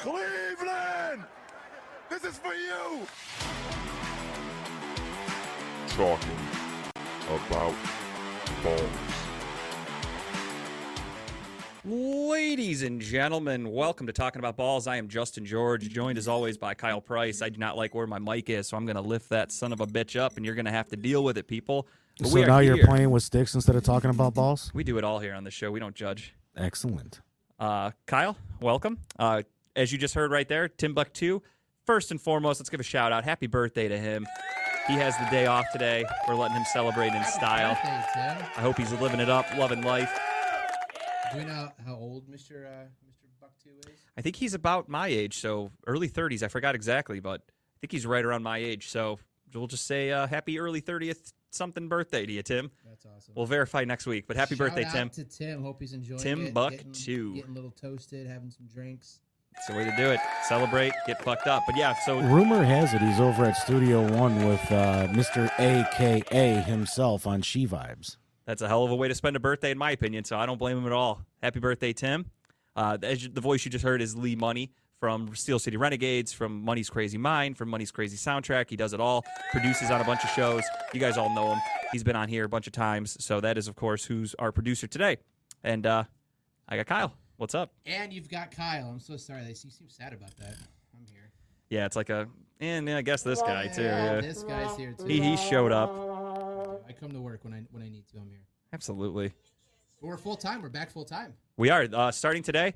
Cleveland! This is for you! talking about balls. Ladies and gentlemen, welcome to Talking About Balls. I am Justin George, joined as always by Kyle Price. I do not like where my mic is, so I'm going to lift that son of a bitch up, and you're going to have to deal with it, people. But So we are now you're playing with sticks instead of talking about balls? We do it all here on the show. We don't judge. Excellent. Uh, Kyle, welcome. Uh, as you just heard right there, Timbuktu. First and foremost, let's give a shout out. Happy birthday to him. He has the day off today. We're letting him celebrate in style. Birthday, I hope he's living it up, loving life. Do we know how old Mr. Uh, Mr. Buck2 is? I think he's about my age, so early 30s. I forgot exactly, but I think he's right around my age. So we'll just say uh, happy early 30th something birthday to you, Tim. That's awesome. We'll verify next week, but happy Shout birthday, Tim. to Tim. Hope he's enjoying Tim it. Buck getting, two. Getting a little toasted, having some drinks. It's the way to do it. Celebrate, get fucked up. But yeah, so Rumor has it he's over at Studio One with uh, Mr. AKA himself on She Vibes. That's a hell of a way to spend a birthday, in my opinion. So I don't blame him at all. Happy birthday, Tim. Uh, the voice you just heard is Lee Money from Steel City Renegades, from Money's Crazy Mind, from Money's Crazy Soundtrack. He does it all. Produces on a bunch of shows. You guys all know him. He's been on here a bunch of times. So that is, of course, who's our producer today. And uh, I got Kyle. What's up? And you've got Kyle. I'm so sorry. You seem sad about that. I'm here. Yeah, it's like a, and I guess this guy too. Yeah, Yeah. This guy's here too. He, he showed up. I come to work when I when I need to. I'm here. Absolutely. We're full time. We're back full time. We are uh, starting today.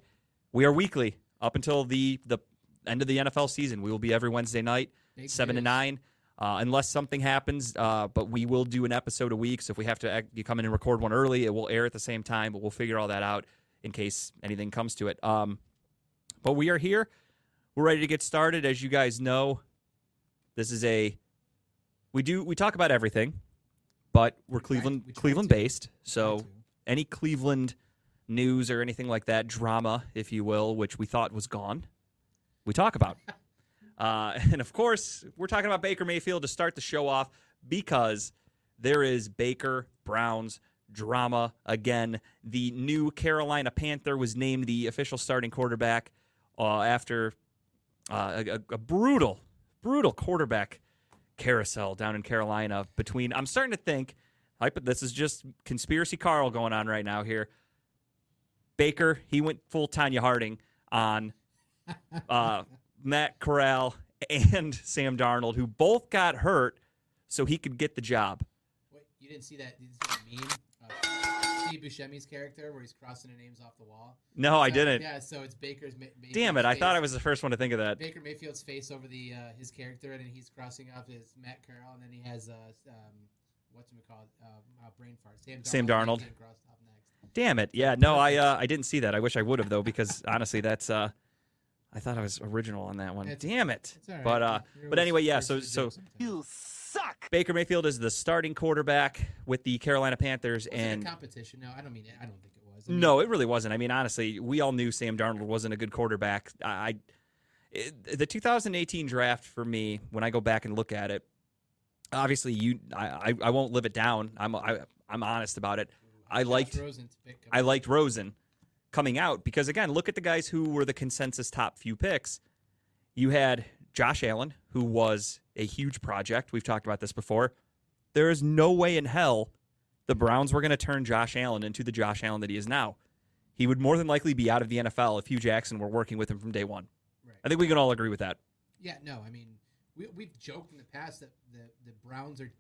We are weekly up until the the end of the NFL season. We will be every Wednesday night, Big seven to nine, uh, unless something happens. Uh, but we will do an episode a week. So if we have to act, you come in and record one early, it will air at the same time. But we'll figure all that out in case anything comes to it. Um, but we are here. We're ready to get started. As you guys know, this is a we do we talk about everything, but we're Cleveland we Cleveland to. based. So any Cleveland news or anything like that, drama, if you will, which we thought was gone, we talk about. uh, and of course, we're talking about Baker Mayfield to start the show off because there is Baker Brown's drama again. The new Carolina Panther was named the official starting quarterback uh, after uh, a, a brutal, brutal quarterback carousel down in Carolina. Between, I'm starting to think, this is just conspiracy Carl going on right now here. Baker, he went full Tonya Harding on uh, Matt Corral and Sam Darnold, who both got hurt, so he could get the job. Wait, you didn't see that? Did you see meme? Steve Buscemi's character where he's crossing the names off the wall. No, I didn't. Yeah, so it's Baker's. Ma- Mayfield's Damn it! I thought I was the first one to think of that. Baker Mayfield's face over the uh, his character, and then he's crossing off his Matt Corral, and then he has uh, um, what's it called? Uh, uh, brain fart. Sam Darnold. Sam Darnold. getting off next. Damn it! Yeah, no, I uh, I didn't see that. I wish I would have though, because honestly, that's uh, I thought I was original on that one. It's- Damn it! It's all right. But uh, You're but anyway, yeah. first So to the so joke sometimes. Baker Mayfield is the starting quarterback with the Carolina Panthers, Was and it a competition? No, I don't mean it. I don't think it was. I mean, No, it really wasn't. I mean, honestly, we all knew Sam Darnold wasn't a good quarterback. I, I it, the 2018 draft for me, when I go back and look at it, obviously you, I, I, I won't live it down. I'm, I, I'm honest about it. I Josh liked, Rosen's pick. I liked Rosen coming out because again, look at the guys who were the consensus top few picks. You had Josh Allen, who was a huge project. We've talked about this before. There is no way in hell the Browns were going to turn Josh Allen into the Josh Allen that he is now. He would more than likely be out of the NFL if Hue Jackson were working with him from day one. Right. I think we can all agree with that. Yeah, no, I mean, we, we've joked in the past that the, the Browns are,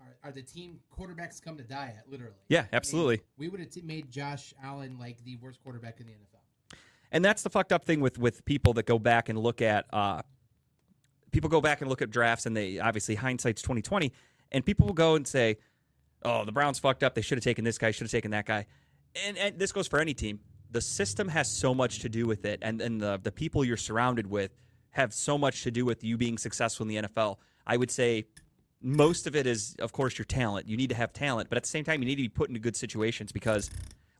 are are the team quarterbacks come to die at, literally. Yeah, I mean, absolutely. we would have t- made Josh Allen like the worst quarterback in the NFL. And that's the fucked up thing with with people that go back and look at uh people go back and look at drafts and they obviously hindsight's 2020 and people will go and say, "Oh, the Browns fucked up. They should have taken this guy, should have taken that guy." And and this goes for any team. The system has so much to do with it and and the the people you're surrounded with have so much to do with you being successful in the NFL. I would say most of it is of course your talent. You need to have talent, but at the same time you need to be put into good situations because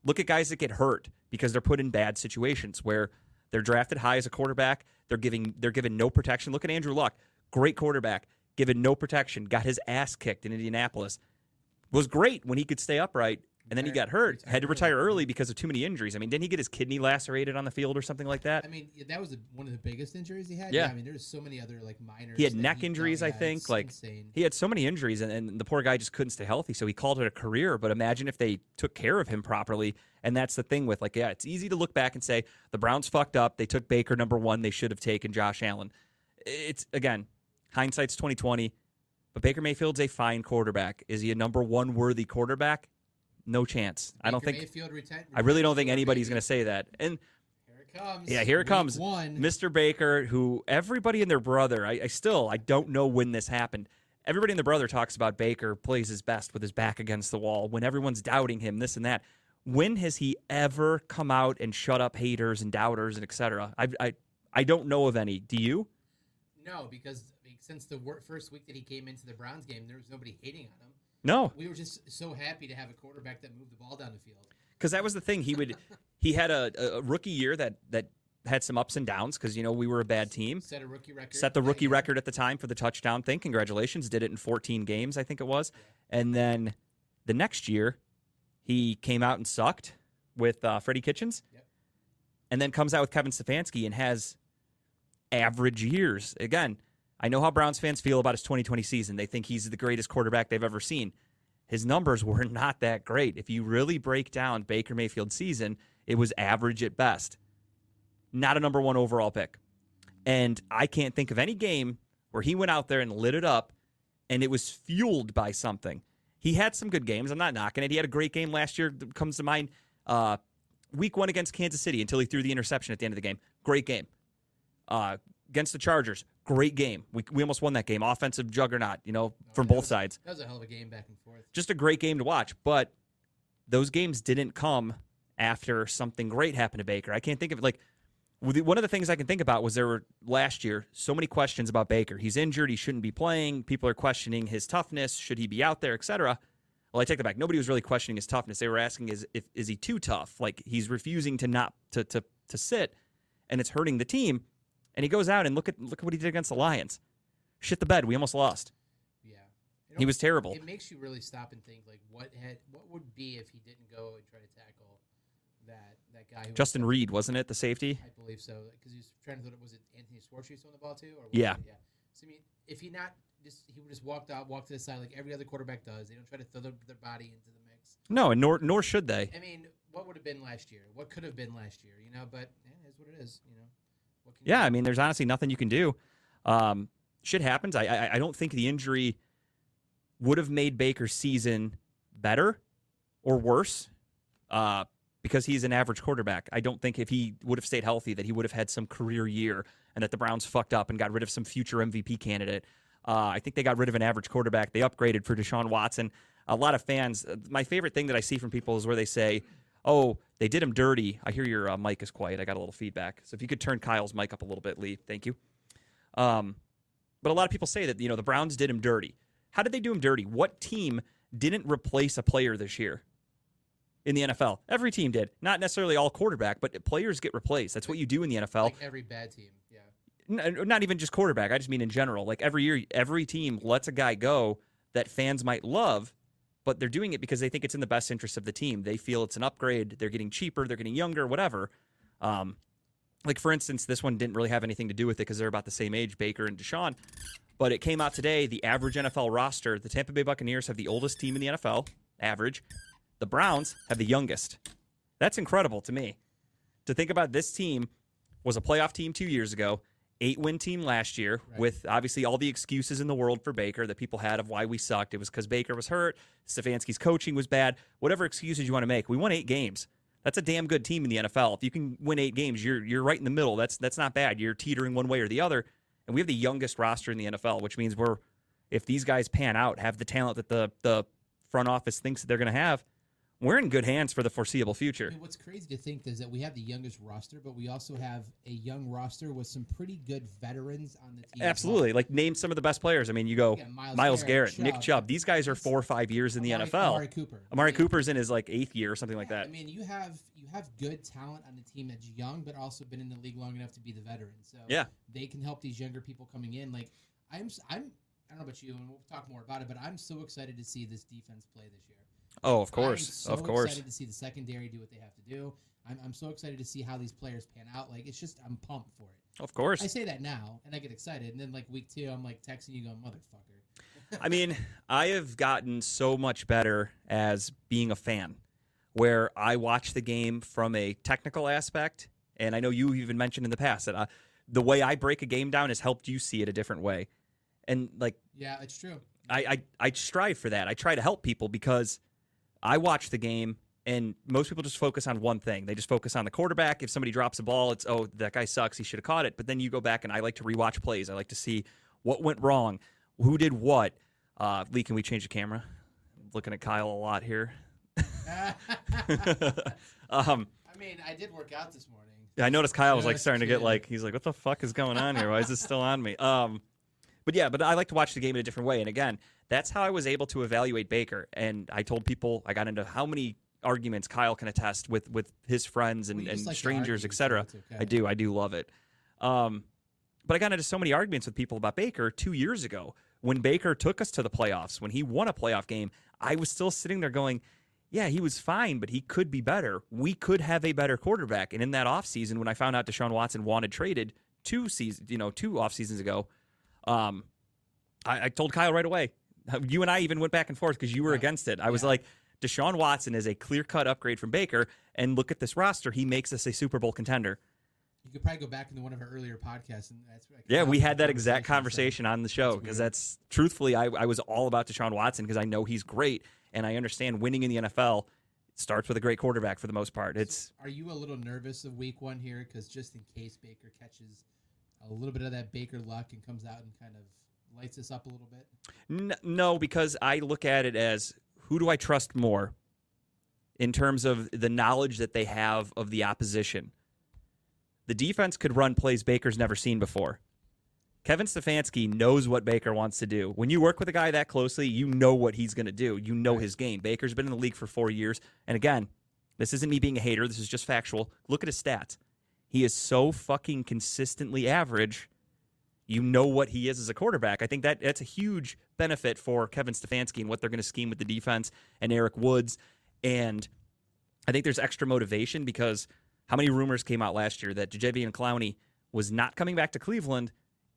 look at guys that get hurt because they're put in bad situations where they're drafted high as a quarterback. They're giving they're given no protection. Look at Andrew Luck, great quarterback, given no protection, got his ass kicked in Indianapolis. Was great when he could stay upright. And then he got hurt, had to retire early. early because of too many injuries. I mean, didn't he get his kidney lacerated on the field or something like that? I mean, that was one of the biggest injuries he had. Yeah. I mean, there's so many other like minor. He had neck injuries, I think, like- insane. He had so many injuries, and, and the poor guy just couldn't stay healthy. So he called it a career. But imagine if they took care of him properly. And that's the thing with like, yeah, it's easy to look back and say the Browns fucked up. They took Baker number one. They should have taken Josh Allen. It's again, hindsight's twenty twenty. But Baker Mayfield's a fine quarterback. Is he a number one worthy quarterback? No chance. I don't think. Mayfield reti- I really don't think anybody's going to say that. And Here it comes. Yeah, here it Week comes. One. Mr. Baker, who everybody and their brother, I, I still I don't know when this happened. Everybody and their brother talks about Baker plays his best with his back against the wall when everyone's doubting him, this and that. When has he ever come out and shut up haters and doubters and etc.? I I I don't know of any. Do you? No, because since the first week that he came into the Browns game, there was nobody hating on him. No, We were just so happy to have a quarterback that moved the ball down the field. because that was the thing. He would he had a, a rookie year that that had some ups and downs because you know we were a bad team. Set a rookie record. set the rookie record at the time for the touchdown thing. Congratulations. Did it in 14 games, I think it was. And then the next year, he came out and sucked with uh, Freddie Kitchens. Yep. And then comes out with Kevin Stefanski and has average years. Again, I know how Browns fans feel about his 2020 season. They think he's the greatest quarterback they've ever seen. His numbers were not that great. If you really break down Baker Mayfield's season, it was average at best. Not a number one overall pick. And I can't think of any game where he went out there and lit it up and it was fueled by something. He had some good games. I'm not knocking it. He had a great game last year. that Comes to mind uh, week one against Kansas City until he threw the interception at the end of the game. Great game. Uh, against the Chargers, great game. We, we almost won that game. Offensive juggernaut, you know, from both was- sides That was a hell of a game back and forth. just a great game to watch. But those games didn't come after something great happened to Baker. I can't think of it like one of the things I can think about was there were last year so many questions about Baker. He's injured. He shouldn't be playing. People are questioning his toughness. Should he be out there, etc. Well, I take that back. Nobody was really questioning his toughness. They were asking, "Is if is he too tough? Like he's refusing to not to to to sit, and it's hurting the team." And he goes out and look at look at what he did against the Lions. Shit the bed. We almost lost. Yeah. It He was terrible. It makes you really stop and think like what had what would be if he didn't go and try to tackle that that guy who Justin Reid, wasn't it the safety? I believe so because he was trying to was it Anthony Schwartz on the ball too or Yeah. it- yeah so I mean if he not just he would just walked out walk to the side like every other quarterback does they don't try to throw their, their body into the mix No, and nor nor should they. I mean what would have been last year what could have been last year you know but eh, it is what it is you know what can you Yeah. I mean, there's honestly nothing you can do. Um, shit happens. I, I I don't think the injury would have made Baker's season better or worse uh, because he's an average quarterback. I don't think if he would have stayed healthy that he would have had some career year and that the Browns fucked up and got rid of some future MVP candidate. Uh, I think they got rid of an average quarterback. They upgraded for Deshaun Watson. A lot of fans. uh, My favorite thing that I see from people is where they say, "Oh, they did him dirty." I hear your uh, mic is quiet. I got a little feedback. So if you could turn Kyle's mic up a little bit, Lee, thank you. Um, but a lot of people say that you know the Browns did him dirty. How did they do him dirty? What team didn't replace a player this year in the NFL? Every team did. Not necessarily all quarterback, but players get replaced. That's what you do in the NFL. like every bad team yeah N- not even just quarterback. I just mean in general. Like every year, every team lets a guy go that fans might love, but they're doing it because they think it's in the best interest of the team. They feel it's an upgrade. They're getting cheaper. They're getting younger. Whatever. Um, like for instance, this one didn't really have anything to do with it because they're about the same age, Baker and Deshaun. But it came out today. The average NFL roster: the Tampa Bay Buccaneers have the oldest team in the NFL, average. The Browns have the youngest. That's incredible to me. To think about this team was a playoff team two years ago, eight win team last year, Right. with obviously all the excuses in the world for Baker that people had of why we sucked. It was because Baker was hurt, Stefanski's coaching was bad, whatever excuses you want to make. We won eight games. That's a damn good team in the NFL. If you can win eight games, you're you're right in the middle. That's that's not bad. You're teetering one way or the other. And we have the youngest roster in the NFL, which means we're if these guys pan out, have the talent that the the front office thinks that they're going to have, we're in good hands for the foreseeable future. what's crazy to think is that we have the youngest roster, but we also have a young roster with some pretty good veterans on the team. as well. Absolutely. Like name some of the best players. I mean, you go Yeah, Myles Miles, Garrett, Garrett, Nick Chubb. Chubb. These guys are four or five years in the Amari- NFL. Amari Cooper. Amari mean, Cooper's in his like eighth year or something like that. I mean, you have you have good talent on the team that's young, but also been in the league long enough to be the veteran. So Yeah. they can help these younger people coming in. Like I'm, I'm I don't know about you, and we'll talk more about it, but I'm so excited to see this defense play this year. Oh, of course, so of course. excited to see the secondary do what they have to do. I'm, I'm so excited to see how these players pan out. Like it's just I'm pumped for it. Of course. I say that now and I get excited, and then like week two, I'm like texting you, going, "Motherfucker." I mean, I have gotten so much better as being a fan, where I watch the game from a technical aspect, and I know you even mentioned in the past that uh, the way I break a game down has helped you see it a different way, and like Yeah, it's true. I, I I strive for that. I try to help people because I watch the game and most people just focus on one thing. They just focus on the quarterback. If somebody drops a ball, it's oh that guy sucks. He should have caught it. But then you go back and I like to rewatch plays. I like to see what went wrong, who did what. Uh, Lee, can we change the camera? looking at Kyle a lot here. um, I mean, I did work out this morning. I noticed Kyle was like starting to get like he's like, what the fuck is going on here? Why is this still on me? Um, but yeah, but I like to watch the game in a different way. And again, that's how I was able to evaluate Baker. And I told people I got into how many arguments Kyle can attest with with his friends and, Well, you just and like strangers, etc. okay. I do, I do love it. Um, but I got into so many arguments with people about Baker two years ago when Baker took us to the playoffs. When he won a playoff game, I was still sitting there going, yeah, he was fine, but he could be better. We could have a better quarterback. And in that offseason, when I found out Deshaun Watson wanted traded two seasons, you know, two off seasons ago, um, I, I told Kyle right away. You and I even went back and forth because you were Yeah. against it. I was Yeah. like, Deshaun Watson is a clear cut upgrade from Baker, and look at this roster. He makes us a Super Bowl contender. You could probably go back into one of our earlier podcasts, and that's Yeah, we had that exact conversation, on the show because weird. that's truthfully, I, I was all about Deshaun Watson because I know he's great and I understand winning in the NFL starts with a great quarterback for the most part. It's so are you a little nervous of Week One here? Because just in case Baker catches a little bit of that Baker luck and comes out and kind of lights us up a little bit. No, because I look at it as who do I trust more in terms of the knowledge that they have of the opposition. The defense could run plays Baker's never seen before. Kevin Stefanski knows what Baker wants to do. When you work with a guy that closely, you know what he's going to do. You know his game. Baker's been in the league for four years. And again, this isn't me being a hater. This is just factual. Look at his stats. He is so fucking consistently average you know what he is as a quarterback. I think that that's a huge benefit for Kevin Stefanski and what they're going to scheme with the defense and Eric Woods. And I think there's extra motivation because how many rumors came out last year that Jadeveon Clowney was not coming back to Cleveland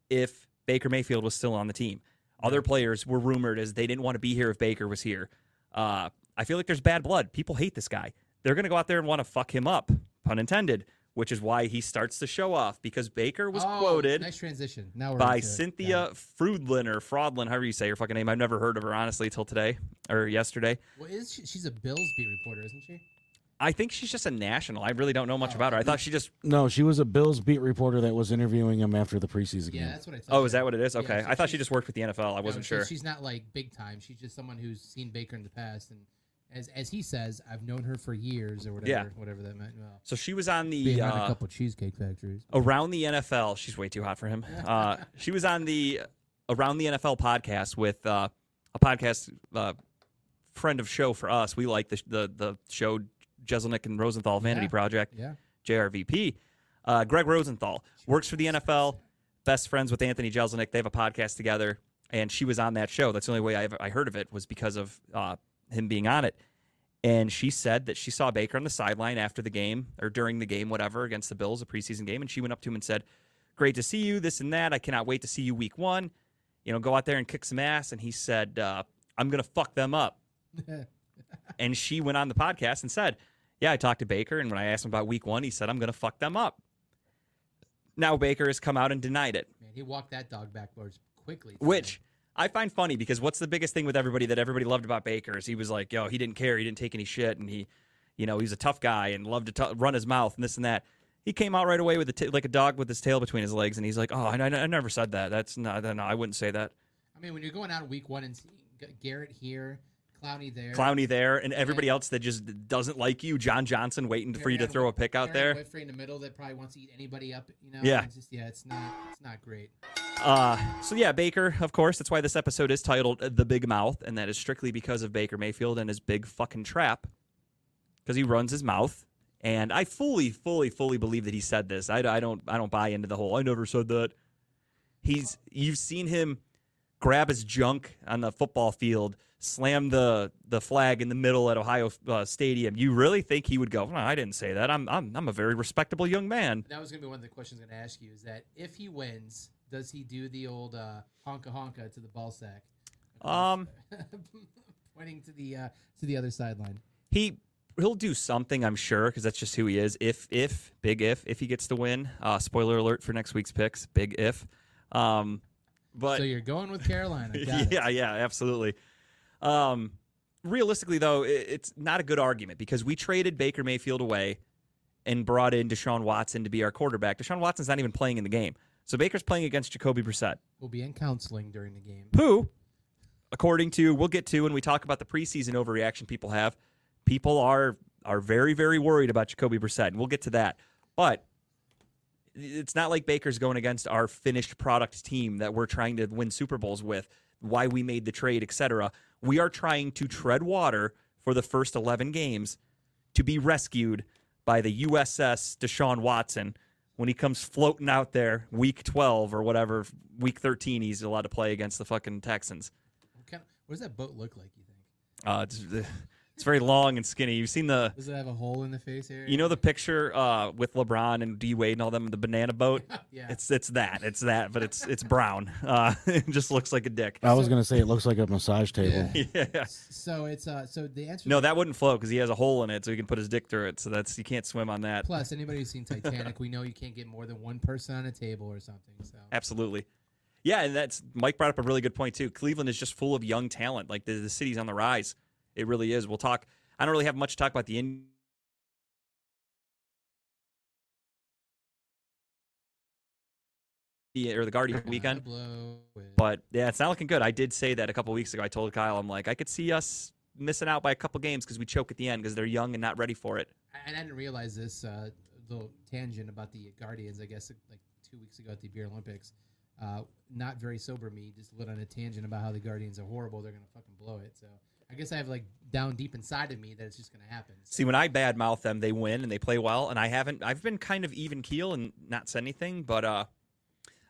if Baker Mayfield was still on the team. Other players were rumored as they didn't want to be here if Baker was here. Uh, I feel like there's bad blood. People hate this guy. They're going to go out there and want to fuck him up, pun intended, which is why he starts to show off because Baker was Oh, quoted Nice transition. Now we're by into. Cynthia Got it. Frudlin or Fraudlin, however you say her fucking name. I've never heard of her honestly till today or yesterday. Well, is she, she's a Bills beat reporter, isn't she? I think she's just a national. I really don't know much Oh, about her. I thought she just. No, she was a Bills beat reporter that was interviewing him after the preseason Yeah, game. that's what I oh, thought. Oh, is that what it is? Yeah, Okay, so I thought she just worked with the NFL. I wasn't so sure. She's not like big time. She's just someone who's seen Baker in the past, and as as he says, I've known her for years or whatever. Yeah. whatever that meant. Well, So she was on the around a uh, couple cheesecake factories. around the NFL. She's way too hot for him. Uh, she was on the around the NFL podcast with uh, a podcast uh, friend of show for us. We like the the the show Jeselnik and Rosenthal Vanity Yeah. Project. Yeah, JRVP. Uh, Greg Rosenthal works for the NFL, best friends with Anthony Jeselnik. They have a podcast together, and she was on that show. That's the only way I, ever, I heard of it was because of uh, him being on it. And she said that she saw Baker on the sideline after the game or during the game, whatever, against the Bills, a preseason game, and she went up to him and said, "Great to see you, this and that. I cannot wait to see you week one. You know, go out there and kick some ass." And he said, uh, "I'm gonna fuck them up." and she went on the podcast and said, "Yeah, I talked to Baker, and when I asked him about Week One, he said I'm going to fuck them up." Now Baker has come out and denied it, man, he walked that dog backwards quickly. which I find funny because what's the biggest thing with everybody that everybody loved about Baker is he was like, "Yo, he didn't care, he didn't take any shit, and he, you know, he's a tough guy and loved to t- run his mouth and this and that." He came out right away with a t- like a dog with his tail between his legs, and he's like, "Oh, I, I, I never said that. That's not. No, I wouldn't say that." I mean, when you're going out week one and seeing Garrett here, Clowney there, Clowney there, and everybody else that just doesn't like you. John Johnson waiting for you to throw a pick out Aaron there. Whitfrey in the middle that probably wants to eat anybody up. You know, Yeah. It's just yeah, it's not it's not great. Uh, so yeah, Baker, of course. That's why this episode is titled "The Big Mouth," and that is strictly because of Baker Mayfield and his big fucking trap, because he runs his mouth. And I fully, fully, fully believe that he said this. I, I don't, I don't buy into the whole. I never said that. He's, you've seen him grab his junk on the football field, slam the the flag in the middle at Ohio uh, Stadium, you really think he would go? No, I didn't say that. I'm I'm I'm a very respectable young man. That was gonna be one of the questions I'm gonna ask you. Is that if he wins, does he do the old uh, honka honka to the ball sack? Um, pointing to the uh, to the other sideline. he he'll do something, I'm sure, because that's just who he is. If if big if if he gets the win. Uh, spoiler alert for next week's picks. Big if. Um, but so you're going with Carolina. Got it. yeah, yeah, absolutely. Um, realistically, though, it, it's not a good argument because we traded Baker Mayfield away and brought in Deshaun Watson to be our quarterback. Deshaun Watson's not even playing in the game, so Baker's playing against Jacoby Brissett, We'll be in counseling during the game. who, according to we'll get to when we talk about the preseason overreaction people have, people are are very very worried about Jacoby Brissett, and we'll get to that. But it's not like Baker's going against our finished product team that we're trying to win Super Bowls with, why we made the trade, etc. We are trying to tread water for the first 11 games to be rescued by the USS Deshaun Watson when he comes floating out there week 12 or whatever, week 13 he's allowed to play against the fucking Texans. What, kind what does that boat look like? You think? Uh, it's, it's very long and skinny. You've seen the Does it have a hole in the face area? you know the picture uh, with LeBron and D Wade and all them the banana boat. Yeah. It's it's that it's that, but it's it's brown. Uh, it just looks like a dick. I was gonna say it looks like a massage table. Yeah. Yeah. So it's uh so the answer. No, that wouldn't float because he has a hole in it, so he can put his dick through it. So that's you can't swim on that. Plus, anybody who's seen Titanic, we know you can't get more than one person on a table or something. So Absolutely. Yeah, and that's Mike brought up a really good point too. Cleveland is just full of young talent. Like the, the city's on the rise. It really is. We'll talk. I don't really have much to talk about the in. Or the Guardian weekend. But yeah, it's not looking good. I did say that a couple weeks ago. I told Kyle, I'm like, I could see us missing out by a couple games because we choke at the end because they're young and not ready for it. and I didn't realize this uh, little tangent about the Guardians. I guess like two weeks ago at the Beer Olympics. Uh, not very sober me just lit on a tangent about how the Guardians are horrible. They're gonna fucking blow it. So I guess I have like down deep inside of me that it's just gonna happen. So, See, when I badmouth them, they win and they play well, and I haven't. I've been kind of even keel and not said anything, but uh,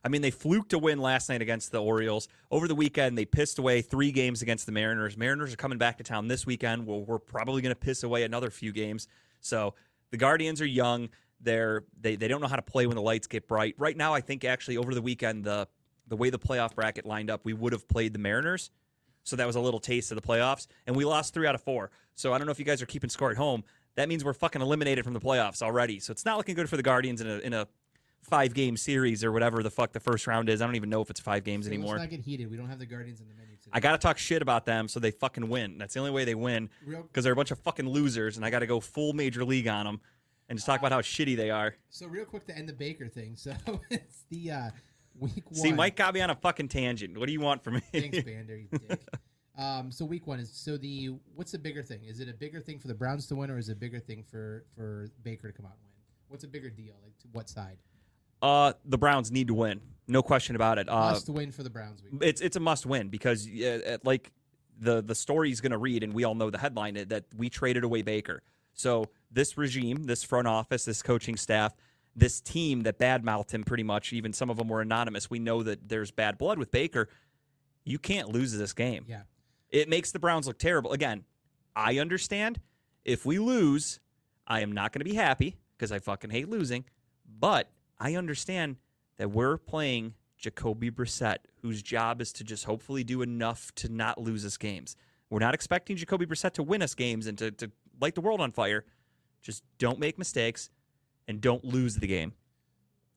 I mean, they fluked a win last night against the Orioles. Over the weekend, they pissed away three games against the Mariners. Mariners are coming back to town this weekend. Well, we're probably going to piss away another few games. So the Guardians are young. They're they they don't know how to play when the lights get bright. Right now, I think actually over the weekend the the way the playoff bracket lined up, we would have played the Mariners. So that was a little taste of the playoffs, and we lost three out of four. So I don't know if you guys are keeping score at home. That means we're fucking eliminated from the playoffs already. So it's not looking good for the Guardians in a in a five game series or whatever the fuck the first round is. I don't even know if it's five games so anymore. Let's not get heated. We don't have the Guardians in the menu today. I got to talk shit about them so they fucking win. That's the only way they win because they're a bunch of fucking losers, and I got to go full major league on them and just talk about how shitty they are. so real quick to end the Baker thing. So it's the uh, week one. See, Mike got me on a fucking tangent. What do you want from me? Thanks, Bander, you dick. Um, so week one is so the what's the bigger thing? Is it a bigger thing for the Browns to win, or is it a bigger thing for for Baker to come out and win? What's a bigger deal? Like to what side? uh, the Browns need to win, no question about it. Uh, Must win for the Browns week. it's it's a must win because uh, like the the story's going to read, and we all know the headline that we traded away Baker. So this regime, this front office, this coaching staff, this team that badmouthed him pretty much, even some of them were anonymous. We know that there's bad blood with Baker. You can't lose this game. Yeah. It makes the Browns look terrible. Again, I understand if we lose, I am not going to be happy because I fucking hate losing. But I understand that we're playing Jacoby Brissett, whose job is to just hopefully do enough to not lose us games. We're not expecting Jacoby Brissett to win us games and to, to light the world on fire. Just don't make mistakes and don't lose the game.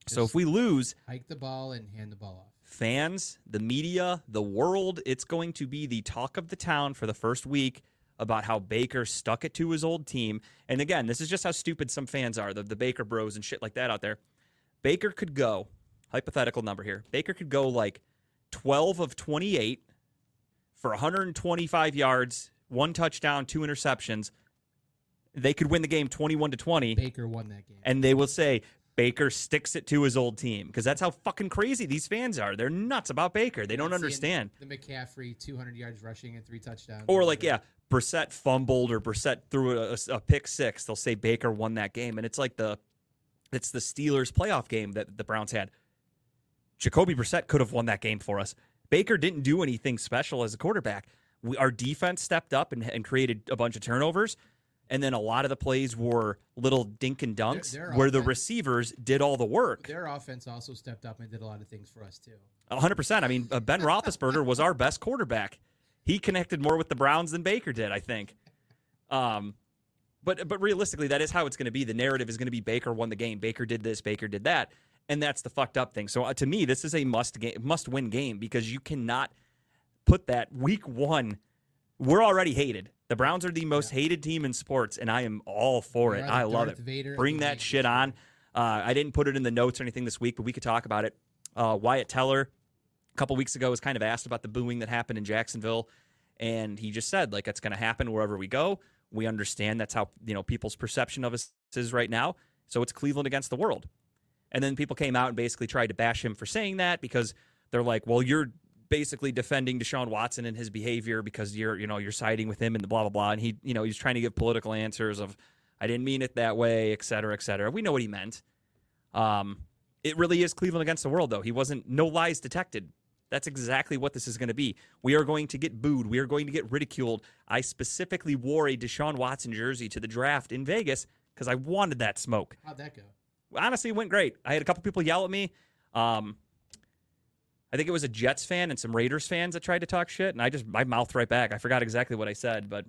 so if we lose, Hike the ball and hand the ball off. fans, the media, the world, it's going to be the talk of the town for the first week about how Baker stuck it to his old team. And again, this is just how stupid some fans are, the, the Baker bros and shit like that out there. Baker could go, hypothetical number here, Baker could go like 12 of 28 for 125 yards, one touchdown, two interceptions. They could win the game 21 to 20 Baker won that game. and they will say Baker sticks it to his old team because that's how fucking crazy these fans are. They're nuts about Baker. They don't understand. the McCaffrey 200 yards rushing and three touchdowns. Or like, yeah, Brissett fumbled or Brissett threw a, a pick six. They'll say Baker won that game, and it's like the it's the Steelers playoff game that the Browns had. Jacoby Brissett could have won that game for us. Baker didn't do anything special as a quarterback. We, our defense stepped up and, and created a bunch of turnovers. And then a lot of the plays were little dink and dunks their where the receivers did all the work. Their offense also stepped up and did a lot of things for us too. 100%. I mean, uh, Ben Roethlisberger was our best quarterback. He connected more with the Browns than Baker did, I think. Um, but but realistically, that is how it's going to be. The narrative is going to be Baker won the game. Baker did this. Baker did that, and that's the fucked up thing. So uh, to me, this is a must game, must win game because you cannot put that week one. We're already hated. The Browns are the most hated team in sports, and I am all for it. I love Darth it. Vader Bring that shit on. Uh, I didn't put it in the notes or anything this week, but we could talk about it. Uh, Wyatt Teller, a couple weeks ago, was kind of asked about the booing that happened in Jacksonville, and he just said like it's going to happen wherever we go. We understand that's how you know people's perception of us is right now. So it's Cleveland against the world. And then people came out and basically tried to bash him for saying that because they're like, well, you're basically defending Deshaun Watson and his behavior because you're, you know, you're siding with him and the blah blah blah. And he, you know, he's trying to give political answers of, I didn't mean it that way, et cetera, et cetera. We know what he meant. Um, it really is Cleveland against the world, though. He wasn't no lies detected. That's exactly what this is going to be. We are going to get booed. We are going to get ridiculed. I specifically wore a Deshaun Watson jersey to the draft in Vegas because I wanted that smoke How'd that go? honestly it went great. I had a couple people yell at me. Um, I think it was a Jets fan and some Raiders fans that tried to talk shit, and I just my mouth right back. I forgot exactly what I said, but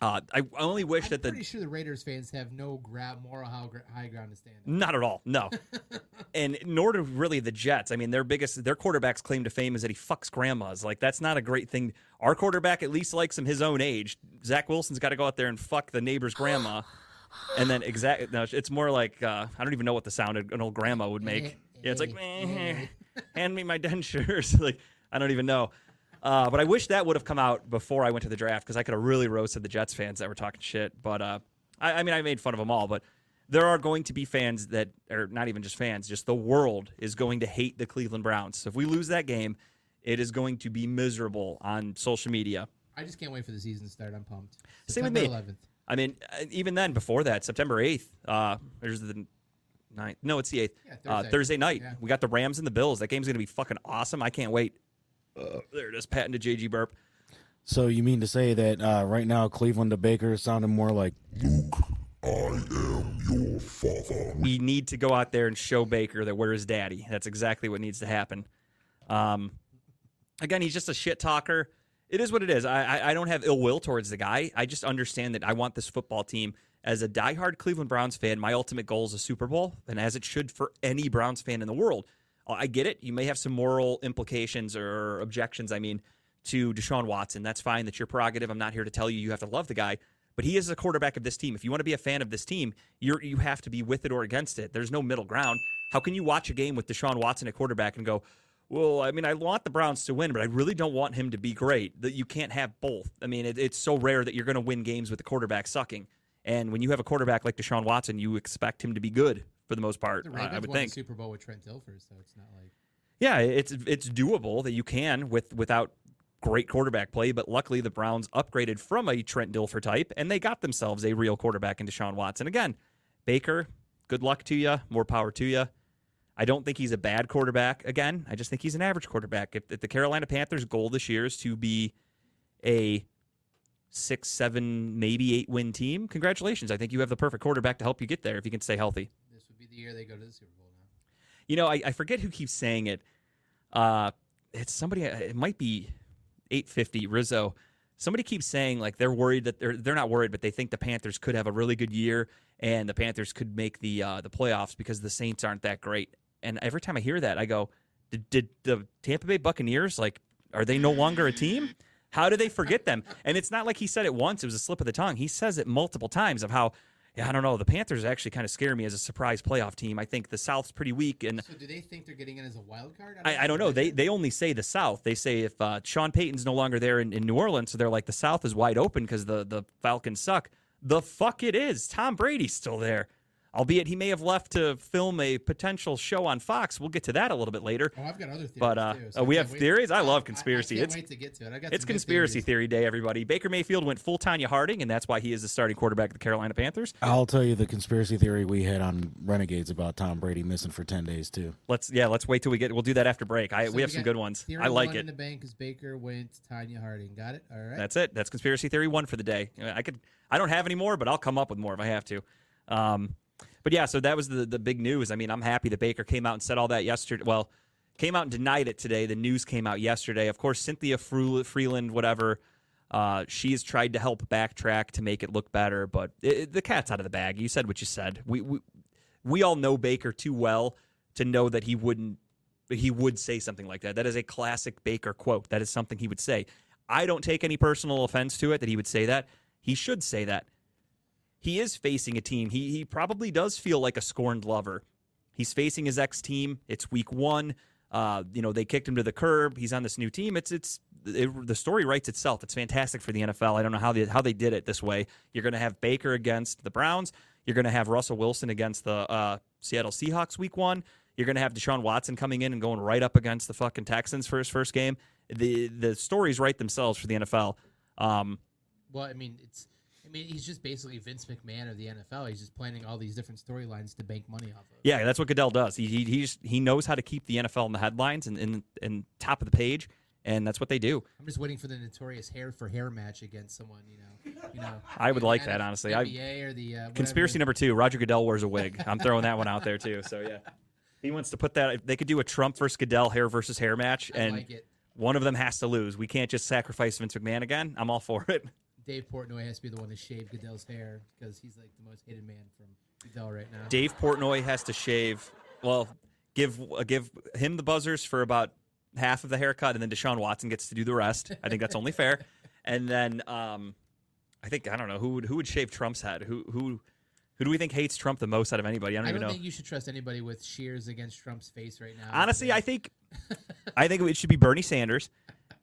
uh, I only wish I'm that the pretty sure the Raiders fans have no gra- moral high, ground to stand on. not at all, no, and nor do really the Jets. I mean, their biggest their quarterback's claim to fame is that he fucks grandmas. Like that's not a great thing. Our quarterback at least likes him his own age. Zach Wilson's got to go out there and fuck the neighbor's grandma. And then exactly. no, it's more like uh, I don't even know what the sound an old grandma would make. Yeah, it's like, "Meh, hand me my dentures. like I don't even know. Uh, but I wish that would have come out before I went to the draft because I could have really roasted the Jets fans that were talking shit. But uh, I, I mean, I made fun of them all. But there are going to be fans that are not even just fans, just the world is going to hate the Cleveland Browns. So if we lose that game, it is going to be miserable on social media. I just can't wait for the season to start. I'm pumped. Same with me. 11th. I mean, uh, even then, before that, September 8th, uh, there's the ninth. No, it's the 8th. Yeah, uh, Thursday. Thursday night. Yeah. We got the Rams and the Bills. That game's going to be fucking awesome. I can't wait. Uh. there it is, patented JG Burp. So you mean to say that uh, right now Cleveland to Baker is sounding more like Luke? I am your father. We need to go out there and show Baker that we're his daddy. That's exactly what needs to happen. Um, again, he's just a shit talker. It is what it is. I, I I don't have ill will towards the guy. I just understand that I want this football team as a diehard Cleveland Browns fan. My ultimate goal is a Super Bowl, and as it should for any Browns fan in the world. Uh, I get it. You may have some moral implications or objections. I mean, to Deshaun Watson. That's fine. That's your prerogative. I'm not here to tell you you have to love the guy. But he is the quarterback of this team. If you want to be a fan of this team, you're you have to be with it or against it. There's no middle ground. How can you watch a game with Deshaun Watson at quarterback and go, well, I mean, I want the Browns to win, but I really don't want him to be great. That you can't have both. I mean, it, it's so rare that you're going to win games with the quarterback sucking. And when you have a quarterback like Deshaun Watson, you expect him to be good for the most part. The I- Ravens I would won think. the Super Bowl with Trent Dilfer, so it's not like Yeah, it's it's doable that you can with without great quarterback play, but luckily the Browns upgraded from a Trent Dilfer type and they got themselves a real quarterback in Deshaun Watson. Again, Baker, good luck to you, more power to you. I don't think he's a bad quarterback. Again, I just think he's an average quarterback. If, if the Carolina Panthers' goal this year is to be a six, seven, maybe eight win team, congratulations. I think you have the perfect quarterback to help you get there if you can stay healthy. this would be the year they go to the Super Bowl now. You know, I, I forget who keeps saying it. Uh, it's somebody. It might be 850 Rizzo. Somebody keeps saying like they're worried that they're they're not worried, but they think the Panthers could have a really good year and the Panthers could make the uh, the playoffs because the Saints aren't that great. And every time I hear that, I go, did, did the Tampa Bay Buccaneers like are they no longer a team? How do they forget them? And it's not like he said it once; it was a slip of the tongue. He says it multiple times of how. Yeah, I don't know. The Panthers actually kind of scare me as a surprise playoff team. I think the South's pretty weak, and So do they think they're getting in as a wild card? I, I don't know. They they only say the South. They say if uh, Sean Payton's no longer there in, in New Orleans, so they're like the South is wide open because the the Falcons suck. The fuck it is. Tom Brady's still there. Albeit he may have left to film a potential show on Fox. We'll get to that a little bit later. Oh, I've got other theories But, uh, too. oh, I we have wait- theories? I love conspiracy. I, can't It's- wait to get to it. I got It's conspiracy theory day, everybody. Baker Mayfield went full Tonya Harding, and that's why he is the starting quarterback of the Carolina Panthers. I'll tell you the conspiracy theory we had on Renegades about Tom Brady missing for ten days too. Let's yeah, let's wait till we get. We'll do that after break. I So we have some good ones. Theory I like one it. in the bank is Baker went Tonya Harding. Got it. All right. That's it. That's conspiracy theory one for the day. I could. I don't have any more, but I'll come up with more if I have to. Um, but yeah, so that was the the big news. I mean, I'm happy that Baker came out and said all that yesterday. Well, came out and denied it today. The news came out yesterday. Of course, Cynthia Frelund, whatever. Uh, she has tried to help backtrack to make it look better, but it- the cat's out of the bag. You said what you said. We, we we all know Baker too well to know that he wouldn't he would say something like that. That is a classic Baker quote. That is something he would say. I don't take any personal offense to it that he would say that. He should say that. He is facing a team. He he probably does feel like a scorned lover. He's facing his ex team. It's week one. Uh, you know they kicked him to the curb. He's on this new team. It's it's it, the story writes itself. It's fantastic for the NFL. I don't know how they how they did it this way. You're going to have Baker against the Browns. You're going to have Russell Wilson against the uh, Seattle Seahawks week one. You're going to have Deshaun Watson coming in and going right up against the fucking Texans for his first game. The the stories write themselves for the NFL. Um, Well, I mean, it's. Mean, he's just basically Vince McMahon of the NFL. He's just planning all these different storylines to bank money off of. Yeah, that's what Goodell does. He he he, just, he knows how to keep the NFL in the headlines and and, and top of the page, and that's what they do. I'm just waiting for the notorious hair for hair match against someone. You know, you know. I would like that, honestly. I- or the uh, Conspiracy number two: Roger Goodell wears a wig. I'm throwing that one out there too. So yeah, he wants to put that. They could do a Trump versus Goodell hair versus hair match, and like one of them has to lose. We can't just sacrifice Vince McMahon again. I'm all for it. Dave Portnoy has to be the one to shave Goodell's hair because he's like the most hated man from Goodell right now. Dave Portnoy has to shave. Well, give uh, give him the buzzers for about half of the haircut, and then Deshaun Watson gets to do the rest. I think that's only fair. And then um, I think I don't know who would who would shave Trump's head. Who who who do we think hates Trump the most out of anybody? I don't I even don't know. think you should trust anybody with shears against Trump's face right now. Honestly, I think I think it should be Bernie Sanders.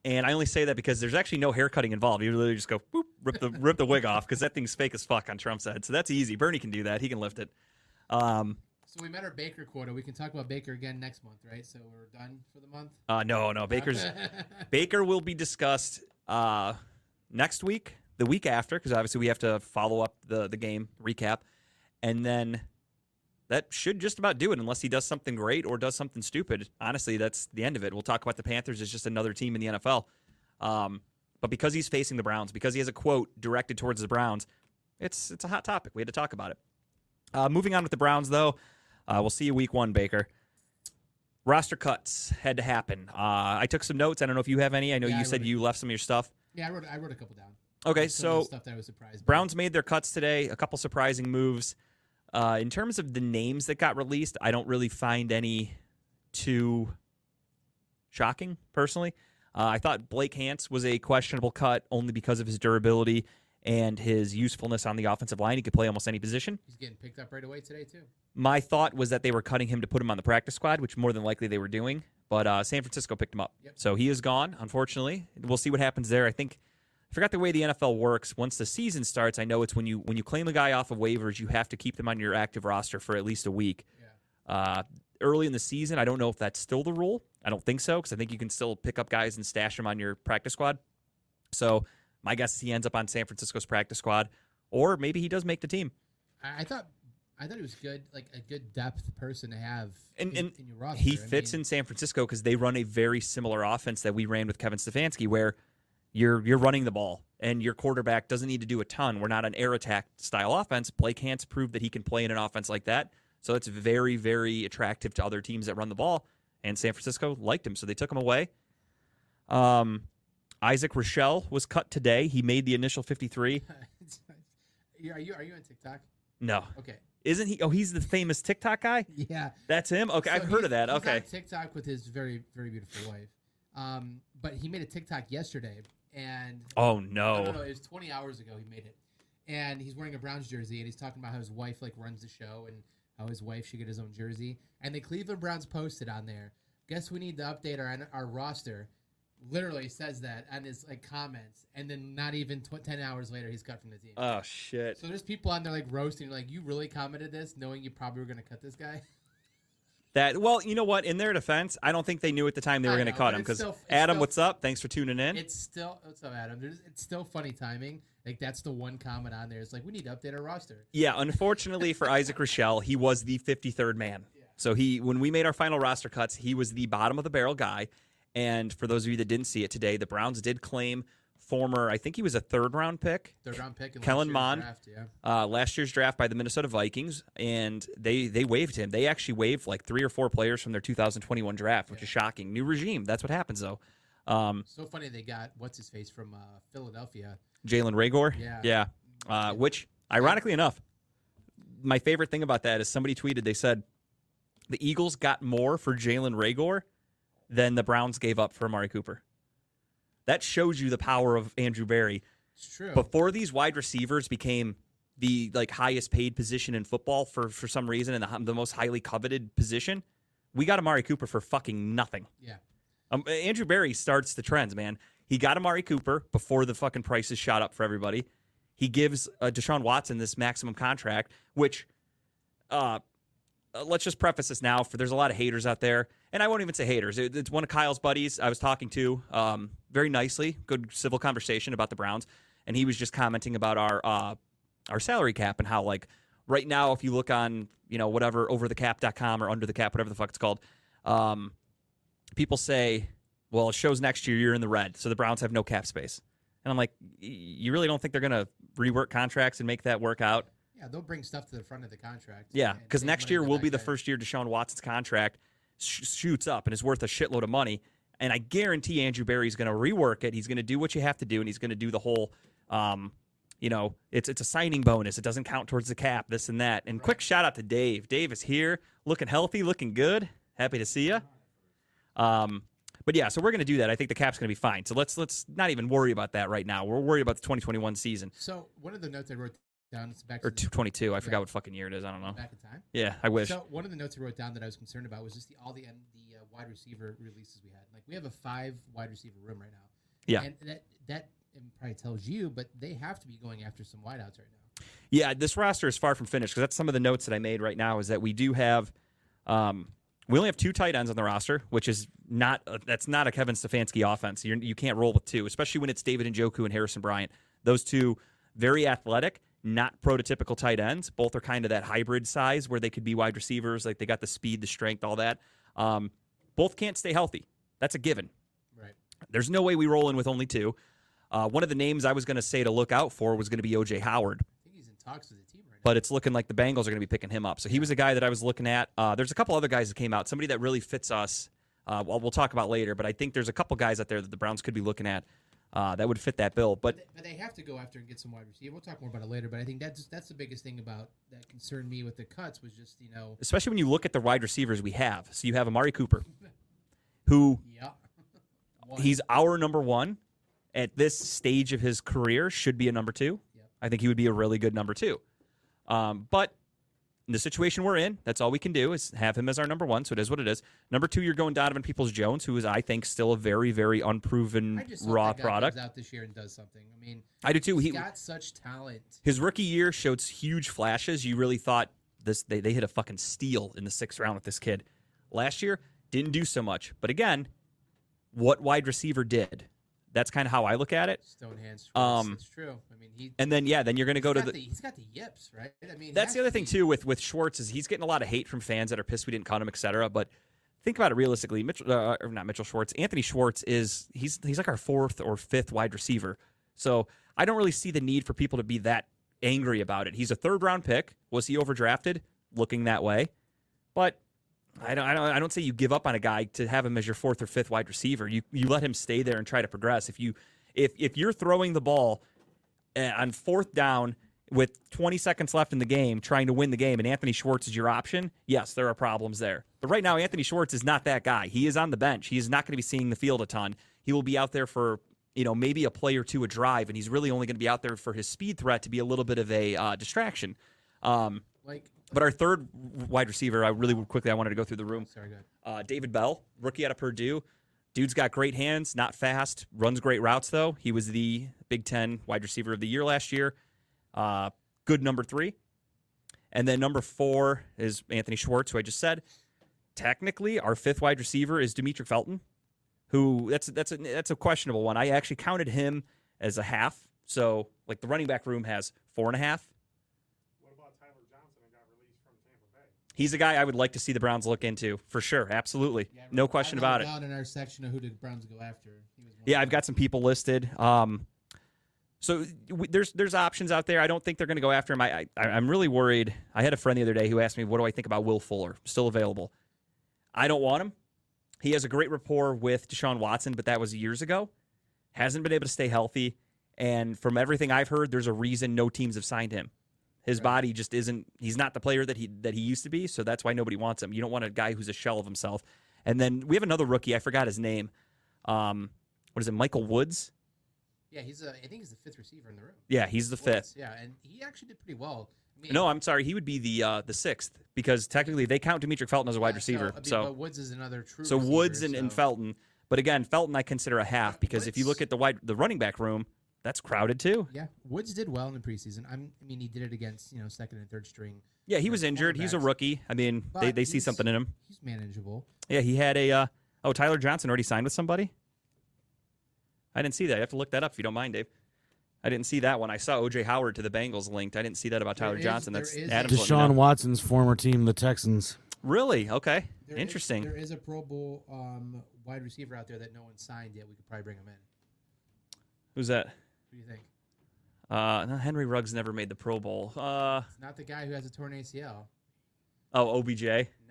And I only say that because there's actually no hair cutting involved. You literally just go boop, rip the rip the wig off because that thing's fake as fuck on Trump's head. So that's easy. Bernie can do that. He can lift it. Um, So we met our Baker quota. We can talk about Baker again next month, right? So we're done for the month. uh, no, no, Baker's Baker will be discussed uh, next week, the week after, because obviously we have to follow up the the game recap, and then that should just about do it, unless he does something great or does something stupid. Honestly, that's the end of it. We'll talk about the Panthers as just another team in the NFL, um, but because he's facing the Browns, because he has a quote directed towards the Browns, it's it's a hot topic. We had to talk about it. Uh, moving on with the Browns, though, uh, we'll see you week one, Baker. Roster cuts had to happen. Uh, I took some notes. I don't know if you have any. I know Yeah, you I said you left some of your stuff. Yeah, I wrote I wrote a couple down. Okay, Some of the so stuff that I was surprised. by. Browns made their cuts today. A couple surprising moves. Uh, in terms of the names that got released, I don't really find any too shocking personally. Uh, I thought Blake Hance was a questionable cut only because of his durability and his usefulness on the offensive line. He could play almost any position. He's getting picked up right away today too. My thought was that they were cutting him to put him on the practice squad, which more than likely they were doing. But uh, San Francisco picked him up, Yep. so he is gone. Unfortunately, we'll see what happens there. I think I forgot the way the NFL works. Once the season starts, I know it's when you when you claim a guy off of waivers, you have to keep them on your active roster for at least a week. Yeah. Uh, early in the season, I don't know if that's still the rule. I don't think so because I think you can still pick up guys and stash them on your practice squad. So my guess is he ends up on San Francisco's practice squad, or maybe he does make the team. I, thought I thought it was good, like a good depth person to have And- in, and in your roster. He I fits mean, in San Francisco because they run a very similar offense that we ran with Kevin Stefanski, where you're you're running the ball and your quarterback doesn't need to do a ton. We're not an air attack style offense. Blake Hance proved that he can play in an offense like that, so it's very very attractive to other teams that run the ball. And San Francisco liked him, so they took him away. Um, Isaac Rochell was cut today. He made the initial 53. are you are you on TikTok? No, Okay. isn't he? Oh, he's the famous TikTok guy. Yeah. That's him. Okay, So I've heard of that. he's Okay. on TikTok with his very very beautiful wife. Um, but he made a TikTok yesterday, and Oh no, no, no. no, it was 20 hours ago he made it, and he's wearing a Browns jersey, and he's talking about how his wife like runs the show and how his wife should get his own jersey, and the Cleveland Browns posted on there. Guess we need to update our our roster. literally says that on his like comments, and then not even tw- ten hours later, he's cut from the team. Oh shit. so there's people on there like roasting, like you really commented this, knowing you probably were gonna cut this guy. That well, you know what? In their defense, I don't think they knew at the time they were going to cut him because Adam, still- what's up? Thanks for tuning in. It's still what's up, Adam? There's, it's still funny timing. Like that's the one comment on there. It's like we need to update our roster. Yeah, unfortunately for Isaac Rochell, he was the 53rd man. So he, when we made our final roster cuts, he was the bottom of the barrel guy. And for those of you that didn't see it today, the Browns did claim former, I think he was a third round pick, Third round pick. in Kellen Mond. Draft, yeah. uh, last year's draft by the Minnesota Vikings, and they they waived him. They actually waived like three or four players from their 2021 draft, which is shocking. New regime. That's what happens though. Um, So funny they got what's his face from uh, Philadelphia. Jalen Reagor. Yeah. Yeah. Uh, which, ironically enough, my favorite thing about that is somebody tweeted, they said the Eagles got more for Jalen Reagor than the Browns gave up for Amari Cooper. That shows you the power of Andrew Berry. It's true. Before these wide receivers became the like highest paid position in football for for some reason and the, the most highly coveted position, we got Amari Cooper for fucking nothing. yeah. Um, Andrew Berry starts the trends, man. He got Amari Cooper before the fucking prices shot up for everybody. He gives uh, Deshaun Watson this maximum contract, which, uh, uh, let's just preface this now. For there's a lot of haters out there, and I won't even say haters. It- it's one of Kyle's buddies I was talking to, um, very nicely, good civil conversation about the Browns, and he was just commenting about our uh, our salary cap and how like right now, if you look on you know whatever overthecap.com or under the cap, whatever the fuck it's called, um, people say, well, it shows next year you're in the red, so the Browns have no cap space. And I'm like, you really don't think they're going to rework contracts and make that work out? Yeah, they'll bring stuff to the front of the contract. Yeah, because next year will be the first year Deshaun Watson's contract sh- shoots up and is worth a shitload of money. And I guarantee Andrew Berry's going to rework it. He's going to do what you have to do, and he's going to do the whole, um, you know, it's it's a signing bonus. It doesn't count towards the cap, this and that. And quick shout out to Dave. Dave is here, looking healthy, looking good. Happy to see you. Um, but yeah, so we're going to do that. I think the cap's going to be fine. So let's let's not even worry about that right now. We're worried about the 2021 season So one of the notes I wrote down back or to 22. I forgot what fucking year it is. I don't know. back in time. Yeah, I wish. So one of the notes I wrote down that I was concerned about was just the all the end the uh, wide receiver releases we had. Like we have a five wide receiver room right now. Yeah. and that that it probably tells you, but they have to be going after some wideouts right now. Yeah, this roster is far from finished because that's some of the notes that I made right now. Is that we do have, um, we only have two tight ends on the roster, which is not uh, that's not a Kevin Stefanski offense. You're, you can't roll with two, especially when it's David Njoku and Harrison Bryant. Those two very athletic, not prototypical tight ends. Both are kind of that hybrid size where they could be wide receivers. Like they got the speed, the strength, all that. Um, both can't stay healthy. That's a given. Right. There's no way we roll in with only two. Uh, one of the names I was going to say to look out for was going to be OJ Howard I think he's in talks with the team right now. but it's looking like the Bengals are going to be picking him up. So he was a guy that I was looking at. Uh, there's a couple other guys that came out. Somebody that really fits us. Uh, well, we'll talk about later, but I think there's a couple guys out there that the Browns could be looking at uh, that would fit that bill. But But- they have to go after and get some wide receiver. We'll talk more about it later. But I think that's that's the biggest thing about that concerned me with the cuts was just you know especially when you look at the wide receivers we have, so you have Amari Cooper, who yeah. He's our number one at this stage of his career. Should be a number two. Yep. I think he would be a really good number two. Um, but in the situation we're in, that's all we can do is have him as our number one. So it is what it is. Number two, you're going Donovan Peoples Jones, who is I think still a very very unproven I just hope raw product. out this year and does something. I mean, I do too. he's He got such talent. his rookie year showed huge flashes. You really thought this they, they hit a fucking steal in the sixth round with this kid. Last year didn't do so much, but again, what wide receiver did? That's kind of how I look at it. Stone hands. Um, it's true. I mean, he. And then yeah, then you're going to go to got the. He's got the yips, right? I mean, That's the other thing too with with Schwartz is he's getting a lot of hate from fans that are pissed we didn't cut him, etc. But think about it realistically. Mitchell, uh, or not Mitchell Schwartz. Anthony Schwartz is he's he's like our fourth or fifth wide receiver. So I don't really see the need for people to be that angry about it. He's a third round pick. Was he overdrafted? Looking that way, but I don't, I don't I don't say you give up on a guy to have him as your fourth or fifth wide receiver. You you let him stay there and try to progress. If you if if you're throwing the ball uh, on fourth down with 20 seconds left in the game, trying to win the game, and Anthony Schwartz is your option, yes, there are problems there. But right now, Anthony Schwartz is not that guy. He is on the bench. He is not going to be seeing the field a ton. He will be out there for you know maybe a play or two a drive, and he's really only going to be out there for his speed threat to be a little bit of a uh, distraction. Um, Like, but our third wide receiver, I really quickly I wanted to go through the room. sorry. Uh, David Bell, rookie out of Purdue, Dude's got great hands, not fast, runs great routes though. He was the Big Ten wide receiver of the year last year. Uh, good number three. And then number four is Anthony Schwartz, who I just said. Technically, our fifth wide receiver is Demetric Felton, who that's that's a that's a questionable one. I actually counted him as a half. So like the running back room has four and a half. What about Tyler Johnson who got released from Tampa Bay? He's a guy I would like to see the Browns look into for sure. Absolutely, Yeah, no question about it. Down in our section of who the Browns go after. Yeah, I've got some people listed. Um, so w- there's there's options out there. I don't think they're going to go after him. I, I I'm really worried. I had a friend the other day who asked me, "What do I think about Will Fuller? Still available?" I don't want him. He has a great rapport with Deshaun Watson, but that was years ago. Hasn't been able to stay healthy, and from everything I've heard, there's a reason no teams have signed him. His Right. body just isn't. He's not the player that he that he used to be. So that's why nobody wants him. You don't want a guy who's a shell of himself. And then we have another rookie. I forgot his name. Um, what is it? Michael Woods. Yeah, he's a. I think he's the fifth receiver in the room. Yeah, he's the Woods, fifth. Yeah, and he actually did pretty well. I mean, No, I'm sorry. He would be the uh, the sixth because technically they count Demetric Felton as a wide yeah, receiver. I mean, So but Woods is another true. so receiver, Woods and, and Felton. But again, Felton I consider a half because if you look at the wide the running back room, that's crowded too. Yeah, Woods did well in the preseason. I'm, I mean, he did it against you know second and third string. Yeah, he was injured. He's a rookie. I mean, they, But they see something in him. He's manageable. Yeah, he had a uh, oh Tyler Johnson already signed with somebody. I didn't see that. You have to look that up if you don't mind, Dave. I didn't see that one. I saw OJ Howard to the Bengals linked. I didn't see that about Tyler is- Johnson. there That's is Adam's a- letting me Deshaun. Watson's former team, the Texans. Really? Okay. There is- Interesting. there is a Pro Bowl um, wide receiver out there that no one signed yet. We could probably bring him in. Who's that? What do you think? Uh, no, Henry Ruggs never made the Pro Bowl. Uh, It's not the guy who has a torn ACL. oh, OBJ.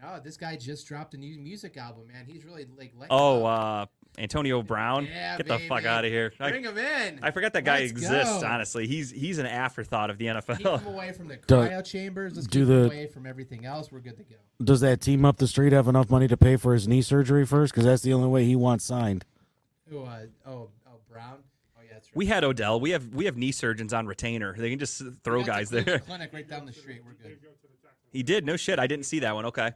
No, this guy just dropped a new music album, man. He's really like. Oh, up. uh, Antonio Brown. Yeah, Get the fuck out of here. I, bring him in. I forgot that guy Let's exists. go. Honestly, he's he's an afterthought of the NFL. Keep NFL. him away from the Do- cryo chambers. Let's do keep him the- away from everything else. We're good to go. Does that team up the street have enough money to pay for his knee surgery first? Because that's the only way he wants signed. Oh, uh, oh, oh, Brown. Oh, yeah, that's right. We had Odell. We have we have knee surgeons on retainer. They can just throw guys there. Clinic right down the street. We're good. He did. No shit. I didn't see that one. Okay.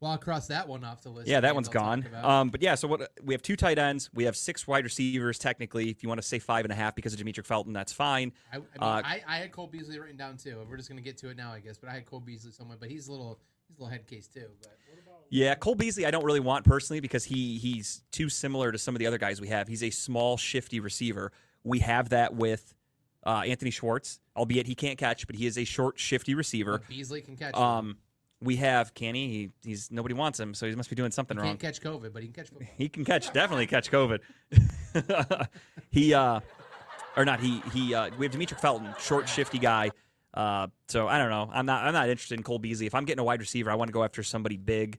Well, I'll cross that one off the list. Yeah, that one's gone. Um, but yeah, so what we have two tight ends. We have six wide receivers. Technically, if you want to say five and a half because of Demetric Felton, that's fine. I, I, mean, uh, I, I had Cole Beasley written down too. We're just gonna get to it now, I guess. But I had Cole Beasley somewhere, but he's a little, he's a little head case too. But Yeah, Cole Beasley, I don't really want personally because he he's too similar to some of the other guys we have. He's a small, shifty receiver. We have that with uh, Anthony Schwartz, albeit he can't catch, but he is a short, shifty receiver. but Beasley can catch. Um, we have Canny. He, he's nobody wants him, so he must be doing something he wrong. can't catch COVID, but he can catch football. He can catch, definitely catch COVID. he, uh, or not. He, he. Uh, we have Demetric Felton, short, shifty guy. Uh, so I don't know. I'm not. I'm not interested in Cole Beasley. If I'm getting a wide receiver, I want to go after somebody big,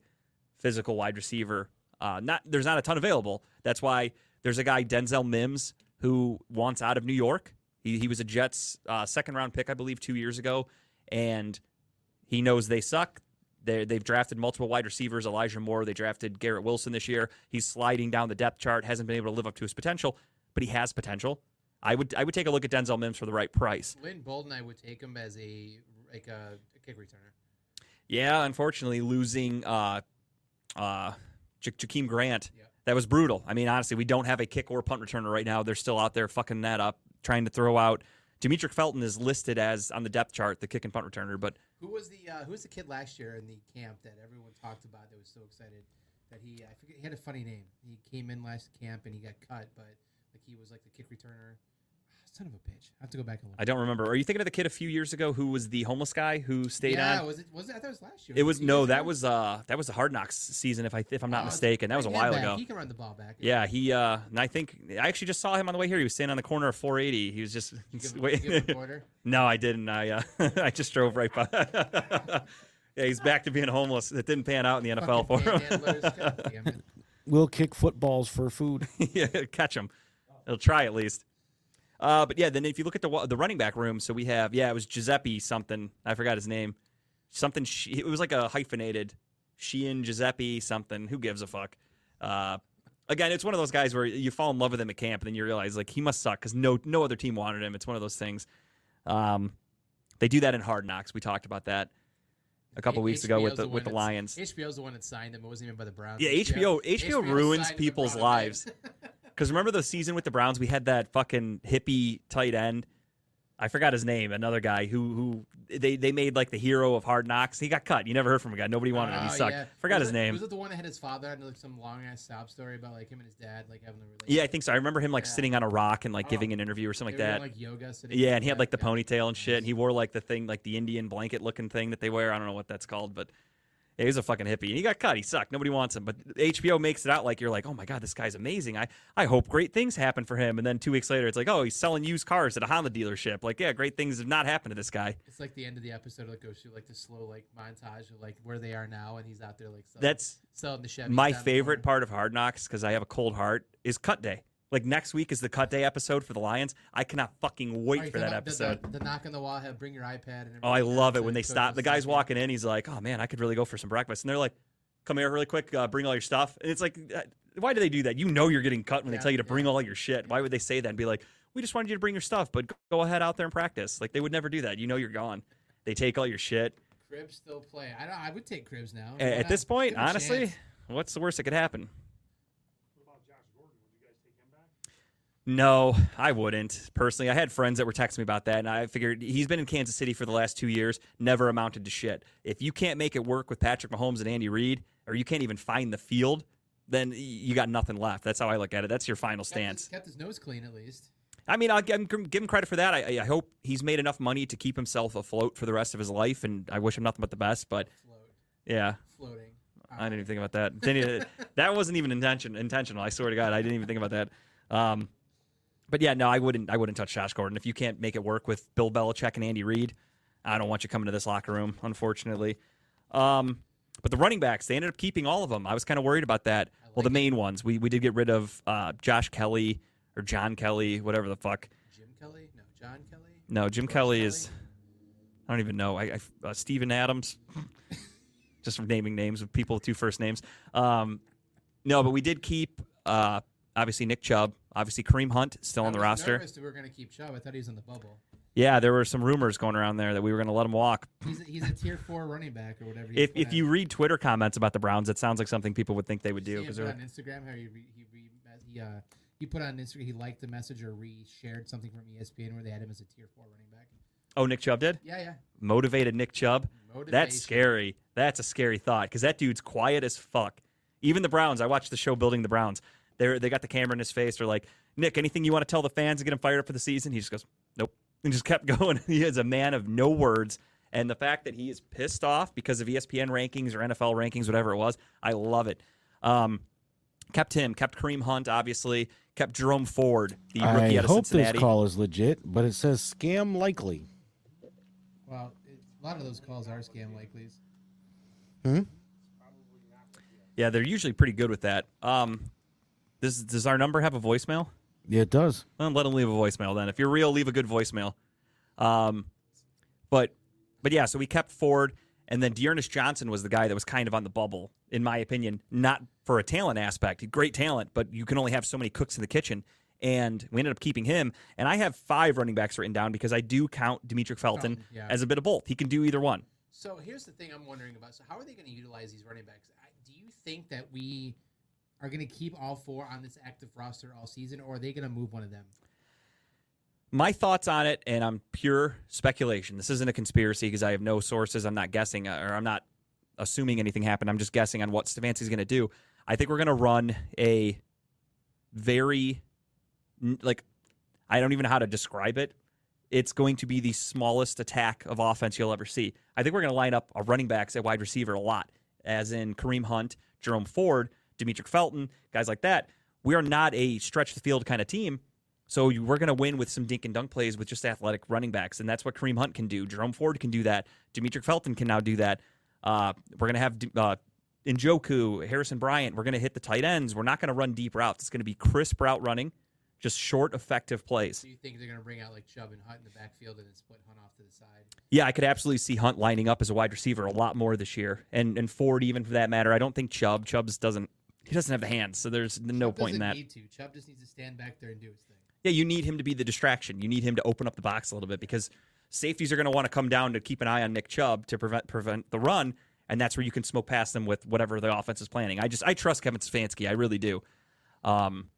physical wide receiver. Uh, not there's not a ton available. That's why there's a guy Denzel Mims who wants out of New York. He, he was a Jets uh, second round pick, I believe, two years ago, and he knows they suck. They they've drafted multiple wide receivers. Elijah Moore. They drafted Garrett Wilson this year. He's sliding down the depth chart. Hasn't been able to live up to his potential, but he has potential. I would I would take a look at Denzel Mims for the right price. Lynn Bowden, I would take him as a like a, a kick returner. Yeah, unfortunately, losing uh, uh, Ja- Jakeem Grant, Yeah. That was brutal. I mean, honestly, we don't have a kick or punt returner right now. They're still out there fucking that up, trying to throw out. Demetric Felton is listed as on the depth chart the kick and punt returner, but Who was the uh, Who was the kid last year in the camp that everyone talked about? That was so excited that he I forget he had a funny name. He came in last camp and he got cut, but like he was like the kick returner. Son of a bitch! I have to go back and look. I don't remember. Are you thinking of the kid a few years ago who was the homeless guy who stayed yeah, on? was it? Was it? I thought it was last year. It was two no, that ago? was uh that was the Hard Knocks season if I if I'm not Oh, mistaken. That was a while back. ago. He can run the ball back. Yeah, he uh and I think I actually just saw him on the way here. He was standing on the corner of 480. He was just You give, him- wait. you give him a quarter. no, I didn't. I uh, I just drove right by. yeah, he's back to being homeless. It didn't pan out in the NFL for Fucking him. God damn it. We'll kick footballs for food. yeah, catch him. He'll try at least. Uh, but yeah, then if you look at the the running back room, so we have yeah, it was Giuseppe something. I forgot his name. Something. She, it was like a hyphenated. Sheehan Giuseppe something. Who gives a fuck? Uh, again, it's one of those guys where you fall in love with him at camp, and then you realize like he must suck because no no other team wanted him. It's one of those things. Um, they do that in Hard Knocks. We talked about that. a couple weeks ago with HBO's the one with the Lions. HBO's the one that signed him. It wasn't even by the Browns. Yeah, HBO HBO HBO ruins signed him and people's brought him in. lives. Because remember the season with the Browns, we had that fucking hippie tight end. I forgot his name. Another guy who who they they made like the hero of Hard Knocks. He got cut. You never heard from him again. Nobody wanted him. He Oh, sucked. yeah. Forgot was his it, name. Was it the one that had his father had like some long ass sob story about like him and his dad like having a relationship? Yeah, I think so. I remember him like Yeah. sitting on a rock and like Oh. giving an interview or something like that. doing, like yoga. Sitting yeah, and he had like the ponytail and shit. And he wore like the thing, like the Indian blanket looking thing that they wear. I don't know what that's called, but yeah, he's a fucking hippie. And he got cut. He sucked. Nobody wants him. But HBO makes it out like you're like, oh my god, this guy's amazing. I I hope great things happen for him. And then two weeks later, it's like, oh, he's selling used cars at a Honda dealership. Like, yeah, great things have not happened to this guy. It's like the end of the episode that goes through like the slow like montage of like where they are now, and he's out there like selling, That's selling the Chevy. my favorite part of Hard Knocks because I have a cold heart is cut day. Like next week is the cut day episode for the Lions. I cannot fucking wait for that episode. The, the, knock on the wall, have bring your iPad. And Oh, I everything love else, it when and they stop. The guy's walking in. He's like, "Oh man, I could really go for some breakfast." And they're like, "Come here really quick. Uh, bring all your stuff." And it's like, uh, why do they do that? You know you're getting cut when they Yeah, tell you to bring yeah. all your shit. Why would they say that and be like, "We just wanted you to bring your stuff, but go ahead out there and practice." Like they would never do that. You know you're gone. They take all your shit. Cribbs still play. I don't, I would take Cribbs now. A- Why At not? this point, Give him a honestly, chance. what's the worst that could happen? What about Josh Gordon? Would you guys take him back? No, I wouldn't. Personally, I had friends that were texting me about that, and I figured he's been in Kansas City for the last two years, never amounted to shit. If you can't make it work with Patrick Mahomes and Andy Reid, or you can't even find the field, then you got nothing left. That's how I look at it. That's your final Kept his- stance. Kept his nose clean at least. I mean, I'll give him, give him credit for that. I, I hope he's made enough money to keep himself afloat for the rest of his life, and I wish him nothing but the best. But Float, yeah, floating. I didn't even think about that. That wasn't even intention intentional. I swear to God, I didn't even think about that. Um, but yeah, no, I wouldn't. I wouldn't touch Josh Gordon if you can't make it work with Bill Belichick and Andy Reid. I don't want you coming to this locker room, unfortunately. Um, but the running backs, they ended up keeping all of them. I was kind of worried about that. well, the main ones, we we did get rid of uh, Josh Kelly or John Kelly, whatever the fuck. Jim Kelly? No, John Kelly. No, Jim Kelly Kelly? is. I don't even know. I, I uh, Steven Adams. Just naming names of people with two first names. Um, no, but we did keep uh, obviously Nick Chubb, obviously Kareem Hunt still on the I was roster. we were going to keep Chubb. I thought he was in the bubble. Yeah, there were some rumors going around there that we were going to let him walk. He's a, he's a tier four running back or whatever. If if you read Twitter comments about the Browns, it sounds like something people would think they would do because on Instagram how he re, he re, he uh he put on Instagram he liked the message or re-shared something from ESPN where they had him as a tier four running back. oh Nick Chubb did Yeah, yeah. motivated Nick Chubb. Motivation. That's scary. That's a scary thought because that dude's quiet as fuck. Even the Browns, I watched the show Building the Browns. They they got the camera in his face. They're like, Nick, anything you want to tell the fans to get him fired up for the season? He just goes, nope, and just kept going. he is a man of no words. And the fact that he is pissed off because of ESPN rankings or NFL rankings, whatever it was, I love it. Um, kept him, kept Kareem Hunt, obviously, kept Jerome Ford, the rookie I out of hope Cincinnati. this call is legit, but it says scam likely. Well, it, a lot of those calls are scam likelies. Yeah, they're usually pretty good with that. Um, does does our number have a voicemail? Yeah, it does. Well, let them leave a voicemail then. If you're real, leave a good voicemail. Um, but but yeah, so we kept Ford, and then D'Ernest Johnson was the guy that was kind of on the bubble, in my opinion, not for a talent aspect. Great talent, but you can only have so many cooks in the kitchen. And we ended up keeping him. And I have five running backs written down because I do count Demetric Felton Felton, yeah. as a bit of both. He can do either one. So here's the thing I'm wondering about. So how are they going to utilize these running backs? Do you think that we are going to keep all four on this active roster all season, or are they going to move one of them? my thoughts on it, and I'm pure speculation. This isn't a conspiracy because I have no sources. I'm not guessing uh, or I'm not assuming anything happened. I'm just guessing on what Stefanski's going to do. I think we're going to run a very like I don't even know how to describe it. It's going to be the smallest attack of offense you'll ever see. I think we're going to line up a running backs at wide receiver a lot, as in Kareem Hunt, Jerome Ford, Demetric Felton, guys like that. We are not a stretch the field kind of team. So you- we're going to win with some dink and dunk plays with just athletic running backs, and that's what Kareem Hunt can do. Jerome Ford can do that. Demetric Felton can now do that. Uh, we're going to have uh, Njoku, Harrison Bryant. We're going to hit the tight ends. We're not going to run deep routes. It's going to be crisp route running, just short, effective plays. Do you think they're going to bring out like Chubb and Hunt in the backfield and then split Hunt off to the side? Yeah, I could absolutely see Hunt lining up as a wide receiver a lot more this year, and and Ford even for that matter. I don't think Chubb. Chubb's doesn't. He doesn't have the hands, so there's no Chubb point in that. Need to. Chubb just needs to stand back there and do his thing. Yeah, you need him to be the distraction. You need him to open up the box a little bit because Safeties are going to want to come down to keep an eye on Nick Chubb to prevent prevent the run, and that's where you can smoke past them with whatever the offense is planning. I just I trust Kevin Stefanski, I really do. Um,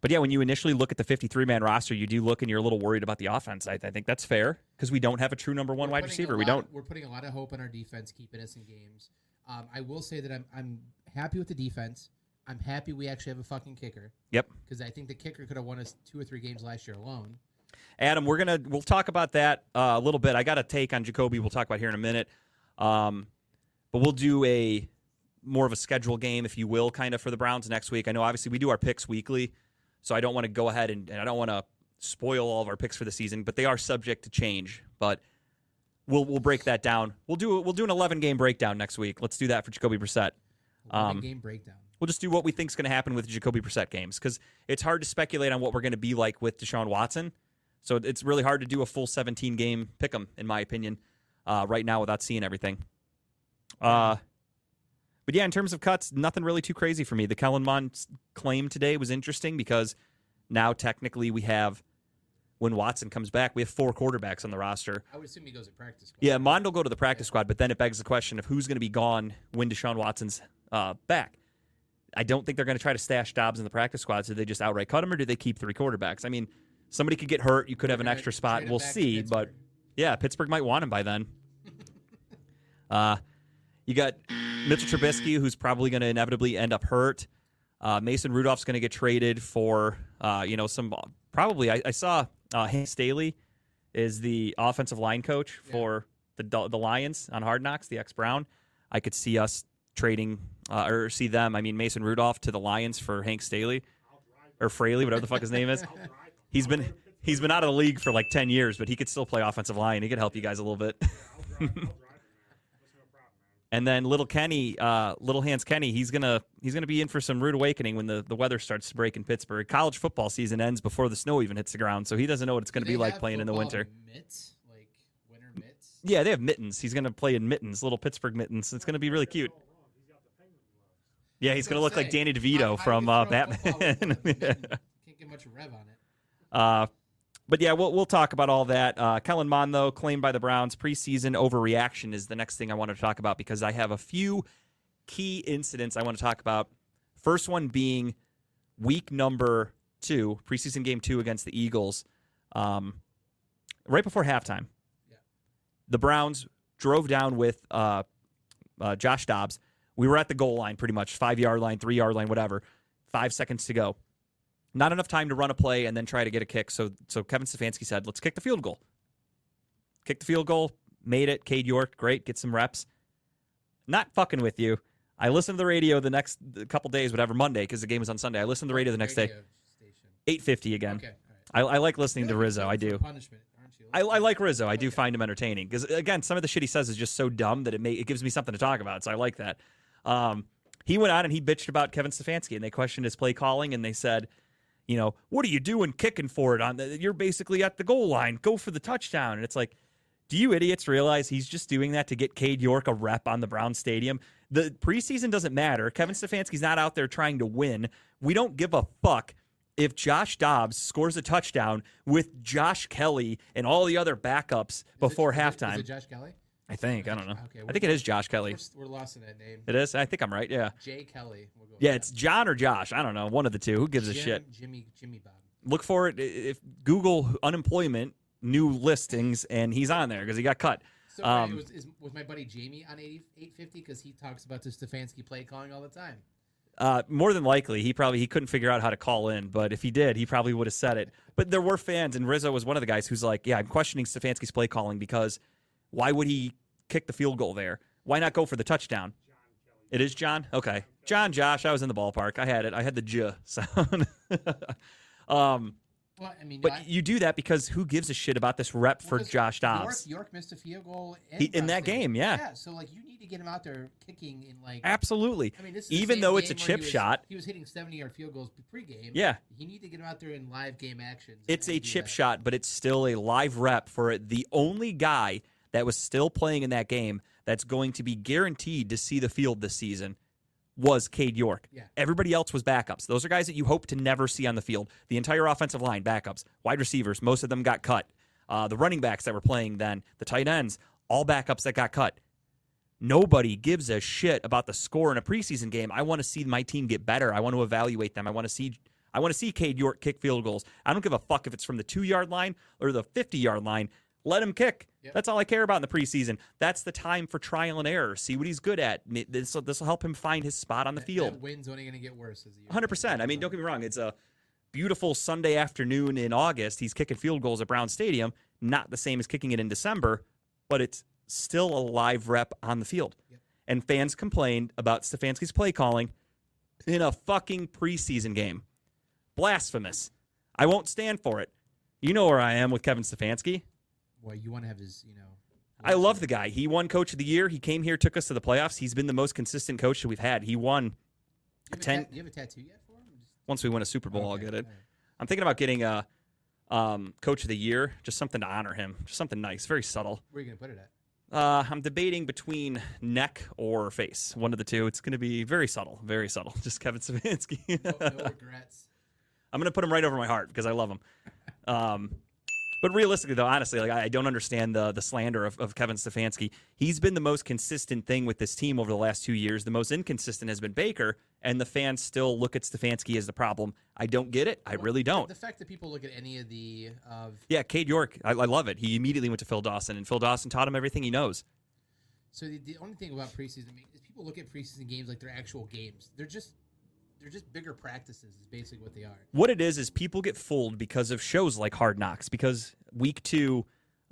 but yeah, when you initially look at the 53 man roster, you do look and you're a little worried about the offense. I, I think that's fair because we don't have a true number one We're wide receiver. we don't. We're putting a lot of hope in our defense, keeping us in games. Um, I will say that I'm I'm happy with the defense. I'm happy we actually have a fucking kicker Yep. because I think the kicker could have won us two or three games last year alone. Adam, we're gonna we'll talk about that uh, a little bit. I got a take on Jacoby. We'll talk about here in a minute. Um, but we'll do a more of a schedule game, if you will, kind of for the Browns next week. I know obviously we do our picks weekly, so I don't want to go ahead and, and I don't want to spoil all of our picks for the season, but they are subject to change. But we'll we'll break that down. We'll do we'll do an 11 game breakdown next week. Let's do that for Jacoby Brissett. Um, game breakdown. We'll just do what we think is going to happen with Jacoby Brissett games because it's hard to speculate on what we're going to be like with Deshaun Watson. So it's really hard to do a full 17 game pick 'em, in my opinion, uh, right now without seeing everything. Uh, but yeah, in terms of cuts, nothing really too crazy for me. The Kellen Mond claim today was interesting because now technically we have, when Watson comes back, we have four quarterbacks on the roster. I would assume he goes to practice. squad. Yeah, Mond will go to the practice squad, but then it begs the question of who's going to be gone when Deshaun Watson's uh, back. I don't think they're going to try to stash Dobbs in the practice squad, so they just outright cut him, or do they keep three quarterbacks? I mean, somebody could get hurt. You could have an extra spot. We'll see, but yeah, Pittsburgh might want him by then. uh, you got Mitchell Trubisky, who's probably going to inevitably end up hurt. Uh, Mason Rudolph's going to get traded for, uh, you know, some probably. I, I saw uh, Hank Staley is the offensive line coach Yeah. for the the Lions on Hard Knocks, the ex Brown. I could see us trading uh, or see them. I mean, Mason Rudolph to the Lions for Hank Staley or Fraley, whatever the fuck his name is. He's been he's been out of the league for like ten years, but he could still play offensive line. He could help you guys a little bit. And then little Kenny, uh, little hands Kenny, he's gonna he's gonna be in for some rude awakening when the, the weather starts to break in Pittsburgh. College football season ends before the snow even hits the ground, so he doesn't know what it's gonna be like playing in the winter. Mitts, like winter mitts. Yeah, they have mittens. He's gonna play in mittens, little Pittsburgh mittens. It's gonna be really cute. Yeah, he's gonna look like Danny DeVito from uh, Batman. Can't get much rev on it. Uh, but yeah, we'll we'll talk about all that. Uh, Kellen Mond, though, claimed by the Browns, preseason overreaction is the next thing I want to talk about because I have a few key incidents I want to talk about. First one being week number two, preseason game two against the Eagles, um, right before halftime. Yeah. The Browns drove down with uh, uh, Josh Dobbs. We were at the goal line, pretty much five yard line, three yard line, whatever. Five seconds to go not enough time to run a play and then try to get a kick. So so Kevin Stefanski said, let's kick the field goal. Kick the field goal, made it. Cade York, great, get some reps. Not fucking with you. I listened to the radio the next couple days, whatever Monday, because the game was on Sunday. I listened to the radio the next day. Radio station. Eight fifty again. Okay. I, I like listening to Rizzo. I do. Punishment. I, I like Rizzo. I do Okay. find him entertaining because again, some of the shit he says is just so dumb that it may it gives me something to talk about. So I like that. Um, he went on and he bitched about Kevin Stefanski, and they questioned his play calling, and they said, you know, what are you doing kicking for it on? The, you're basically at the goal line. Go for the touchdown. And it's like, do you idiots realize he's just doing that to get Cade York a rep on the Brown Stadium? The preseason doesn't matter. Kevin Stefanski's not out there trying to win. We don't give a fuck if Josh Dobbs scores a touchdown with Josh Kelly and all the other backups Is before is it- halftime. Is it Josh Kelly? I think. I don't know. Okay, I think it is Josh Kelly. We're, lost in that name. It is. I think I'm right. Yeah. Jay Kelly. We'll Yeah. that. It's John or Josh. I don't know. One of the two. Who gives a shit? Jimmy Jimmy Bob. Look for it if Google unemployment new listings and he's on there because he got cut. So Um, was, is, was my buddy Jamie on 80, 850 because he talks about the Stefanski play calling all the time. Uh, more than likely, he probably he couldn't figure out how to call in, but if he did, he probably would have said it. But there were fans, and Rizzo was one of the guys who's like, "Yeah, I'm questioning Stefanski's play calling because why would he kick the field goal there? Why not go for the touchdown?" It is John. Okay, John, Josh. I was in the ballpark. I had it. I had the J sound. um, Well, I mean, but I- you do that because who gives a shit about this rep for Josh Dobbs? York, York missed a field goal He- in that game, yeah. Yeah, so like you need to get him out there kicking in like. Absolutely. I mean, this is Even though it's a chip he was- shot, He was hitting seventy-yard field goals pregame. Yeah. you need to get him out there in live game action. It's a chip shot, but it's still a live rep for. The only guy that was still playing in that game that's going to be guaranteed to see the field this season was Cade York. Yeah. Everybody else was backups. Those are guys that you hope to never see on the field. The entire offensive line, backups. Wide receivers, most of them got cut. uh, the running backs that were playing then, the tight ends, all backups that got cut. Nobody gives a shit about the score in a preseason game. I want to see my team get better. I want to evaluate them. I want to see I want to see Cade York kick field goals. I don't give a fuck if it's from the two yard line or the 50 yard line. Let him kick. Yep. That's all I care about in the preseason. That's the time for trial and error. See what he's good at. This this will help him find his spot on the That- field. That win's only going to get worse as the year. Hundred percent. I mean, don't get me wrong. It's a beautiful Sunday afternoon in August. He's kicking field goals at Brown Stadium. Not the same as kicking it in December, but it's still a live rep on the field. Yep. And fans complained about Stefanski's play calling in a fucking preseason game. Blasphemous. I won't stand for it. You know where I am with Kevin Stefanski. Well, you want to have his, you know. I love the guy. He won Coach of the Year. He came here, took us to the playoffs. He's been the most consistent coach that we've had. He won a ten- you have a tattoo yet for him? Once we win a Super Bowl. I'll get it. right. I'm thinking about getting a um, coach of the year, just something to honor him, just something nice, very subtle. Where are you going to put it at? Uh, I'm debating between neck or face, one of the two. It's going to be very subtle, very subtle. Just Kevin Stefanski. No, no regrets. I'm going to put him right over my heart because I love him. Um, but realistically, though, honestly, like I don't understand the the slander of, of Kevin Stefanski. He's been the most consistent thing with this team over the last two years. The most inconsistent has been Baker, and the fans still look at Stefanski as the problem. I don't get it. I really don't. The fact that people look at any of the of Yeah, Cade York, I, I love it. He immediately went to Phil Dawson, and Phil Dawson taught him everything he knows. so the, the only thing about preseason I mean, is people look at preseason games like they're actual games. They're just they're just bigger practices. Is basically what they are. What it is is people get fooled because of shows like Hard Knocks. Because week two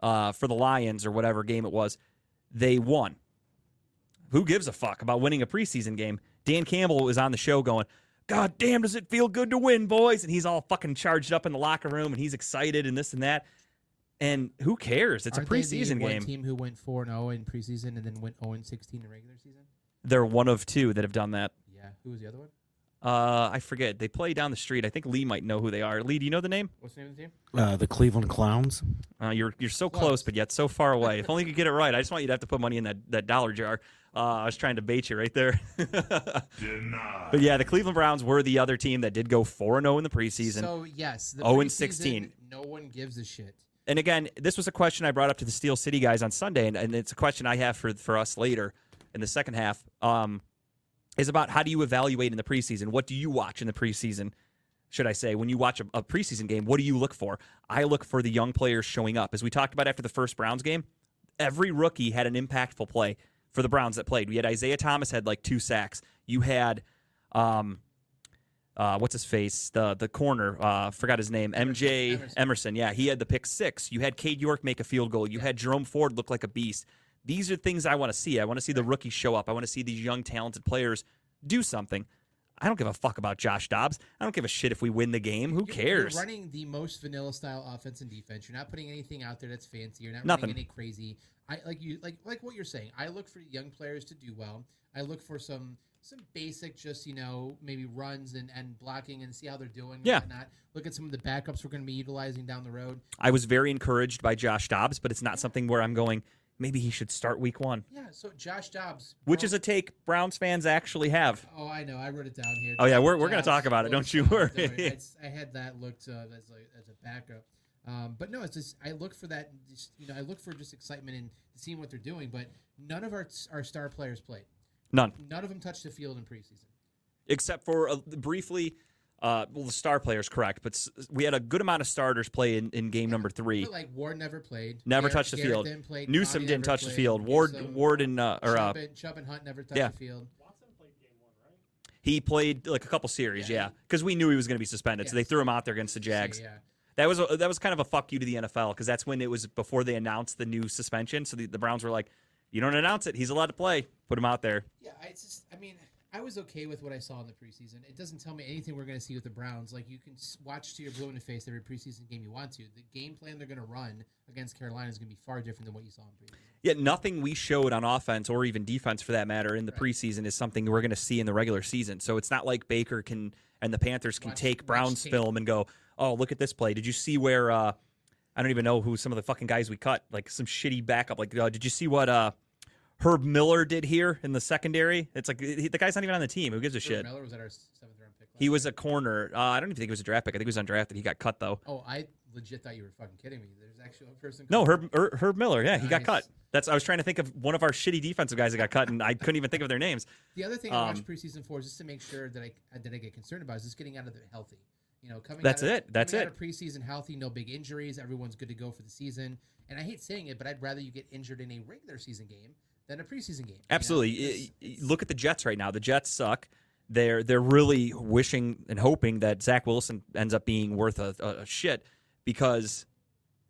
uh, for the Lions or whatever game it was, they won. Who gives a fuck about winning a preseason game? Dan Campbell was on the show going, "God damn, does it feel good to win, boys?" And he's all fucking charged up in the locker room, and he's excited and this and that. And who cares? It's Aren't a they preseason the one game. team who went four and zero in preseason and then went zero and sixteen in regular season. They're one of two that have done that. Yeah. Who was the other one? Uh, I forget. They play down the street. I think Lee might know who they are. Lee, do you know the name? What's the name of the team? Uh, the Cleveland Clowns. Uh, you're you're so Close. close, but yet so far away. if only you could get it right. I just want you to have to put money in that, that dollar jar. Uh, I was trying to bait you right there. Denied. but yeah, the Cleveland Browns were the other team that did go four and zero in the preseason. So yes, the 0 and 16. No one gives a shit. and again, this was a question I brought up to the Steel City guys on Sunday, and, and it's a question I have for for us later in the second half. Um, is about how do you evaluate in the preseason? What do you watch in the preseason? Should I say when you watch a, a preseason game? What do you look for? I look for the young players showing up. As we talked about after the first Browns game, every rookie had an impactful play for the Browns that played. We had Isaiah Thomas had like two sacks. You had, um, uh, what's his face? The the corner, uh, forgot his name. MJ Emerson. Emerson. Yeah, he had the pick six. You had Cade York make a field goal. You had Jerome Ford look like a beast. These are things I want to see. I want to see the rookies show up. I want to see these young talented players do something. I don't give a fuck about Josh Dobbs. I don't give a shit if we win the game. Who cares? You're running the most vanilla style offense and defense. You're not putting anything out there that's fancy. You're not Nothing. running any crazy. I like you like like what you're saying. I look for young players to do well. I look for some some basic, just you know, maybe runs and, and blocking and see how they're doing. Yeah. whatnot. Look at some of the backups we're going to be utilizing down the road. I was very encouraged by Josh Dobbs, but it's not something where I'm going. Maybe he should start week one, Yeah. So Josh Dobbs, which is a take Browns fans actually have. Oh, I know. I wrote it down here. Oh, yeah, we're- we're gonna talk about it, don't you worry. don't worry. It's- I had that looked uh, as a as a backup. Um, but no, it's just I look for that. Just, you know, I look for just excitement and seeing what they're doing. But none of our our star players played. None, None of them touched the field in preseason. except for uh, briefly. Uh, well, the star players, correct, but we had a good amount of starters play in, in game number three. But like Ward never played. Never Garrett- touched the Garrett field. didn't play, Newsome Connie didn't never touch the field. Ward, Newsome, Ward, and uh, or uh, Chubb, and, Chubb and Hunt never touched yeah. the field. Watson played game one, right? he played like a couple series, Yeah. yeah, because we knew he was going to be suspended, so they threw him out there against the Jags. Yeah. That was a, that was kind of a fuck you to the NFL because that's when it was before they announced the new suspension. So the, the Browns were like, "You don't announce it; he's allowed to play. Put him out there." Yeah, I just, I mean, I was okay with what I saw in the preseason. It doesn't tell me anything we're going to see with the Browns. Like you can watch to your blue in the face every preseason game you want to. The game plan they're going to run against Carolina is going to be far different than what you saw in preseason. Yet nothing we showed on offense or even defense for that matter in the Right. preseason is something we're going to see in the regular season. So it's not like Baker can and the Panthers can Watch- take Browns film and go, "Oh, look at this play. Did you see where uh I don't even know who some of the fucking guys we cut, like some shitty backup. Like, uh, did you see what uh Herb Miller did here in the secondary? It's like he, the guy's not even on the team. Who gives a Herb shit? Miller was at our seventh round pick. He was a corner. Uh, I don't even think he was a draft pick. I think he was undrafted. He got cut though. Oh, I legit thought you were fucking kidding me. There's actually a person. No, Herb, Herb, Herb Miller. Yeah, he got cut. That's I was trying to think of one of our shitty defensive guys that got cut, and I couldn't even think of their names. The other thing I watch Um, preseason for is just to make sure that I that I get concerned about is just getting out of it healthy. You know, coming That's of, it. That's it. Out of preseason healthy, no big injuries, everyone's good to go for the season. And I hate saying it, but I'd rather you get injured in a regular season game than a preseason game. you know? Absolutely. Because Y- y- it's- Look at the Jets right now. The Jets suck. They're they're really wishing and hoping that Zach Wilson ends up being worth a, a, a shit because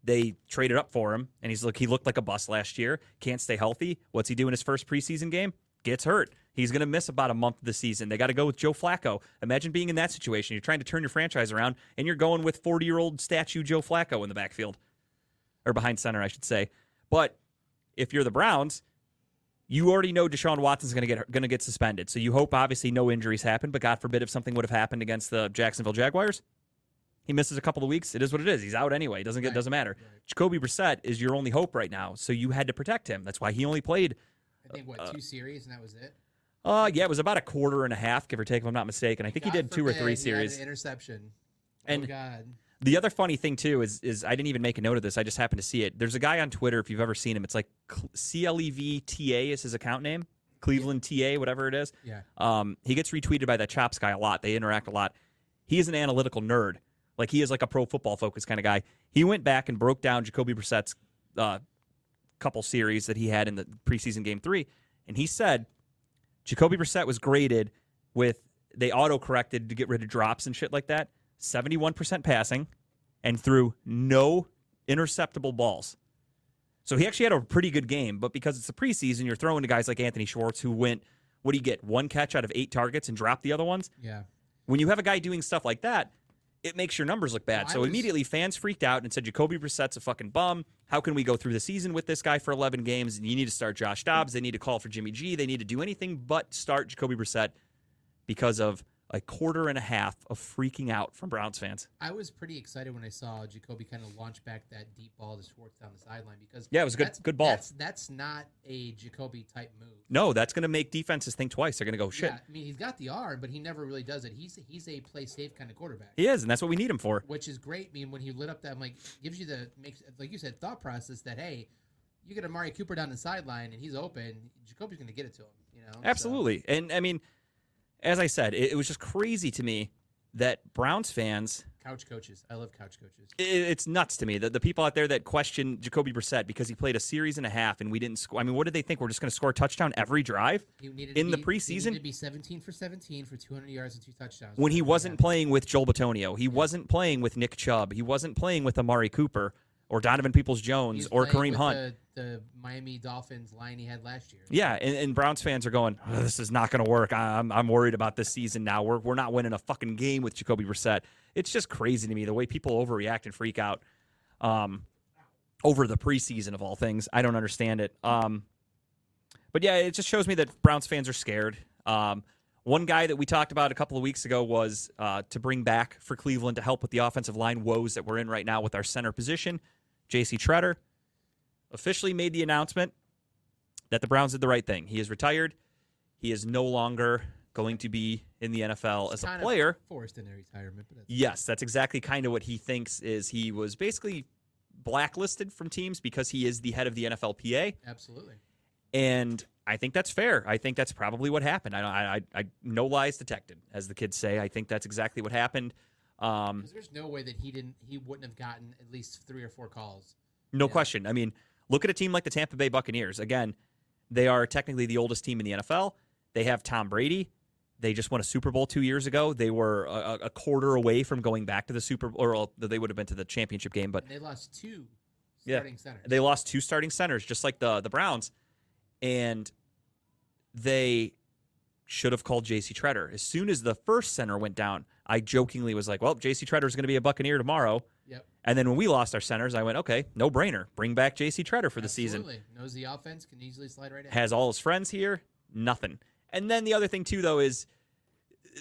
they traded up for him and he's look he looked like a bust last year. Can't stay healthy. What's he do in his first preseason game? Gets hurt. He's going to miss about a month of the season. They got to go with Joe Flacco. Imagine being in that situation. You're trying to turn your franchise around and you're going with 40 year old statue Joe Flacco in the backfield or behind center, I should say. But if you're the Browns, you already know Deshaun Watson's going to get going to get suspended. So you hope obviously no injuries happen, but God forbid if something would have happened against the Jacksonville Jaguars, he misses a couple of weeks. It is what it is. He's out anyway. It doesn't get Right, doesn't matter. right. Jacoby Brissett is your only hope right now. So you had to protect him. That's why he only played I think what two series and that was it. uh yeah, it was about a quarter and a half, give or take, if I'm not mistaken. I think he did two or three series. an interception. And- oh God, The other funny thing too is is I didn't even make a note of this. I just happened to see it. There's a guy on Twitter if you've ever seen him. It's like C L E V T A is his account name. Cleveland TA, whatever it is. yeah. Um, he gets retweeted by that Chops guy a lot. They interact a lot. He is an analytical nerd. Like he is like a pro football focused kind of guy. He went back and broke down Jacoby Brissett's uh, couple series that he had in the preseason game three, and he said Jacoby Brissett was graded with they auto corrected to get rid of drops and shit like that. Seventy one percent passing, and threw no interceptable balls. So he actually had a pretty good game, but because it's the preseason, you're throwing to guys like Anthony Schwartz who went, what do you get? One catch out of eight targets and dropped the other ones? Yeah. When you have a guy doing stuff like that, it makes your numbers look bad. Well, so was- immediately fans freaked out and said, Jacoby Brissett's a fucking bum. How can we go through the season with this guy for 11 games? And you need to start Josh Dobbs. They need to call for Jimmy G. They need to do anything but start Jacoby Brissett because of a quarter and a half of freaking out from Browns fans. I was pretty excited when I saw Jacoby kind of launch back that deep ball to Schwartz down the sideline because Yeah, it was a good- good ball. That's that's not a Jacoby type move. No, that's going to make defenses think twice. They're going to go, shit. Yeah, I mean he's got the arm, but he never really does it. He's he's a play safe kind of quarterback, He is, and that's what we need him for. which is great. I mean when he lit up that, I'm like gives you the makes like you said thought process that hey, you get Amari Cooper down the sideline and he's open, Jacoby's going to get it to him. You know, So- Absolutely. And I mean, as I said, it, it was just crazy to me that Browns fans, couch coaches, I love couch coaches. it, it's nuts to me that the people out there that question Jacoby Brissett because he played a series and a half and we didn't score. I mean, what did they think? We're just going to score a touchdown every drive needed in to the be, he preseason? needed to be 17 for 17 for 200 yards and two touchdowns. when he wasn't playing with Joel Bitonio. He wasn't playing with Nick Chubb. He wasn't playing with Amari Cooper or Donovan Peoples Jones or Kareem Hunt. The, the Miami Dolphins line he had last year. Yeah, and, and Browns fans are going, "Oh, this is not going to work. I'm, I'm worried about this season now. We're, we're not winning a fucking game with Jacoby Brissett. It's just crazy to me the way people overreact and freak out um, over the preseason of all things. I don't understand it. Um, but yeah, it just shows me that Browns fans are scared. Um, one guy that we talked about a couple of weeks ago was uh, to bring back for Cleveland to help with the offensive line woes that we're in right now with our center position. J.C. Tretter officially made the announcement that the Browns did the right thing. He is retired. He is no longer going to be in the NFL as a player. forced in a retirement, that's Yes, that's exactly kind of what he thinks is he was basically blacklisted from teams because he is the head of the NFLPA absolutely. and I think that's fair. I think that's probably what happened. I I, I no lies detected as the kids say. I think that's exactly what happened. Um, there's no way that he didn't, he wouldn't have gotten at least three or four calls. No Yeah. question. I mean, look at a team like the Tampa Bay Buccaneers. Again, they are technically the oldest team in the NFL. They have Tom Brady. They just won a Super Bowl two years ago. They were a, a quarter away from going back to the Super Bowl, or they would have been to the championship game, but they lost two Yeah. starting centers. they lost two starting centers, just like the the Browns, and they should have called J.C. Tretter as soon as the first center went down. I jokingly was like, "Well, J.C. Tretter is going to be a Buccaneer tomorrow." Yep. And then when we lost our centers, I went, "Okay, no brainer. Bring back J.C. Tretter for the season." Knows the offense, can easily slide right in. has all his friends here, nothing. And then the other thing too, though, is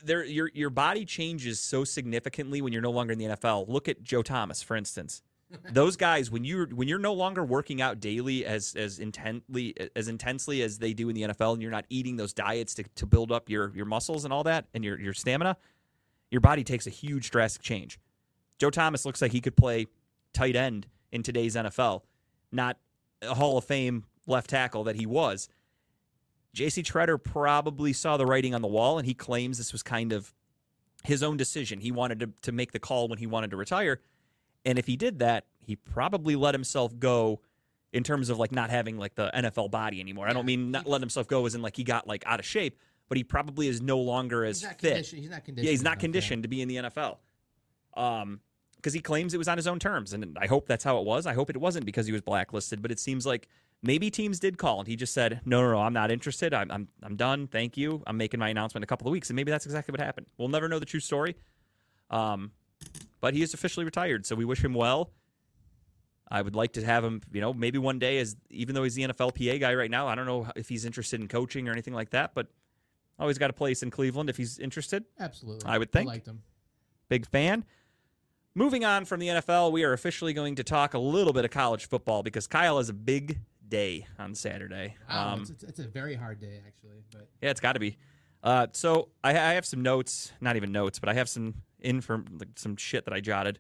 there your your body changes so significantly when you're no longer in the NFL. Look at Joe Thomas, for instance. Those guys, when you when you're no longer working out daily as as intently as intensely as they do in the NFL, and you're not eating those diets to, to build up your your muscles and all that and your your stamina, your body takes a huge drastic change. Joe Thomas looks like he could play tight end in today's NFL, not a Hall of Fame left tackle that he was. JC Tretter probably saw the writing on the wall, and he claims this was kind of his own decision. He wanted to, to make the call when he wanted to retire. And if he did that, he probably let himself go in terms of like not having like the NFL body anymore. I don't mean not letting himself go as in like he got like out of shape, but he probably is no longer as He's fit. He's not conditioned. Yeah, he's not conditioned to be in the NFL. Um, because he claims it was on his own terms, and I hope that's how it was. I hope it wasn't because he was blacklisted, but it seems like maybe teams did call, and he just said, "No, no, no, I'm not interested. I'm, I'm, I'm done. Thank you. I'm making my announcement in a couple of weeks." And maybe that's exactly what happened. We'll never know the true story. Um, but he is officially retired, so we wish him well. I would like to have him, you know, maybe one day as even though he's the NFLPA guy right now, I don't know if he's interested in coaching or anything like that, but always got a place in Cleveland if he's interested. Absolutely. I would think. I liked him. Big fan. Moving on from the NFL, we are officially going to talk a little bit of college football because Kyle has a big day on Saturday. Wow, Um, it's, it's, it's a very hard day actually, but yeah, it's got to be. Uh, so I, I have some notes, not even notes, but I have some inform, like some shit that I jotted.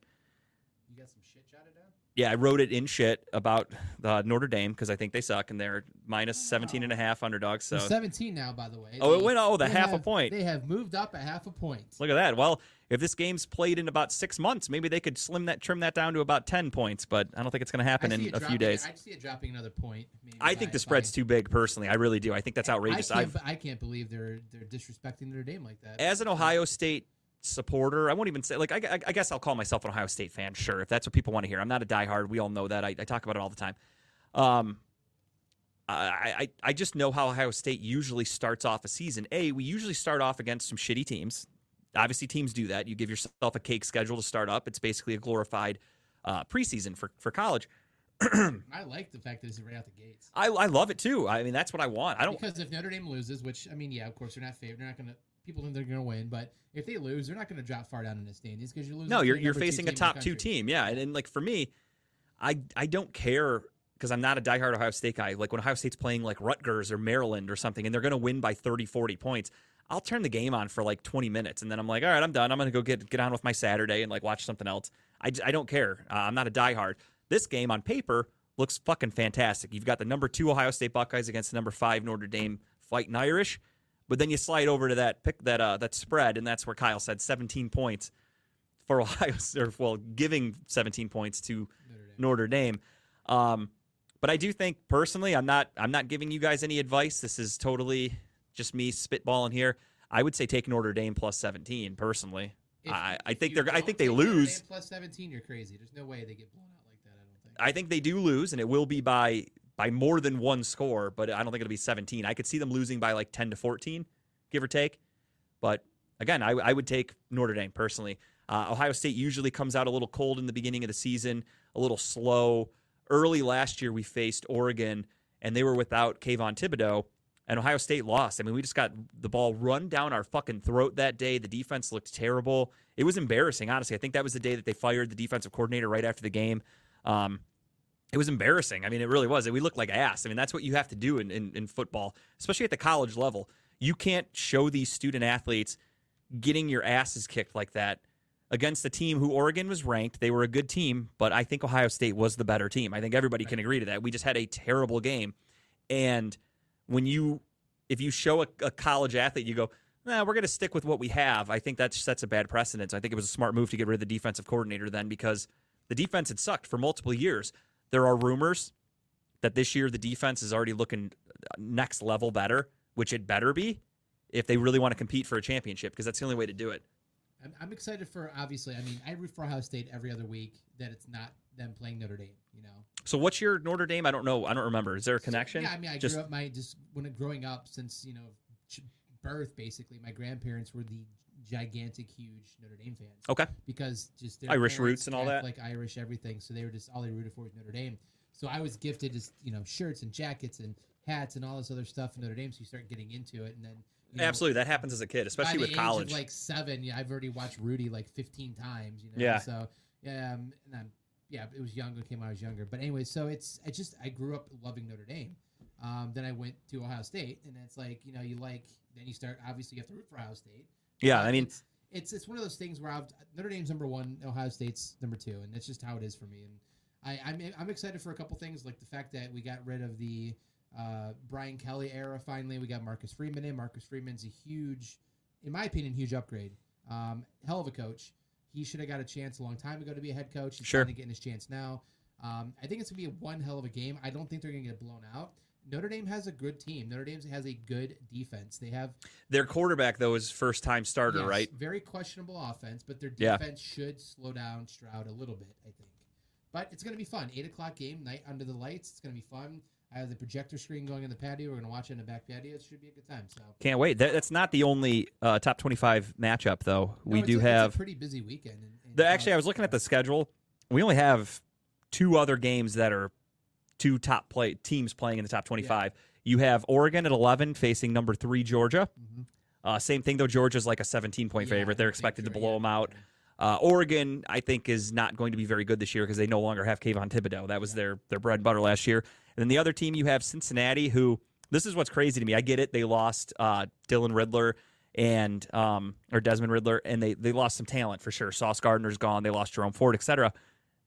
you got some shit jotted down. Yeah, I wrote it in shit about uh, Notre Dame because I think they suck and they're minus 17 and a half underdogs. So They're 17 now, by the way. Oh, it They- went- oh, the they half a point. They have moved up a half a point. look at that. Well, if this game's played in about six months, maybe they could slim that, trim that down to about 10 points, but I don't think it's going to I happen see in it a few dropping- days. I see it dropping another point. maybe I by- think the by- spread's too big, personally. I really do. I think that's outrageous. I I've, can't, I can't believe they're they're disrespecting Notre Dame like that. as an Ohio State supporter, I won't even say like I, I- I guess I'll call myself an Ohio State fan. Sure, if that's what people want to hear. I'm not a diehard. We all know that. I, I talk about it all the time. Um, I, I I just know how Ohio State usually starts off a season. A, we usually start off against some shitty teams. Obviously, teams do that. You give yourself a cake schedule to start up. It's basically a glorified uh, preseason for for college. I like the fact that it's right out the gates. I, I love it too. I mean, that's what I want. I don't. Because if Notre Dame loses, which I mean, yeah, of course they're not favored. They're not going to. People think they're going to win, but if they lose, they're not going to drop far down in the standings because you're losing. No, you're you're facing a top two team, yeah. And, and like for me, I I don't care because I'm not a diehard Ohio State guy. Like when Ohio State's playing like Rutgers or Maryland or something, and they're going to win by 30, 40 points, I'll turn the game on for like 20 minutes, and then I'm like, all right, I'm done. I'm going to go get get on with my Saturday and like watch something else. I, I don't care. Uh, I'm not a diehard. This game on paper looks fucking fantastic. You've got the number two Ohio State Buckeyes against the number five Notre Dame fighting Irish. But then you slide over to that pick that uh, that spread, and that's where Kyle said 17 points for Ohio, or well, giving 17 points to Notre Dame. Um, but I do think personally, I'm not I'm not giving you guys any advice. This is totally just me spitballing here. I would say take Notre Dame plus 17 personally. If- I, I think they're I think they Notre lose. Dame plus 17, you're crazy. There's no way they get blown out like that. I don't think. I think they do lose, and it will be by by more than one score. But I don't think it'll be 17. I could see them losing by like 10 to 14, give or take. But again, I, I would take Notre Dame personally. Uh, Ohio State usually comes out a little cold in the beginning of the season, a little slow. Early last year, we faced Oregon, and they were without Kayvon Thibodeaux, and Ohio State lost. I mean, we just got the ball run down our fucking throat that day. The defense looked terrible. It was embarrassing, honestly. I think that was the day that they fired the defensive coordinator right after the game. Um, it was embarrassing. I mean, it really was. We looked like ass. I mean, that's what you have to do in, in, in football, especially at the college level. You can't show these student athletes getting your asses kicked like that against a team who Oregon was ranked. They were a good team, but I think Ohio State was the better team. I think everybody can agree to that. We just had a terrible game. And when you, if you show a, a college athlete, you go, nah, we're going to stick with what we have. I think that sets a bad precedent. I think it was a smart move to get rid of the defensive coordinator then because the defense had sucked for multiple years. There are rumors that this year the defense is already looking uh, next level better, which it better be if they really want to compete for a championship because that's the only way to do it. I'm, I'm excited for obviously. I mean, I root for Ohio State every other week. That it's not them playing Notre Dame. You know, So what's your Notre Dame? I don't know. I don't remember. Is there a connection? So, yeah, I mean, I Just grew up my just when growing up since you know birth. Basically, my grandparents were the gigantic, huge Notre Dame fans okay. because just Irish roots and all that? like Irish everything. So they were just all they rooted for was Notre Dame. So I was gifted just you know shirts and jackets and hats and all this other stuff in Notre Dame. So you start getting into it, and then you know, Absolutely, that happens as a kid, especially with college. Like seven, yeah, I've already watched Rudy like fifteen times. You know, Yeah. So yeah, um, and I'm, yeah, it was younger. Came when I was younger, but anyway, so it's I just I grew up loving Notre Dame. Um, then I went to Ohio State, and it's like you know you like then you start obviously you have to root for Ohio State. Yeah, I mean, it's, it's it's one of those things where I've, Notre Dame's number one, Ohio State's number two, and that's just how it is for me. And I, I'm I'm excited for a couple things, like the fact that we got rid of the uh, Brian Kelly era. Finally, we got Marcus Freeman in. Marcus Freeman's a huge, in my opinion, huge upgrade. Um, hell of a coach. He should have got a chance a long time ago to be a head coach. He's Sure. finally getting his chance now. Um, I think it's gonna be one hell of a game. I don't think they're gonna get blown out. Notre Dame has a good team. Notre Dame has a good defense. They have Their quarterback though is first time starter, yes, right? Very questionable offense, but their Yeah. defense should slow down Stroud a little bit, I think. But it's going to be fun. Eight o'clock game, night under the lights. It's going to be fun. I have the projector screen going in the patio. We're going to watch it in the back patio. It should be a good time. So Can't wait. That, that's not the only uh, top twenty-five matchup though. No, we do a have. pretty busy weekend. In, in The, actually, I was looking at the schedule. We only have two other games that are two top play teams playing in the top 25. You have Oregon at 11 facing number three Georgia. Mhm. Uh, same thing though. Georgia's like a 17 point Yeah, favorite. They're expected to blow yeah. them out. Uh, Oregon, I think, is not going to be very good this year because they no longer have Kayvon Thibodeaux. That was their their bread and butter last year. And then the other team, you have Cincinnati, who this is what's crazy to me. I get it; they lost uh, Dylan Riddler and um, or Desmond Ridder, and they they lost some talent for sure. Sauce Gardner's gone. They lost Jerome Ford, etc.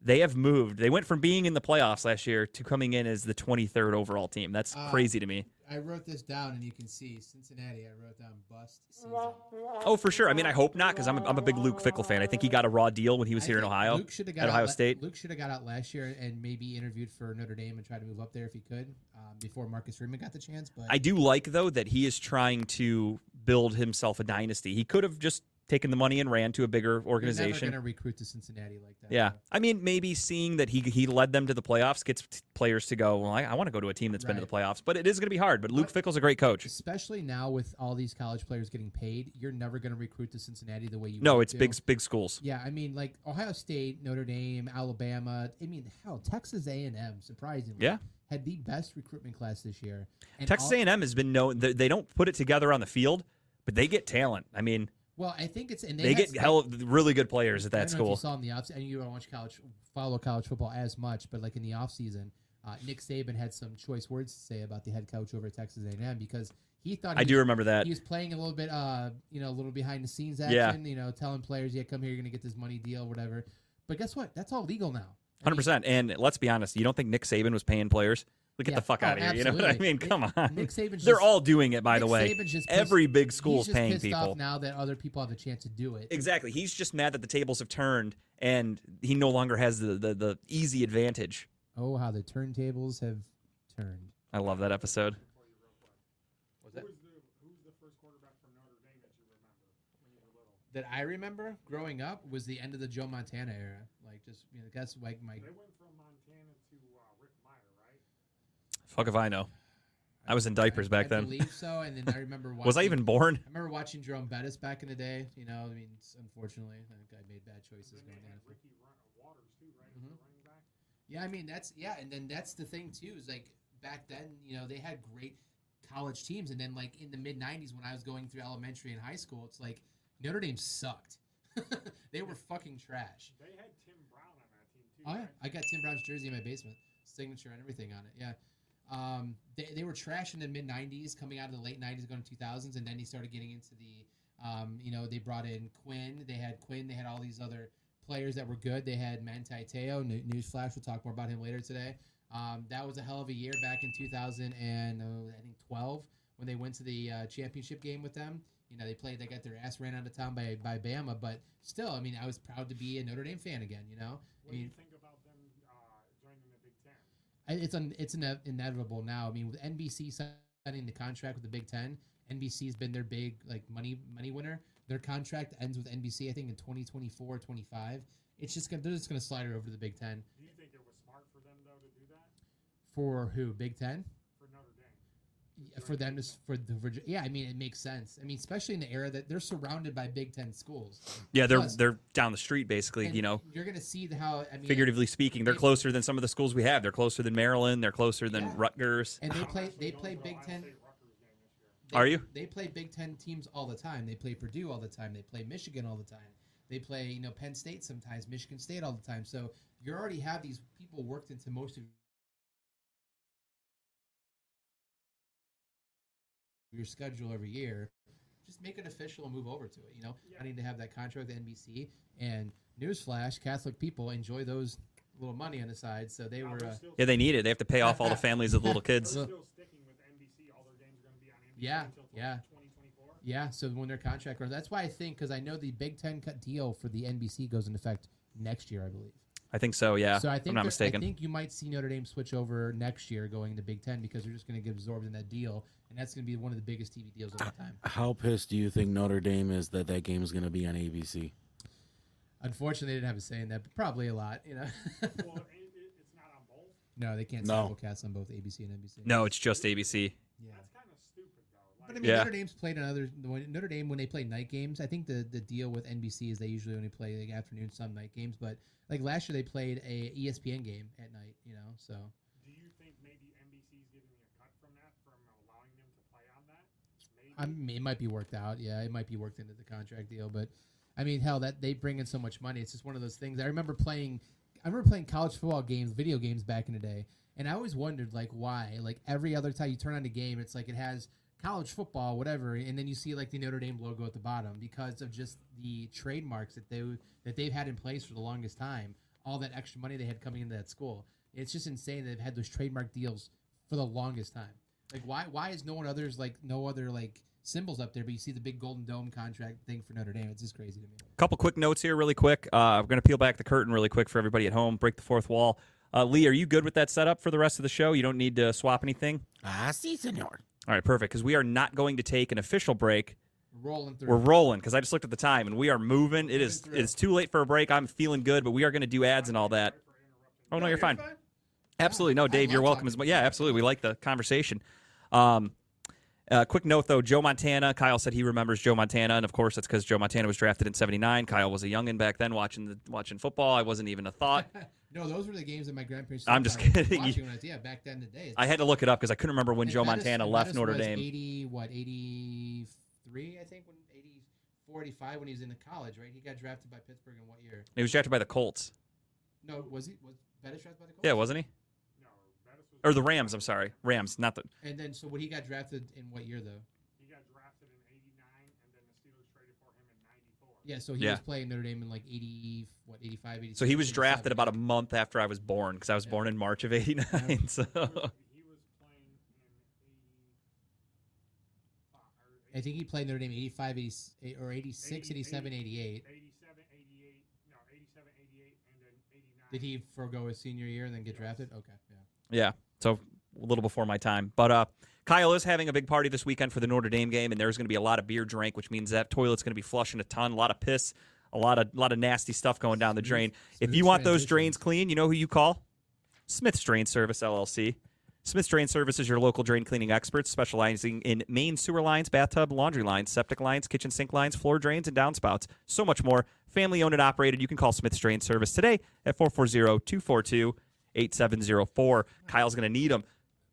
They have moved. They went from being in the playoffs last year to coming in as the 23rd overall team. That's Uh, crazy to me. I wrote this down, and you can see Cincinnati. I wrote down bust season. Oh, for sure. I mean, I hope not because I'm a, I'm a big Luke Fickell fan. I think he got a raw deal when he was I here in Ohio. Luke should have got at out Ohio la- State. Luke should have got out last year and maybe interviewed for Notre Dame and tried to move up there if he could um, before Marcus Freeman got the chance. But I do like though that he is trying to build himself a dynasty. He could have just taken the money and ran to a bigger organization. going to recruit to Cincinnati like that. Yeah, I mean, maybe seeing that he he led them to the playoffs gets players to go. Well, I, I want to go to a team that's been to the playoffs, but it is going to be hard. But Luke Fickell's a great coach. Especially now with all these college players getting paid, you're never going to recruit to Cincinnati the way you. No, it's to. big big schools. Yeah, I mean, like Ohio State, Notre Dame, Alabama. I mean, hell, Texas A and M, surprisingly, Yeah. had the best recruitment class this year. And Texas all- A&M has been known. They don't put it together on the field, but they get talent. I mean, Well, I think it's and they, they, get some- hell really good players at I that if you school. saw in the off, and you don't watch college, follow college football as much, but like in the off season, uh, Nick Saban had some choice words to say about the head coach over at Texas A&M because he thought I he do was- remember that. he was playing a little bit, uh, you know, a little behind the scenes Yeah. action. You know, telling players, "Yeah, come here, you're gonna get this money deal, whatever." But guess what? That's all legal now. Hundred percent. And let's be honest, you don't think Nick Saban was paying players? Look, get Yeah. the fuck Oh, out of here. You know what I mean? Come on. Nick Saban's They're just- all doing it, by the way. Saban's just pissed- Every big he's school's paying pissed people. off now that other people have a chance to do it. Exactly. He's just mad that the tables have turned and he no longer has the, the, the easy advantage. Oh, how the turntables have turned. I love that episode. Who's the Who's the first quarterback from Notre Dame that you remember when you were little? That I remember growing up was the end of the Joe Montana era. Like just you know, that's like my They went from Montana to uh, Rick Mirer, right? Fuck if I know. I was in diapers I, back I then. believe so. And then I remember watching, Was I even born? I remember watching Jerome Bettis back in the day. You know, I mean, it's- unfortunately, that guy made bad choices going had down. Ricky Watters too, right? as Mhm. the running back. Yeah, I mean that's yeah, and then that's the thing too is like back then, you know, they had great college teams, and then like in the mid '90s when I was going through elementary and high school, it's like Notre Dame sucked. they were fucking trash. They had Tim Brown on that team too. Oh yeah, right? I got Tim Brown's jersey in my basement, signature and everything on it. Yeah, um, they, they were trash in the mid '90s, coming out of the late '90s, going to 2000s, and then he started getting into the, um, you know, they brought in Quinn. They had Quinn. They had all these other players that were good. They had Manti Te'o. New- Newsflash. We'll talk more about him later today. Um, that was a hell of a year back in 2000 and uh, I think 12 when they went to the uh, championship game with them. You know, they played. They got their ass ran out of town by by Bama, but still, I mean, I was proud to be a Notre Dame fan again. You know, What I do you think about them uh, joining the Big Ten? I- it's un, it's ine- inevitable now. I mean, with NBC signing the contract with the Big Ten, NBC's been their big like money money winner. Their contract ends with NBC, I think, in 2024, 25. It's just gonna, they're just going to slide it over to the Big Ten. Do you think it was smart for them though to do that For who? Big Ten? for Notre Dame? Yeah, For them to for the Virgi- yeah, I mean it makes sense. I mean, especially in the era that they're surrounded by Big Ten schools. Yeah, they're Plus- they're down the street basically. You know, you're going to see how I mean, figuratively speaking, they're closer than some of the schools we have. They're closer than Maryland. They're closer than Yeah. Rutgers. and they play they play Big Ten. State Rutgers game this year. They, Are you? They play Big Ten teams all the time. They play Purdue all the time. They play Michigan all the time. They play, you know, Penn State sometimes, Michigan State all the time. So you already have these people worked into most of your schedule every year. just make it official and move over to it. You know, I need to have that contract with NBC. And newsflash, Catholic people enjoy those little money on the side, so they Now, were. they're Uh, still, Yeah, they need it. They have to pay off all the families of the little kids. still sticking with NBC. All their games are going to be on NBC Yeah, yeah. 2024. yeah, so when their contract runs, that's why I think because I know the Big Ten cut deal for the NBC goes into effect next year, I believe. I think so. Yeah, so I think I'm not mistaken. I think you might see Notre Dame switch over next year going to Big Ten because they're just going to get absorbed in that deal, and that's going to be one of the biggest TV deals of all time. How pissed do you think Notre Dame is that that game is going to be on ABC? Unfortunately, they didn't have a say in that, but probably a lot. You know, Well, it, it, it's not on both. no, they can't No. simulcast on both ABC and NBC. no, it's just ABC. yeah. That's kind of stupid, though. But I mean, Yeah. Notre Dame's played another when- Notre Dame when they play night games. I think the the deal with NBC is they usually only play like afternoon, some night games. But like last year, they played a ESPN game at night. You know, so do you think maybe NBC's giving me a cut from that, from allowing them to play on that? Maybe. I mean, it might be worked out. Yeah, it might be worked into the contract deal. But I mean, hell, that they bring in so much money. It's just one of those things. I remember playing. I remember playing college football games, video games back in the day, and I always wondered like why. Like every other time you turn on the game, it's like it has college football, whatever, and then you see like the Notre Dame logo at the bottom because of just the trademarks that they that they've had in place for the longest time. All that extra money they had coming into that school. It's just insane that they've had those trademark deals for the longest time. Like why why is no one others like no other like symbols up there, but you see the big golden dome contract thing for Notre Dame. It's just crazy to me. A couple quick notes here, really quick. Uh, we're going to peel back the curtain really quick for everybody at home, break the fourth wall. Uh, Lee, are you good with that setup for the rest of the show? You don't need to swap anything? Ah, si, senor. All right, perfect. Because we are not going to take an official break. We're rolling through. We're rolling because I just looked at the time and we are moving. It is it's too late for a break. I'm feeling good, but we are going to do ads and all that. Oh no, you're fine. Absolutely, no, Dave, you're welcome. As well. Yeah, absolutely. We like the conversation. Um, uh, quick note though, Joe Montana. Kyle said he remembers Joe Montana, and of course that's because Joe Montana was drafted in '79. Kyle was a youngin back then, watching the watching football. I wasn't even a thought. no, those were the games that my grandparents. I'm just kidding. watching when I was- yeah, back then in the day. I had to look it up because I couldn't remember when Joe Bettis- Montana left Bettis Notre was Dame. Eighty what? Eighty three, I think. When 84, 85 when he was in the college, right? He got drafted by Pittsburgh in what year? He was drafted by the Colts. No, was he? Was Bettis drafted by the Colts? Yeah, wasn't he? No, Bettis was. Or the Rams? I'm sorry, Rams, not the. And then, so when he got drafted in what year though? He got drafted in '89, and then the Steelers traded for him in '94. Yeah, so he Yeah. was playing Notre Dame in like eighty, what, 85, 86, So he was drafted about a month after I was born because I was Yeah. born in March of '89. So He was, playing in '80. I think he played Notre Dame 85, 80, or 86, 80, 87, 88. 87, 88, no, 87, 88, and then 89. Did he forego his senior year and then get drafted? Okay, yeah. Yeah, so a little before my time. But uh, Kyle is having a big party this weekend for the Notre Dame game, and there's going to be a lot of beer drank, which means that toilet's going to be flushing a ton, a lot of piss, a lot of lot of nasty stuff going down the drain. if you want those drains clean, you know who you call? Smith's Drain Service LLC. Smith's Drain Service is your local drain cleaning experts, specializing in main sewer lines, bathtub, laundry lines, septic lines, kitchen sink lines, floor drains, and downspouts. So much more. Family owned and operated. You can call Smith's Drain Service today at 440 242 8704. Kyle's going to need them.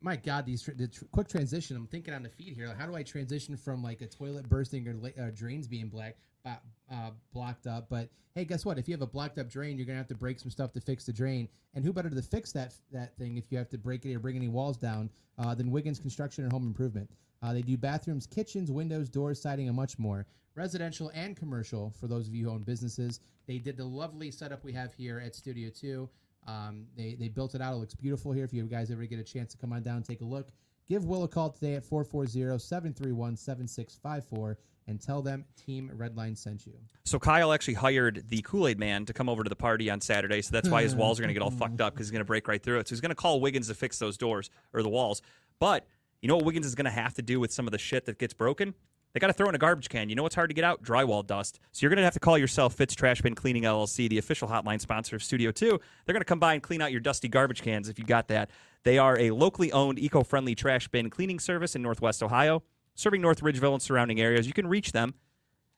My God, these tr- the tr- quick transition. I'm thinking on the feed here. Like, how do I transition from like a toilet bursting or la- uh, drains being black, uh, blocked up? But hey, guess what? If you have a blocked up drain, you're gonna have to break some stuff to fix the drain. And who better to fix that that thing if you have to break it or bring any walls down uh, than Wiggins Construction and Home Improvement? Uh, they do bathrooms, kitchens, windows, doors, siding, and much more. Residential and commercial for those of you who own businesses. They did the lovely setup we have here at Studio Two. Um, they, they built it out. It looks beautiful here. If you guys ever get a chance to come on down take a look, give Will a call today at 440-731-7654 and tell them Team Redline sent you. So Kyle actually hired the Kool Aid Man to come over to the party on Saturday. So that's why his walls are going to get all fucked up because he's going to break right through it. So he's going to call Wiggins to fix those doors or the walls. But you know what Wiggins is going to have to do with some of the shit that gets broken? They got to throw in a garbage can. You know what's hard to get out? Drywall dust. So you're going to have to call yourself Fitz Trash Bin Cleaning LLC, the official hotline sponsor of Studio 2. They're going to come by and clean out your dusty garbage cans if you got that. They are a locally owned, eco friendly trash bin cleaning service in Northwest Ohio, serving North Ridgeville and surrounding areas. You can reach them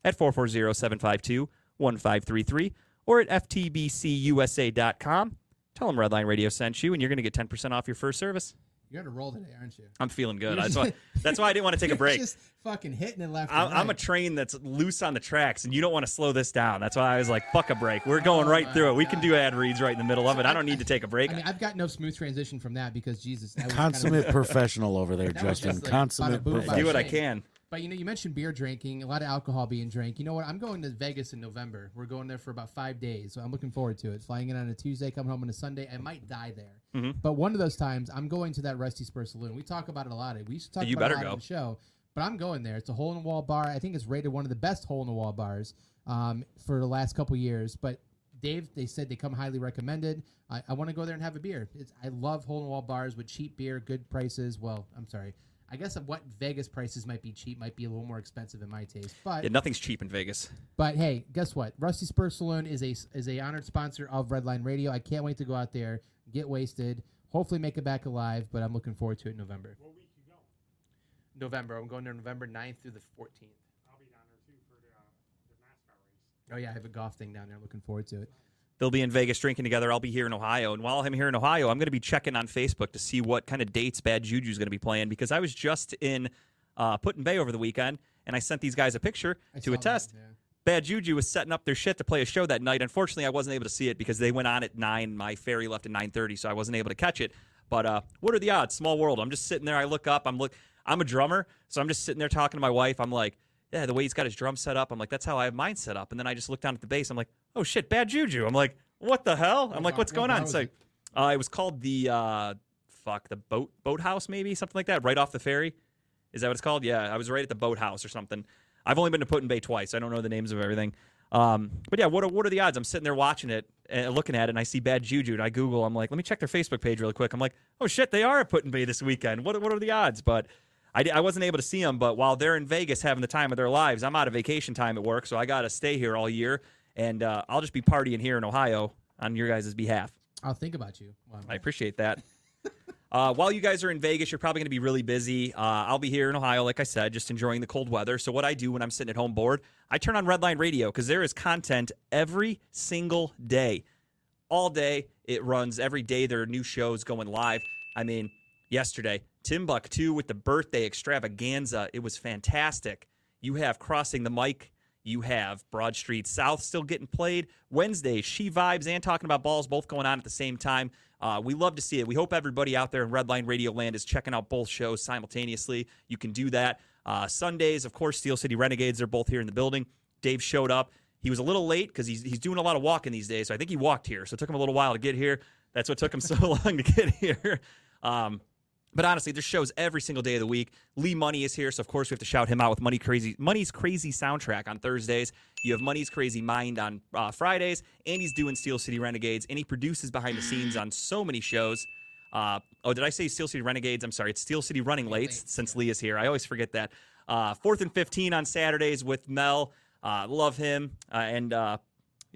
at 440-752-1533 or at ftbcusa.com. Tell them Redline Radio sent you, and you're going to get 10% off your first service. You're on a roll today, aren't you? I'm feeling good. You're That's why, that's why I didn't want to take a break. just fucking hitting it left. I'm, and I'm a train that's loose on the tracks, and you don't want to slow this down. That's why I was like, fuck a break. We're oh going right through it. We can do ad reads right in the middle of it. I don't need to take a break. I mean, I've got no smooth transition from that because Jesus, that was kind of- Consummate professional over there, Justin. just like Consummate bada boom, bada do what I can. But you know, you mentioned beer drinking, a lot of alcohol being drank. You know what? I'm going to Vegas in November. We're going there for about five days, so I'm looking forward to it. Flying in on a Tuesday, coming home on a Sunday. I might die there, Mhm. but one of those times, I'm going to that Rusty Spur Saloon. We talk about it a lot. We used to talk You about it better a lot go. on the show, but I'm going there. It's a hole in the wall bar. I think it's rated one of the best hole in the wall bars um, for the last couple years. But Dave, they said they come highly recommended. I, I want to go there and have a beer. It's, I love hole in the wall bars with cheap beer, good prices. Well, I'm sorry. I guess what Vegas prices might be cheap might be a little more expensive in my taste. But Yeah, nothing's cheap in Vegas. but hey, guess what? Rusty Spur Saloon is a is a honored sponsor of Redline Radio. I can't wait to go out there, get wasted, hopefully make it back alive. But I'm looking forward to it in November. What week you going? November. I'm going there November 9th through the 14th. I'll be down there too for the, uh, the NASCAR race. Oh yeah, I have a golf thing down there. Looking forward to it. They'll be in Vegas drinking together. I'll be here in Ohio. And while I'm here in Ohio, I'm going to be checking on Facebook to see what kind of dates Bad Juju's going to be playing because I was just in uh, Put Bay over the weekend and I sent these guys a picture I to saw attest. that, yeah. Bad Juju was setting up their shit to play a show that night. Unfortunately, I wasn't able to see it because they went on at nine. My ferry left at nine thirty, so I wasn't able to catch it. But uh, what are the odds? Small world. I'm just sitting there. I look up. I'm look. I'm a drummer, so I'm just sitting there talking to my wife. I'm like, yeah, the way he's got his drum set up. I'm like, that's how I have mine set up. And then I just look down at the bass. I'm like, oh shit, Bad Juju. I'm like, what the hell? I'm like, what's going on? was So, it? uh, it was called the uh, fuck the boat boathouse maybe something like that, right off the ferry. Is that what it's called? Yeah, I was right at the boathouse or something. I've only been to Put in Bay twice. I don't know the names of everything. Um, but yeah, what are, what are the odds? I'm sitting there watching it and looking at it, and I see Bad Juju, and I Google. I'm like, let me check their Facebook page really quick. I'm like, oh shit, they are at Put in Bay this weekend. What what are the odds? But I, I wasn't able to see them. But while they're in Vegas having the time of their lives, I'm out of vacation time at work, so I got to stay here all year, and uh, I'll just be partying here in Ohio on your guys' behalf. I'll think about you. I appreciate that. Uh, while you guys are in Vegas, you're probably going to be really busy. Uh, I'll be here in Ohio, like I said, just enjoying the cold weather. So, what I do when I'm sitting at home bored, I turn on Redline Radio because there is content every single day. All day. It runs every day. There are new shows going live. I mean, yesterday, Timbuktu with the birthday extravaganza. It was fantastic. You have Crossing the Mic. You have Broad Street South still getting played. Wednesday, She Vibes and Talking About Balls both going on at the same time. Uh, we love to see it. We hope everybody out there in Redline Radio Land is checking out both shows simultaneously. You can do that. Uh, Sundays, of course, Steel City Renegades are both here in the building. Dave showed up. He was a little late because he's, he's doing a lot of walking these days. So I think he walked here. So it took him a little while to get here. That's what took him so long to get here. Um, but honestly, there's shows every single day of the week. Lee Money is here, so of course we have to shout him out with Money Crazy Money's Crazy soundtrack on Thursdays. You have Money's Crazy Mind on uh, Fridays, and he's doing Steel City Renegades, and he produces behind the scenes on so many shows. Uh, oh, did I say Steel City Renegades? I'm sorry, it's Steel City Running Lates Lates, since Lee is here. I always forget that. Uh, fourth and 15 on Saturdays with Mel. Uh, love him. Uh, and uh,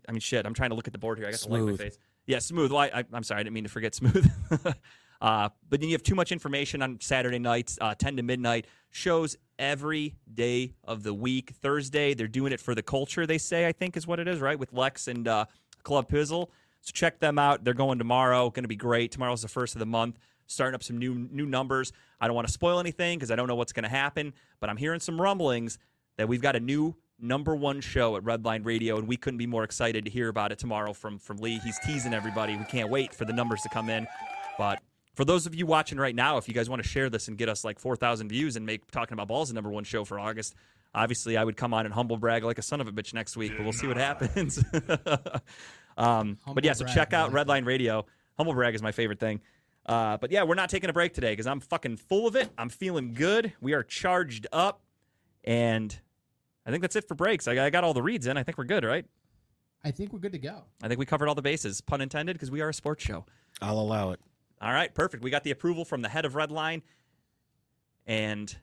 I mean, shit, I'm trying to look at the board here. I got the light in my face. Yeah, smooth. Well, I, I, I'm sorry, I didn't mean to forget smooth. uh, but then you have too much information on Saturday nights, uh, 10 to midnight. Shows every day of the week. Thursday, they're doing it for the culture, they say, I think is what it is, right? With Lex and uh, Club Pizzle. So check them out. They're going tomorrow. Going to be great. Tomorrow's the first of the month. Starting up some new new numbers. I don't want to spoil anything because I don't know what's going to happen. But I'm hearing some rumblings that we've got a new number one show at Redline Radio, and we couldn't be more excited to hear about it tomorrow from from Lee. He's teasing everybody. We can't wait for the numbers to come in. But for those of you watching right now, if you guys want to share this and get us like 4,000 views and make Talking About Balls the number one show for August, obviously I would come on and humble brag like a son of a bitch next week, but we'll see what happens. um, but yeah, so brag, check out like Redline Radio. Humble brag is my favorite thing. Uh, but yeah, we're not taking a break today because I'm fucking full of it. I'm feeling good. We are charged up. And I think that's it for breaks. I, I got all the reads in. I think we're good, right? I think we're good to go. I think we covered all the bases, pun intended, because we are a sports show. I'll allow it. All right, perfect. We got the approval from the head of Redline, and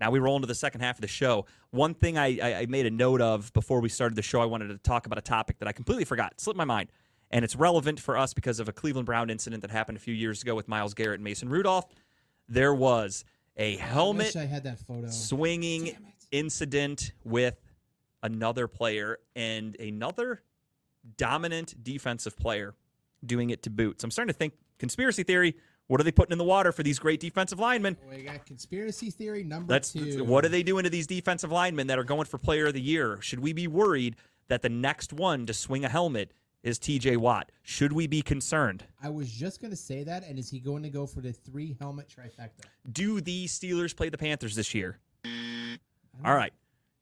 now we roll into the second half of the show. One thing I, I, I made a note of before we started the show, I wanted to talk about a topic that I completely forgot, slipped my mind, and it's relevant for us because of a Cleveland Brown incident that happened a few years ago with Myles Garrett and Mason Rudolph. There was a helmet wish I had that photo. swinging incident with another player and another dominant defensive player doing it to boots. I'm starting to think conspiracy theory. What are they putting in the water for these great defensive linemen? Oh, we got conspiracy theory number That's two. what are they doing to these defensive linemen that are going for player of the year? Should we be worried that the next one to swing a helmet is TJ Watt? Should we be concerned? I was just going to say that. And is he going to go for the three helmet trifecta? Do the Steelers play the Panthers this year? All right.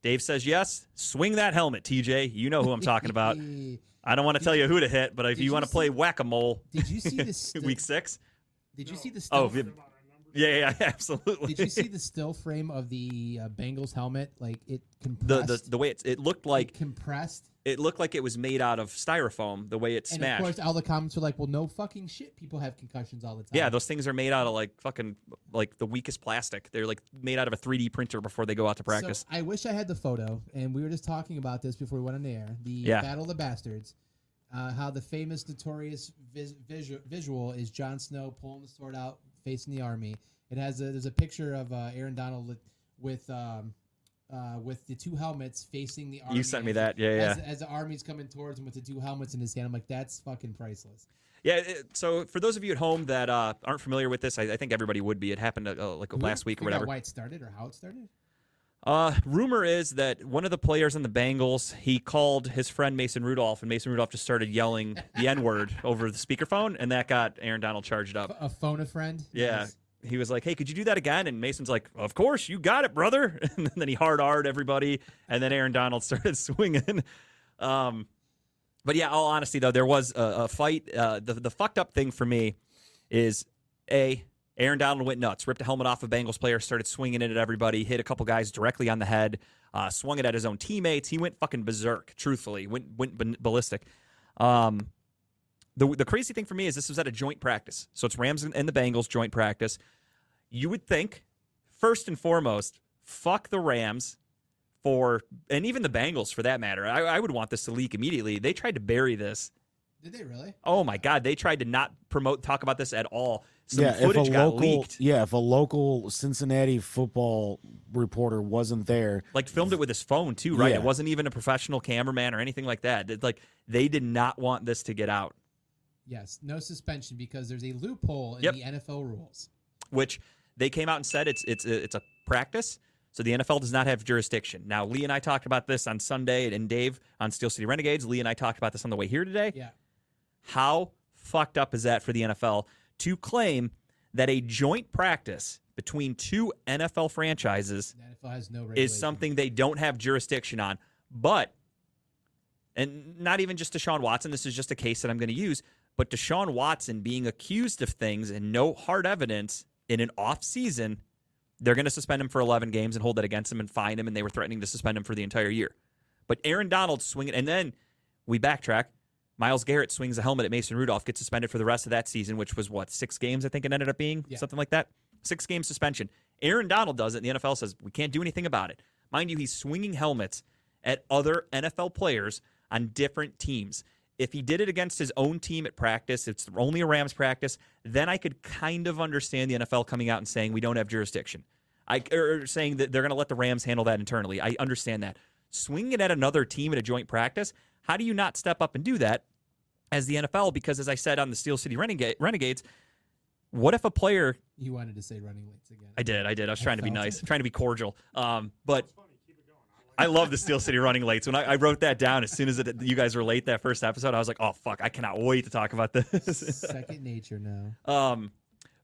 Dave says yes. Swing that helmet, TJ. You know who I'm talking about. I don't want to tell you who to hit, but if you you want to play whack a mole, Did you see the st- week six. Did you see the Oh, still? vi- yeah, yeah, absolutely. did you see the still frame of the uh, Bengals helmet? Like it the, compressed. the the way it's, it looked it like compressed. it looked like it was made out of styrofoam. The way it And smashed. of course, all the comments were like, "Well, no fucking shit. People have concussions all the time." Yeah, those things are made out of like fucking like the weakest plastic. They're like made out of a 3D printer before they go out to practice. So I wish I had the photo, and we were just talking about this before we went on the air. The Yeah. Battle of the Bastards. Uh, how the famous, notorious vis- visual, visual is Jon Snow pulling the sword out, facing the army. It has a, there's a picture of uh, Aaron Donald with with, um, uh, with the two helmets facing the army. you sent me as- that. Yeah, yeah. As, as the army's coming towards him with the two helmets in his hand, I'm like, that's fucking priceless. Yeah, it, so for those of you at home that uh, aren't familiar with this, I, I think everybody would be. It happened uh, like last week or whatever. Why it started or how it started? Uh, rumor is that one of the players in the Bengals he called his friend Mason Rudolph, and Mason Rudolph just started yelling the N word over the speakerphone, and that got Aaron Donald charged up. A phone a friend. Yeah. Yes. He was like, "Hey, could you do that again?" And Mason's like, "Of course, you got it, brother." And then he hard r'd everybody, and then Aaron Donald started swinging. Um, but yeah, all honesty though, there was a, a fight. Uh, the the fucked up thing for me is a Aaron Donald went nuts, ripped a helmet off a Bengals player, started swinging it at everybody, hit a couple guys directly on the head, uh, swung it at his own teammates. He went fucking berserk. Truthfully, went went ballistic. Um, the the crazy thing for me is this was at a joint practice, so it's Rams and and the Bengals joint practice. You would think, first and foremost, fuck the Rams for, and even the Bengals for that matter. I, I would want this to leak immediately. They tried to bury this. Did they really? Oh my god, they tried to not promote talk about this at all. Some yeah, if footage a got local, leaked. yeah, if a local Cincinnati football reporter wasn't there, Like filmed it with his phone too, right? Yeah. It wasn't even a professional cameraman or anything like that. It- like they did not want this to get out. Yes, no suspension because there's a loophole in Yep. the NFL rules. which they came out and said it's it's it's a practice. So the NFL does not have jurisdiction. Now, Lee and I talked about this on Sunday, and Dave on Steel City Renegades. Lee and I talked about this on the way here today. Yeah. How fucked up is that for the NFL to claim that a joint practice between two NFL franchises NFL no is something they don't have jurisdiction on. But, and not even just Deshaun Watson, this is just a case that I'm going to use, but Deshaun Watson being accused of things and no hard evidence in an off season, they're going to suspend him for 11 games and hold that against him and fine him, and they were threatening to suspend him for the entire year. But Aaron Donald swinging, and then we backtrack. Myles Garrett swings a helmet at Mason Rudolph, gets suspended for the rest of that season, which was what, six games, I think it ended up being? Yeah. Something like that? Six game suspension. Aaron Donald does it, and the NFL says, we can't do anything about it. Mind you, he's swinging helmets at other NFL players on different teams. If he did it against his own team at practice, it's only a Rams practice, then I could kind of understand the NFL coming out and saying we don't have jurisdiction. I or saying that they're going to let the Rams handle that internally. I understand that. Swinging it at another team at a joint practice, how do you not step up and do that as the NFL? Because as I said on the Steel City Renegade, Renegades, what if a player You wanted to say running lates again. I did. I did. I was I trying to be nice, it. trying to be cordial. Um, but Funny, keep it going. I I love the Steel City running lates. When I, I wrote that down, as soon as it, you guys were late that first episode, I was like, "Oh fuck, I cannot wait to talk about this." Second nature now. um,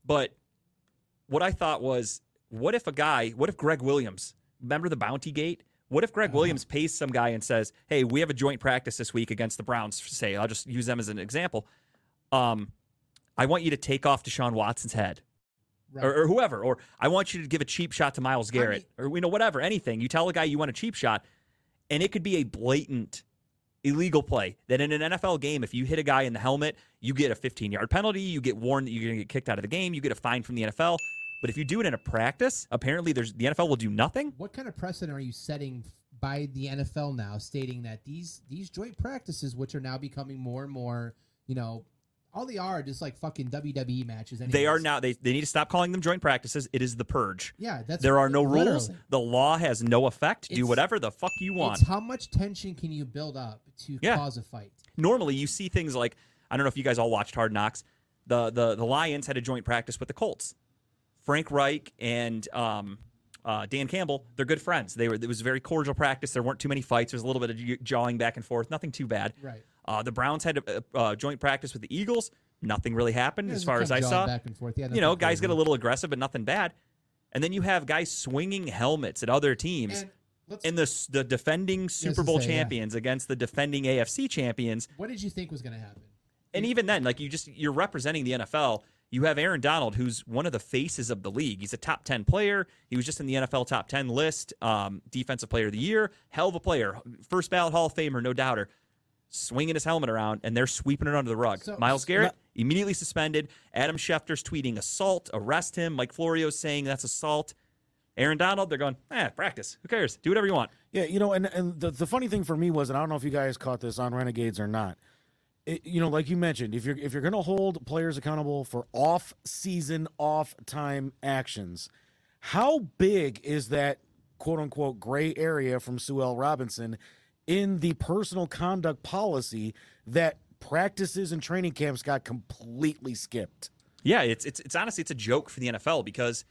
but what I thought was, what if a guy, what if Gregg Williams, remember the Bounty Gate? What if Gregg Uh-huh. Williams pays some guy and says, "Hey, we have a joint practice this week against the Browns." Say, I'll just use them as an example. Um, I want you to take off Deshaun Watson's head Right. or, or whoever, or I want you to give a cheap shot to Myles I Garrett, or you know whatever, anything. You tell a guy you want a cheap shot, and it could be a blatant illegal play that in an NFL game, if you hit a guy in the helmet, you get a 15 yard penalty, you get warned that you're going to get kicked out of the game, you get a fine from the NFL. But if you do it in a practice, apparently there's the NFL will do nothing. what kind of precedent are you setting by the NFL now, stating that these these joint practices, which are now becoming more and more, you know, all they are just like fucking WWE matches. Anyways. They are now they, they need to stop calling them joint practices. It is the purge. Yeah, that's There are no rules. The law has no effect. Do whatever the fuck you want. It's how much tension can you build up to Yeah. cause a fight? normally you see things like I don't know if you guys all watched Hard Knocks. The the the Lions had a joint practice with the Colts. Frank Reich and um, uh, Dan Campbell, they're good friends. They were it was a very cordial practice. There weren't too many fights. There was a little bit of jawing back and forth. Nothing too bad. Right. Uh, the Browns had a, a, a joint practice with the Eagles. Nothing really happened Yeah, as far as I saw. back and forth. Yeah, You know, guys get a little aggressive, but nothing bad. And then you have guys swinging helmets at other teams And- the the defending Super Bowl say, yeah. champions against the defending AFC champions. What did you think was going to happen? And even then, like you just you're representing the NFL. You have Aaron Donald, who's one of the faces of the league. He's a top ten player. He was just in the NFL top ten list. Um, defensive player of the year, hell of a player, first ballot Hall of Famer, no doubter. Swinging his helmet around, and they're sweeping it under the rug. So- Myles Garrett immediately suspended. Adam Schefter's tweeting assault, arrest him. Mike Florio's saying that's assault. Aaron Donald, they're going, eh, practice. Who cares? Do whatever you want. Yeah, you know, and and the, the funny thing for me was, and I don't know if you guys caught this on Renegades or not. It, you know, like you mentioned, if you're if you're going to hold players accountable for off season, off time actions, how big is that quote unquote gray area from Sue L. Robinson in the personal conduct policy that practices and training camps got completely skipped? Yeah, it's it's it's honestly it's a joke for the NFL because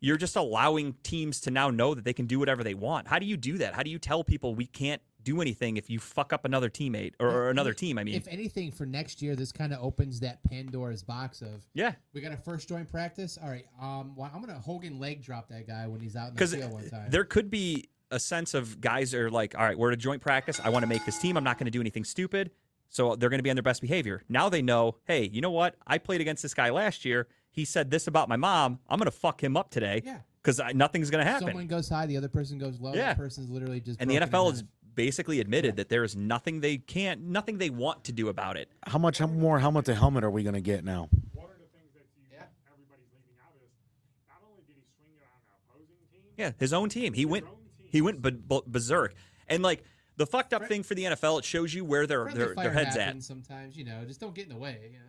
you're just allowing teams to now know that they can do whatever they want. How do you do that? How do you tell people we can't do anything if you fuck up another teammate or, or another team? I mean, if anything, for next year, this kind of opens that Pandora's box of yeah, we got a first joint practice. All right, um, well, I'm gonna Hogan leg drop that guy when he's out in the field one time. there could be a sense of guys are like, all right, we're at a joint practice. I want to make this team. I'm not going to do anything stupid. So they're going to be on their best behavior. Now they know, hey, you know what? I played against this guy last year. He said this about my mom. I'm going to fuck him up today Yeah. because nothing's going to happen. Someone goes high, the other person goes low. Yeah. That person's literally just. and the NFL down. Has basically admitted that there is nothing they can't, nothing they want to do about it. How much more helmet to helmet are we going to get now? One of the things that you, Yeah. everybody's leaving out is not only did he swing it on an opposing team, Yeah, his own team. He went, he went b- b- berserk. And like the fucked up thing for the NFL, it shows you where their their, their heads at. happens Sometimes you know, just don't get in the way. You know,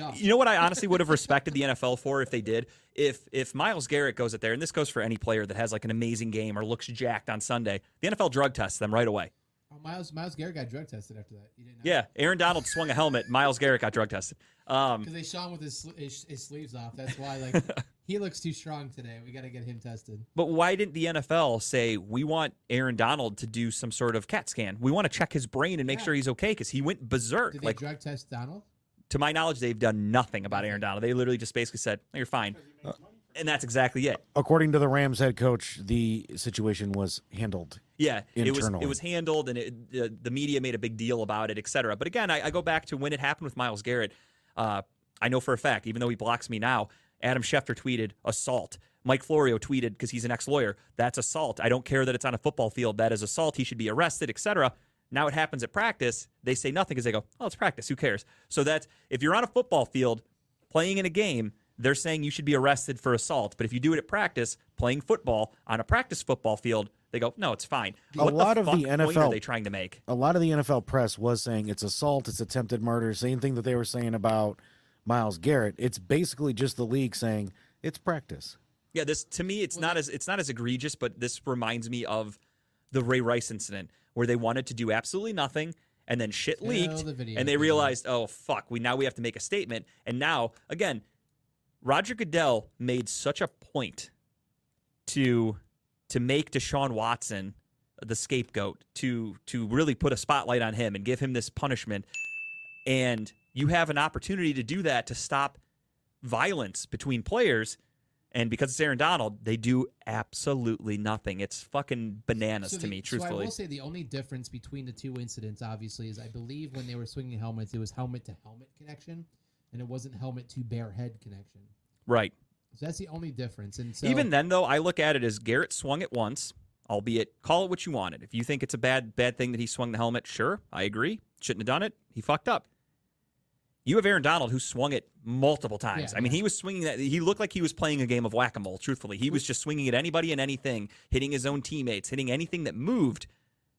dumb. You know what I honestly would have respected the NFL for if they did? If if Myles Garrett goes out there, and this goes for any player that has like an amazing game or looks jacked on Sunday, the NFL drug tests them right away. Oh, Myles Myles Garrett got drug tested after that. Yeah, Aaron Donald swung a helmet. Myles Garrett got drug tested. Um, Because they shot him with his, his his sleeves off. That's why like he looks too strong today. We got to get him tested. but why didn't the NFL say we want Aaron Donald to do some sort of CAT scan? We want to check his brain and make Yeah. sure he's okay because he went berserk. Did they Like drug test Donald? To my knowledge, they've done nothing about Aaron Donald. They literally just basically said, "No, "You're fine," and that's exactly it. According to the Rams head coach, the situation was handled. Yeah, it was it was handled, and it, the, the media made a big deal about it, et cetera. But again, I, I go back to when it happened with Myles Garrett. Uh, I know for a fact, even though he blocks me now, Adam Schefter tweeted assault. Mike Florio tweeted because he's an ex-lawyer. That's assault. I don't care that it's on a football field. That is assault. He should be arrested, et cetera. Now it happens at practice. They say nothing because they go, "Oh, it's practice. Who cares?" So that's if you're on a football field playing in a game, they're saying you should be arrested for assault. But if you do it at practice, playing football on a practice football field, they go, "No, it's fine." A what lot the of the point are NFL they trying to make? a lot of the NFL press was saying it's assault, it's attempted murder, same thing that they were saying about Myles Garrett. It's basically just the league saying it's practice. Yeah, this to me it's not as it's not as egregious, but this reminds me of the Ray Rice incident where they wanted to do absolutely nothing and then shit leaked the and they realized, "Oh fuck, we now we have to make a statement." And now, again, Roger Goodell made such a point to to make Deshaun Watson the scapegoat, to to really put a spotlight on him and give him this punishment. And you have an opportunity to do that to stop violence between players. And because it's Aaron Donald, they do absolutely nothing. It's fucking bananas So to the- me, So I will say the only difference between the two incidents, obviously, is I believe when they were swinging helmets, it was helmet to helmet connection, and it wasn't helmet to bare head connection. right. So that's the only difference. And so Even then, though, I look at it as Garrett swung it once, albeit call it what you wanted. If you think it's a bad bad thing that he swung the helmet, sure, I agree. Shouldn't have done it. He fucked up. You have Aaron Donald who swung it multiple times. Yeah, I mean, yeah. he was swinging that. He looked like he was playing a game of whack a mole. Truthfully, he was just swinging at anybody and anything, hitting his own teammates, hitting anything that moved.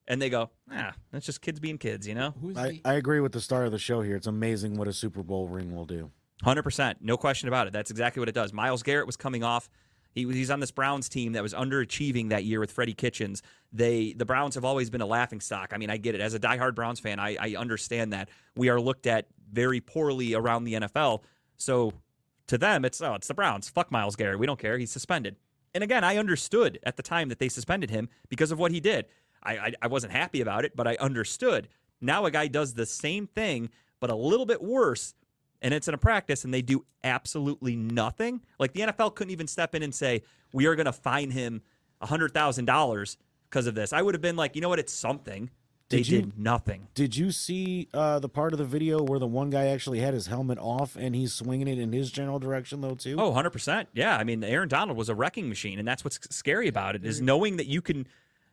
And they go, ah, that's just kids being kids, you know. who's I, the I agree with the star of the show here. It's amazing what a Super Bowl ring will do. Hundred percent, no question about it. That's exactly what it does. Myles Garrett was coming off. He, he's on this Browns team that was underachieving that year with Freddie Kitchens. They the Browns have always been a laughing stock. I mean, I get it. As a diehard Browns fan, I, I understand that we are looked at very poorly around the NFL. So to them, it's oh, it's the Browns. Fuck Myles Garrett. We don't care. He's suspended. And again, I understood at the time that they suspended him because of what he did. I, I, I wasn't happy about it, but I understood. Now a guy does the same thing, but a little bit worse, and it's in a practice, and they do absolutely nothing. Like the NFL couldn't even step in and say, "We are going to fine him hundred thousand dollars because of this. I would have been like, you know what? It's something. They Did you- did nothing. Did you see uh, the part of the video where the one guy actually had his helmet off and he's swinging it in his general direction though too? Oh, 100%. Yeah. I mean, Aaron Donald was a wrecking machine, and that's what's scary about it is knowing that you can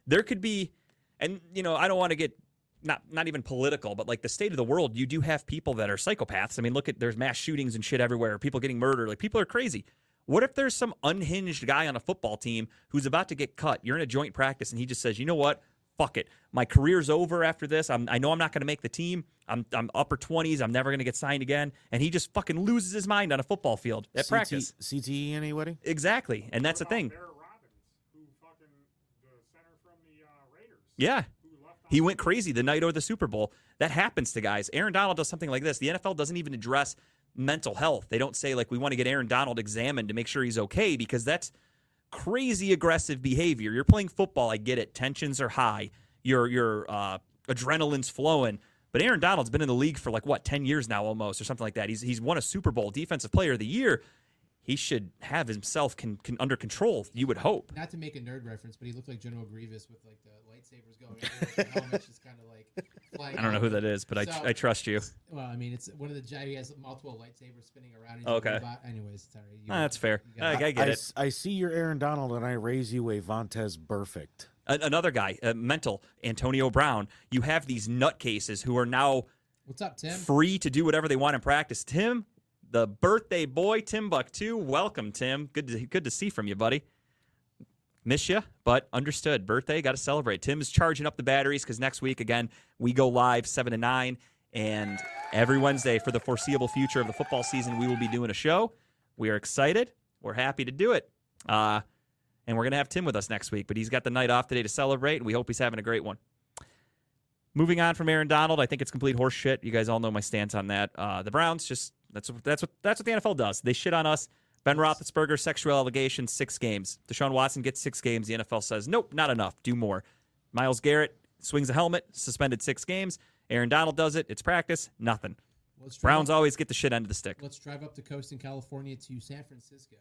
there could be and you know, I don't want to get not not even political, but like the state of the world, you do have people that are psychopaths. I mean, look at there's mass shootings and shit everywhere, people getting murdered. Like people are crazy. What if there's some unhinged guy on a football team who's about to get cut? You're in a joint practice and he just says, "You know what? Fuck it. My career's over after this. I'm, I know I'm not going to make the team. I'm, I'm upper 20s. I'm never going to get signed again." And he just fucking loses his mind on a football field at CT practice. CTE anybody? Exactly. And that's the thing. Barrett Robbins, who fucking the center from the uh, Raiders, Yeah. He went crazy the night of the Super Bowl. That happens to guys. Aaron Donald does something like this. The NFL doesn't even address mental health. They don't say like we want to get Aaron Donald examined to make sure he's okay because that's crazy aggressive behavior. You're playing football, I get it. Tensions are high. Your your uh, adrenaline's flowing. But Aaron Donald's been in the league for like what, 10 years now almost or something like that. He's he's won a Super Bowl defensive player of the year. He should have himself can, can under control, you would hope. Not to make a nerd reference, but he looked like General Grievous with like the lightsabers going. everywhere, the helmet's just kind of like flying. I don't know who that is, but I, So- I trust you. Well, I mean, it's one of the gi- he has multiple lightsabers spinning around. He's a Okay. robot. Anyways, sorry. You- Ah, that's fair. I, I get I, it. s- I see your Aaron Donald and I raise you a Vontaze Burfict. A- another guy, uh, mental Antonio Brown. You have these nutcases who are now What's up, Tim? free to do whatever they want in practice. Tim, the birthday boy, Tim Buck. Timbuktu. Welcome, Tim. Good to good to see from you, buddy. Miss you, but understood. Birthday, got to celebrate. Tim is charging up the batteries because next week again we go live seven to nine, and every Wednesday for the foreseeable future of the football season we will be doing a show. We are excited. We're happy to do it. Uh, and we're gonna have Tim with us next week, but he's got the night off today to celebrate, and we hope he's having a great one. Moving on from Aaron Donald, I think it's complete horse shit. You guys all know my stance on that. Uh, the Browns just that's what that's what that's what the NFL does. They shit on us. Ben Roethlisberger sexual allegations, six games. Deshaun Watson gets six games. The NFL says nope, not enough. Do more. Myles Garrett swings a helmet, suspended six games. Aaron Donald does it. It's practice, nothing. Let's Browns up, always get the shit end of the stick. Let's drive up the coast in California to San Francisco.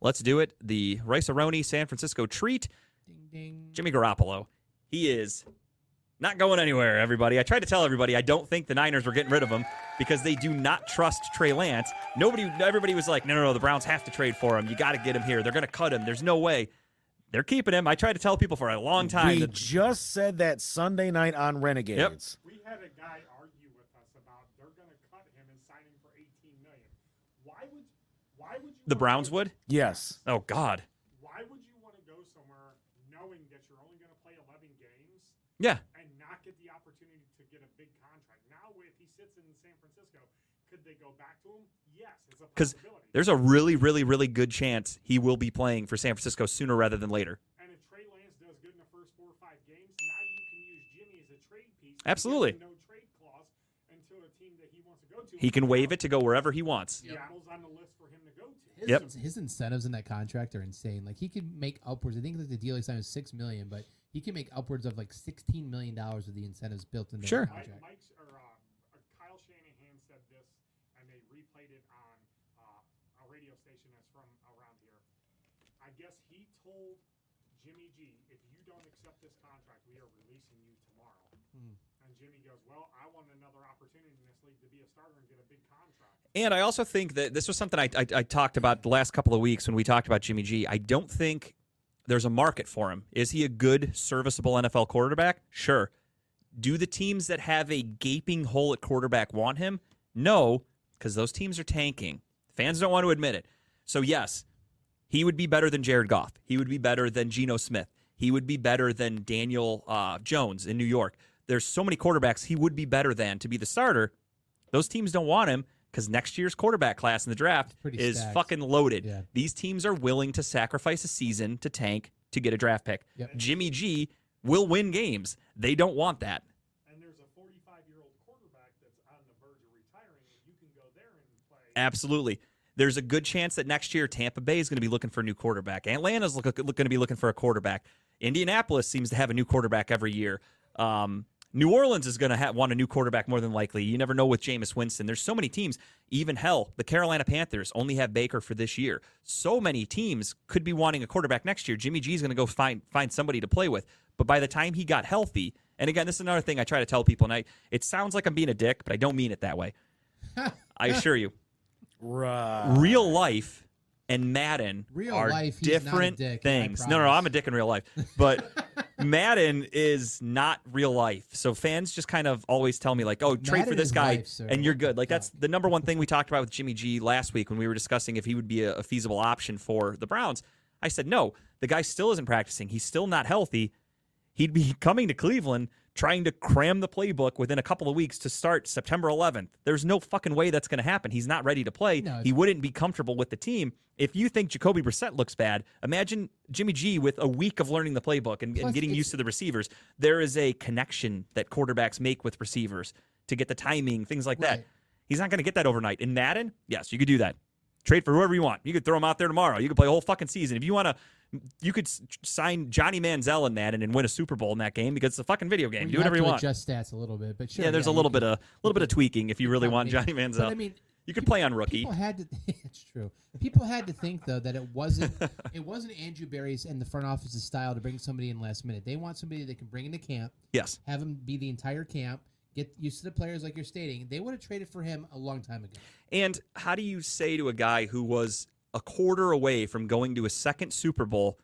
Let's do it. The Rice-A-Roni San Francisco treat. Ding ding. Jimmy Garoppolo. He is not going anywhere, everybody. I tried to tell everybody I don't think the Niners were getting rid of him because they do not trust Trey Lance. Nobody, everybody was like, no, no, no, the Browns have to trade for him. You got to get him here. They're going to cut him. There's no way. They're keeping him. I tried to tell people for a long time. we that- just said that Sunday night on Renegades. We had a guy argue with us about they're going to cut him and sign him for 18 million. Why would why would you the wanna Browns would? Yes. Oh, God. Why would you want to go somewhere knowing that you're only going to play 11 games Yeah. and not get the opportunity to get a big contract? Now if he sits in San Francisco, could they go back to him? Yes, it's a 'Cause possibility. There's a really, really, really good chance he will be playing for San Francisco sooner rather than later. And if Trey Lance does good in the first four or five games, now you can use Jimmy as a trade piece. Absolutely. No trade clause until a team that he wants to go to. He can waive it to go wherever he wants. Seattle's on the list for him to go to. His, Yep. his incentives in that contract are insane. Like he could make upwards. I think like the deal he signed was six million, but he can make upwards of like sixteen million dollars with the incentives built into Sure. the Mike, contract. Mike's or uh, uh, Kyle Shanahan said this, and they replayed it on uh, a radio station that's from around here. I guess he told Jimmy G, if you don't accept this contract, we are releasing you tomorrow. Hmm. And Jimmy goes, well, I want another opportunity in this league to be a starter and get a big contract. And I also think that this was something I, I, I talked about the last couple of weeks when we talked about Jimmy G. I don't think there's a market for him. Is he a good, serviceable NFL quarterback? Sure. Do the teams that have a gaping hole at quarterback want him? No, because those teams are tanking. Fans don't want to admit it. So, yes, he would be better than Jared Goff. He would be better than Geno Smith. He would be better than Daniel uh, Jones in New York. There's so many quarterbacks he would be better than to be the starter. Those teams don't want him because next year's quarterback class in the draft is stacked. fucking loaded. Yeah. These teams are willing to sacrifice a season to tank to get a draft pick. Yep. Jimmy G will win games. They don't want that. And there's a 45 year old quarterback that's on the verge of retiring, and you can go there and play. Absolutely. There's a good chance that next year Tampa Bay is going to be looking for a new quarterback. Atlanta's look, look, going to be looking for a quarterback. Indianapolis seems to have a new quarterback every year. Um, New Orleans is going to ha- want a new quarterback more than likely. You never know with Jameis Winston. There's so many teams. Even hell, the Carolina Panthers only have Baker for this year. So many teams could be wanting a quarterback next year. Jimmy G is going to go find find somebody to play with. But by the time he got healthy, and again, this is another thing I try to tell people, and I, it sounds like I'm being a dick, but I don't mean it that way. I assure you, Right. real life and Madden Real are life, he's not a different dick, things. No, no, promise. I'm a dick in real life, but Madden is not real life. So fans just kind of always tell me like, "Oh, trade for this guy life, and you're good." Like that's the number one thing we talked about with Jimmy G last week when we were discussing if he would be a, a feasible option for the Browns. I said, "No, the guy still isn't practicing. He's still not healthy. He'd be coming to Cleveland." Trying to cram the playbook within a couple of weeks to start September 11th. There's no fucking way that's going to happen. He's not ready to play. No, he wouldn't be comfortable with the team. If you think Jacoby Brissett looks bad, imagine Jimmy G with a week of learning the playbook and, and getting used to the receivers. There is a connection that quarterbacks make with receivers to get the timing, things like that. He's not going to get that overnight. In Madden, yes, you could do that. Trade for whoever you want. You could throw him out there tomorrow. You could play a whole fucking season. If you want to, you could sign Johnny Manziel in Madden and then win a Super Bowl in that game because it's a fucking video game. Well, do whatever have you want. Adjust stats a little bit, but sure. yeah, there's a little bit of a little bit of tweaking if you really want Johnny But, Manziel. I mean, you could play on rookie. People had to. it's true. People had to think though that it wasn't. it wasn't Andrew Berry's and the front office's style to bring somebody in last minute. They want somebody they can bring into camp, Yes. have him be the entire camp, get used to the players like you're stating. They would have traded for him a long time ago. And how do you say to a guy who was a quarter away from going to a second Super Bowl,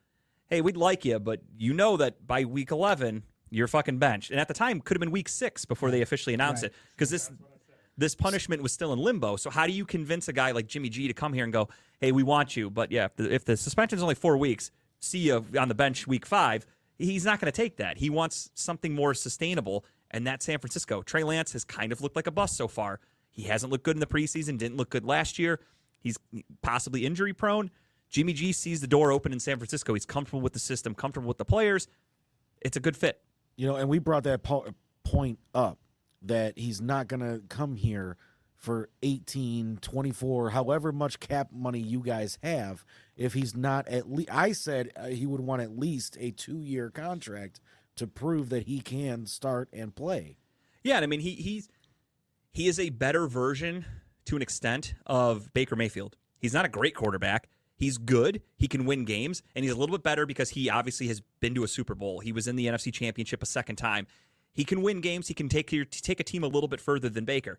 hey, we'd like you, but you know that by week 11, you're fucking benched. And at the time, could have been week six before they officially announced Right. it because this. This punishment was still in limbo. So how do you convince a guy like Jimmy G to come here and go, "Hey, we want you," but yeah, if the, if the suspension's only four weeks, see you on the bench week five. He's not going to take that. He wants something more sustainable, and that's San Francisco. Trey Lance has kind of looked like a bust so far. He hasn't looked good in the preseason. Didn't look good last year. He's possibly injury prone. Jimmy G sees the door open in San Francisco. He's comfortable with the system, comfortable with the players. It's a good fit. You know, and we brought that po- point up that he's not going to come here for 18, 24, however much cap money you guys have if he's not at least I said uh, he would want at least a 2-year contract to prove that he can start and play. Yeah, and I mean he he's he is a better version to an extent of Baker Mayfield. He's not a great quarterback. He's good. He can win games, and he's a little bit better because he obviously has been to a Super Bowl. He was in the NFC Championship a second time. He can win games. He can take take a team a little bit further than Baker.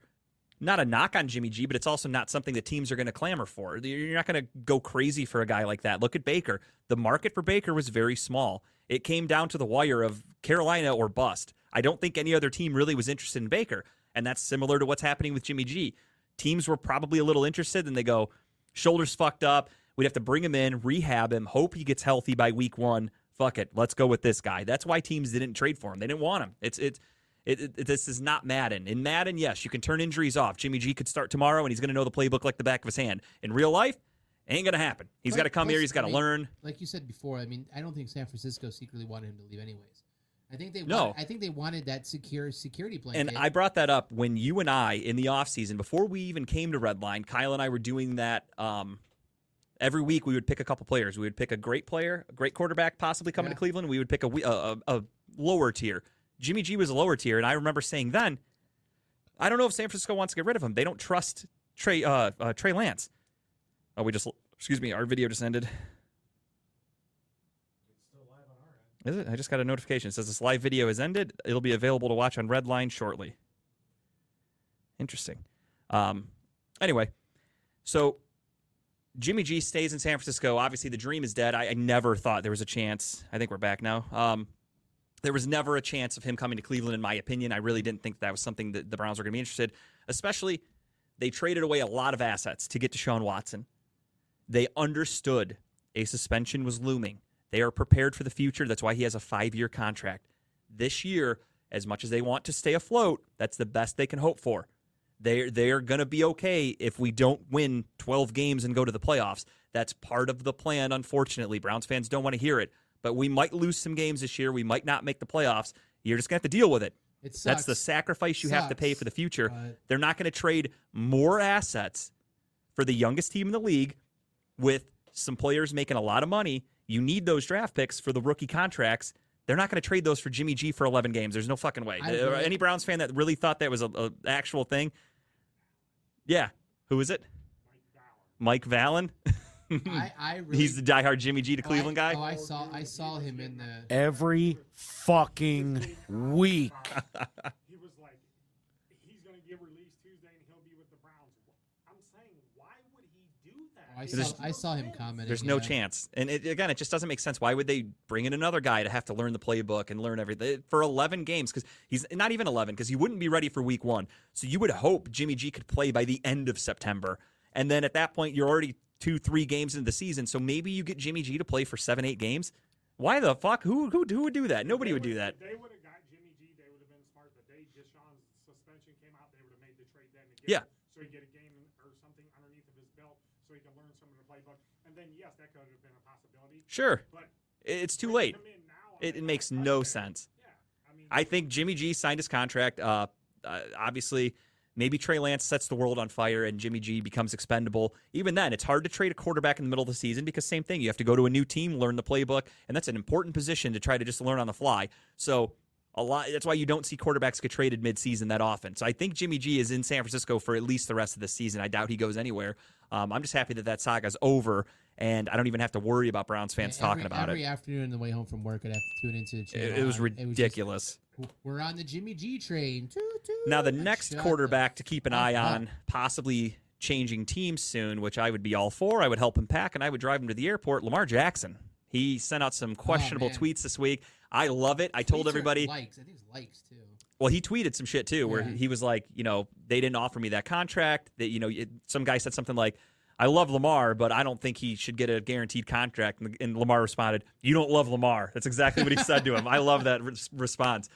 Not a knock on Jimmy G, but it's also not something that teams are going to clamor for. You're not going to go crazy for a guy like that. Look at Baker. The market for Baker was very small. It came down to the wire of Carolina or bust. I don't think any other team really was interested in Baker, and that's similar to what's happening with Jimmy G. Teams were probably a little interested, and they go, shoulders fucked up. We'd have to bring him in, rehab him, hope he gets healthy by week one. Fuck it, let's go with this guy. That's why teams didn't trade for him. They didn't want him. It's it's it, it, this is not Madden. In Madden, yes, you can turn injuries off. Jimmy G could start tomorrow, and he's going to know the playbook like the back of his hand. In real life, ain't going to happen. He's Plus- got to come here. He's got to I mean, learn. Like you said before, I mean, I don't think San Francisco secretly wanted him to leave anyways. I think they No. want, I think they wanted that secure security blanket. And I brought that up when you and I, in the offseason, before we even came to Redline, Kyle and I were doing that. Um, every week, we would pick a couple players. We would pick a great player, a great quarterback, possibly coming Yeah. to Cleveland. We would pick a, a, a, a lower tier. Jimmy G was a lower tier, and I remember saying then, I don't know if San Francisco wants to get rid of him. They don't trust Trey uh, uh, Trey Lance. Oh, we just excuse me. Our video just ended. Is it? I just got a notification. It says this live video has ended. It'll be available to watch on Redline shortly. Interesting. Um, anyway, so Jimmy G stays in San Francisco. Obviously, the dream is dead. I, I never thought there was a chance. I think we're back now. Um, there was never a chance of him coming to Cleveland, in my opinion. I really didn't think that was something that the Browns were going to be interested. Especially, they traded away a lot of assets to get Deshaun Watson. They understood a suspension was looming. They are prepared for the future. That's why he has a five year contract. This year, as much as they want to stay afloat, that's the best they can hope for. They're, they're going to be okay if we don't win 12 games and go to the playoffs. That's part of the plan, unfortunately. Browns fans don't want to hear it, but we might lose some games this year. We might not make the playoffs. You're just going to have to deal with it. it. That's the sacrifice you have to pay for the future. but- They're not going to trade more assets for the youngest team in the league with some players making a lot of money. You need those draft picks for the rookie contracts. They're not going to trade those for Jimmy G for 11 games. There's no fucking way. Really- Any Browns fan that really thought that was a, a actual thing? Yeah. Who is it? Mike Vallon. I, I really, He's the diehard Jimmy G to oh, I- Cleveland guy. Oh, I saw I saw him in the. Every fucking week. He was like, he's going to get released Tuesday and he'll be with the Browns. I'm saying, why would he do that? I saw, I saw him sense. commenting. There's no yeah. chance. And it, again, it just doesn't make sense. Why would they bring in another guy to have to learn the playbook and learn everything for 11 games? Because he's not even 11, because he wouldn't be ready for week one. So you would hope Jimmy G could play by the end of September. And then at that point, you're already two, three games into the season. So maybe you get Jimmy G to play for seven, eight games. Why the fuck? Who who, who would do that? Nobody They would do that. They would have got Jimmy G, they would have been smart. The day Deshaun's suspension came out, they would have made the trade then to get Yeah. him, so he get a game or something underneath of his belt, so he can learn some of the playbook. And then yes, that could have been a possibility. Sure. But It's too late. bringing him in now, I It, it makes no sense. Yeah, I mean, I think Jimmy G signed his contract. Uh, uh, obviously, maybe Trey Lance sets the world on fire and Jimmy G becomes expendable. Even then, it's hard to trade a quarterback in the middle of the season because same thing. You have to go to a new team, learn the playbook, and that's an important position to try to just learn on the fly. So a lot. That's why you don't see quarterbacks get traded midseason that often. So I think Jimmy G is in San Francisco for at least the rest of the season. I doubt he goes anywhere. Um, I'm just happy that that saga's over. And I don't even have to worry about Browns fans every, talking about every it. Every afternoon on the way home from work, I'd have to tune into the channel. It, it was on- just- ridiculous. we're on the Jimmy G train. Toot, toot. Now, the next quarterback to keep an eye on, possibly changing teams soon, which I would be all for. I would help him pack and I would drive him to the airport. Lamar Jackson. He sent out some questionable Oh, tweets this week. I love it. I told everybody. likes. I think it's likes too. Well, he tweeted some shit too, where Yeah. he was like, you know, they didn't offer me that contract. That you know, it, some guy said something like, "I love Lamar, but I don't think he should get a guaranteed contract." And, and Lamar responded, "You don't love Lamar." That's exactly what he said to him. I love that res- response.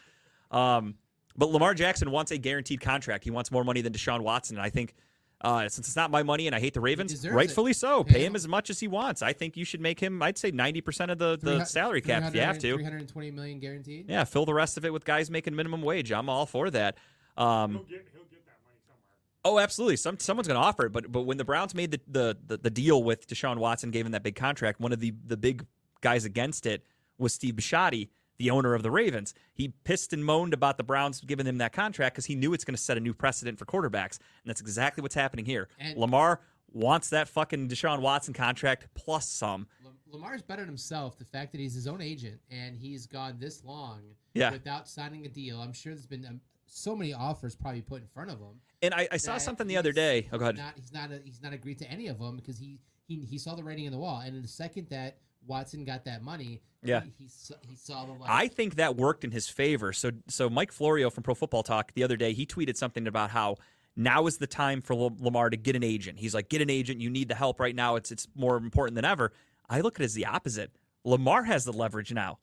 Um, but Lamar Jackson wants a guaranteed contract. He wants more money than Deshaun Watson, and I think. Uh, since it's not my money and I hate the Ravens, rightfully it. so. Pay Pay him. him as much as he wants. I think you should make him, I'd say, 90% of the, the salary cap if you have to. 320 million guaranteed. Yeah, fill the rest of it with guys making minimum wage. I'm all for that. Um, he'll get he'll get that money somewhere. oh, absolutely. Some someone's going to offer it, but but when the Browns made the, the the the deal with Deshaun Watson, gave him that big contract. One of the the big guys against it was Steve Bisciotti, the owner of the Ravens. He pissed and moaned about the Browns giving him that contract because he knew it's going to set a new precedent for quarterbacks, and that's exactly what's happening here. And- Lamar wants that fucking Deshaun Watson contract plus some. Lam- Lamar's bettered himself. The fact that he's his own agent and he's gone this long Yeah. without signing a deal. I'm sure there's been um, so many offers probably put in front of him. And I, I saw something the other day. Oh, go ahead. Not, he's not. A, he's not agreed to any of them because he he he saw the writing on the wall. And in the second that Watson got that money, Yeah. he, he, saw, he saw the like. I think that worked in his favor. So, so Mike Florio from Pro Football Talk the other day, he tweeted something about how now is the time for Lamar to get an agent. He's like, get an agent. You need the help right now. It's it's more important than ever. I look at it as the opposite. Lamar has the leverage now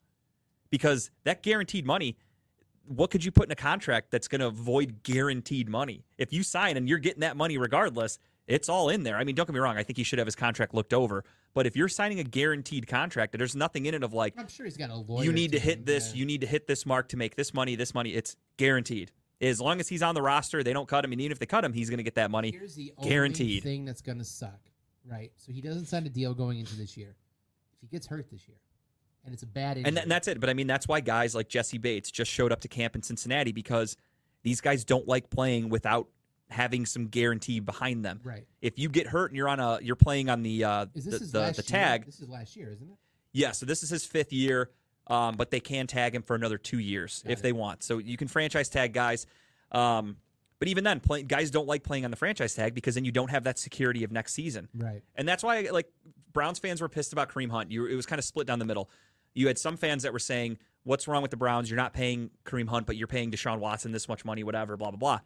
because that guaranteed money. What could you put in a contract that's going to avoid guaranteed money? If you sign and you're getting that money regardless, it's all in there. I mean, don't get me wrong. I think he should have his contract looked over. But if you're signing a guaranteed contract, there's nothing in it of like, I'm sure he's got a lawyer. you need to hit this, yeah. you need to hit this mark to make this money, this money. It's guaranteed. As long as he's on the roster, they don't cut him, and even if they cut him, he's going to get that money. Here's the only guaranteed. thing that's going to suck, right? So he doesn't sign a deal going into this year. If he gets hurt this year, and it's a bad injury, And, th- and that's it. But I mean, that's why guys like Jessie Bates just showed up to camp in Cincinnati because these guys don't like playing without having some guarantee behind them. right. If you get hurt and you're on a, you're playing on the uh, Is this the, the, the year? tag. This is last year, isn't it? Yeah, so this is his fifth year, um, but they can tag him for another two years Got if it. they want. So you can franchise tag guys. Um, but even then, play, guys don't like playing on the franchise tag because then you don't have that security of next season. Right. And that's why, like, Browns fans were pissed about Kareem Hunt. You, it was kind of split down the middle. You had some fans that were saying, "What's wrong with the Browns? You're not paying Kareem Hunt, but you're paying Deshaun Watson this much money, whatever." Blah blah blah.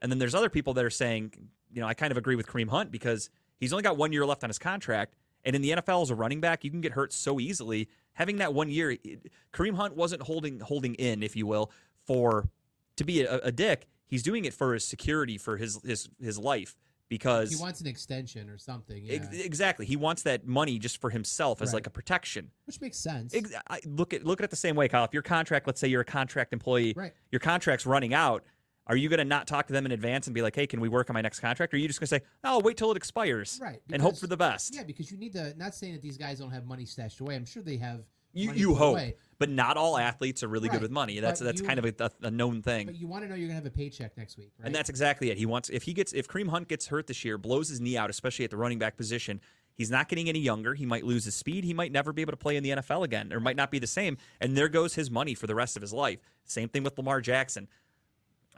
And then there's other people that are saying, you know, I kind of agree with Kareem Hunt because he's only got one year left on his contract, and in the NFL as a running back, you can get hurt so easily. Having that one year, it- Kareem Hunt wasn't holding holding in, if you will, for to be a, a dick. He's doing it for his security, for his his his life, because He wants an extension or something. Yeah. Ex- exactly. He wants that money just for himself as Right. like a protection. Which makes sense. Ex- I, look at look at it the same way, Kyle. If your contract, let's say you're a contract employee, Right. your contract's running out. Are you going to not talk to them in advance and be like, "Hey, can we work on my next contract?" Or are you just going to say, "Oh, wait till it expires, Right, and hope for the best"? Yeah, because you need to. Not saying that these guys don't have money stashed away. I'm sure they have You, you hope, away. but not all athletes are really Right, good with money. That's but that's you- kind of a, a known thing. But you want to know you're gonna have a paycheck next week, right? And that's exactly it. He wants if he gets if Kareem Hunt gets hurt this year, blows his knee out, especially at the running back position. He's not getting any younger. He might lose his speed. He might never be able to play in the NFL again, or might not be the same. And there goes his money for the rest of his life. Same thing with Lamar Jackson.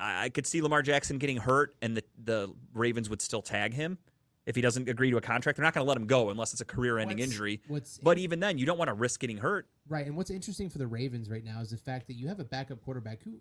I, I could see Lamar Jackson getting hurt, and the the Ravens would still tag him if he doesn't agree to a contract. They're not going to let him go unless it's a career-ending What's- injury. what's- but even then, you don't want to risk getting hurt. right. And what's interesting for the Ravens right now is the fact that you have a backup quarterback who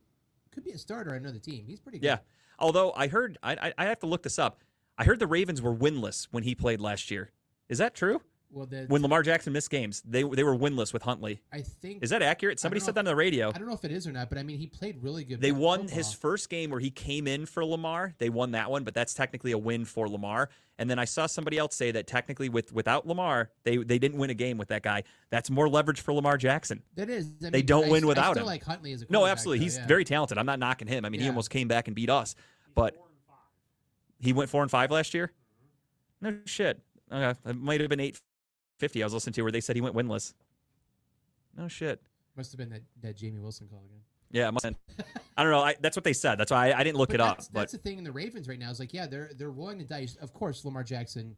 could be a starter on another team. He's pretty good. Yeah. Although I heard, I, I I have to look this up. I heard the Ravens were winless when he played last year. Is that true? Well, the, when Lamar Jackson missed games, they they were winless with Huntley. I think Is that accurate? Somebody said that on the radio. I don't know if it is or not, but I mean, he played really good. They won football. his first game where he came in for Lamar. They won that one, but that's technically a win for Lamar. And then I saw somebody else say that technically with without Lamar, they they didn't win a game with that guy. That's more leverage for Lamar Jackson. That is. I They don't I- win I without still him. Like Huntley as a No, absolutely. though, He's yeah. very talented. I'm not knocking him. I mean, he almost came back and beat us. But Four and five. he went four and five last year. No shit. Okay, it might have been eight fifty. I was listening to where they said he went winless. No shit. Must have been that, that Jamie Wilson call again. Yeah, it must have been. I don't know. I, that's what they said. That's why I, I didn't look But it up. that's, But that's the thing in the Ravens right now is like, yeah, they're they're willing to dice. Of course, Lamar Jackson,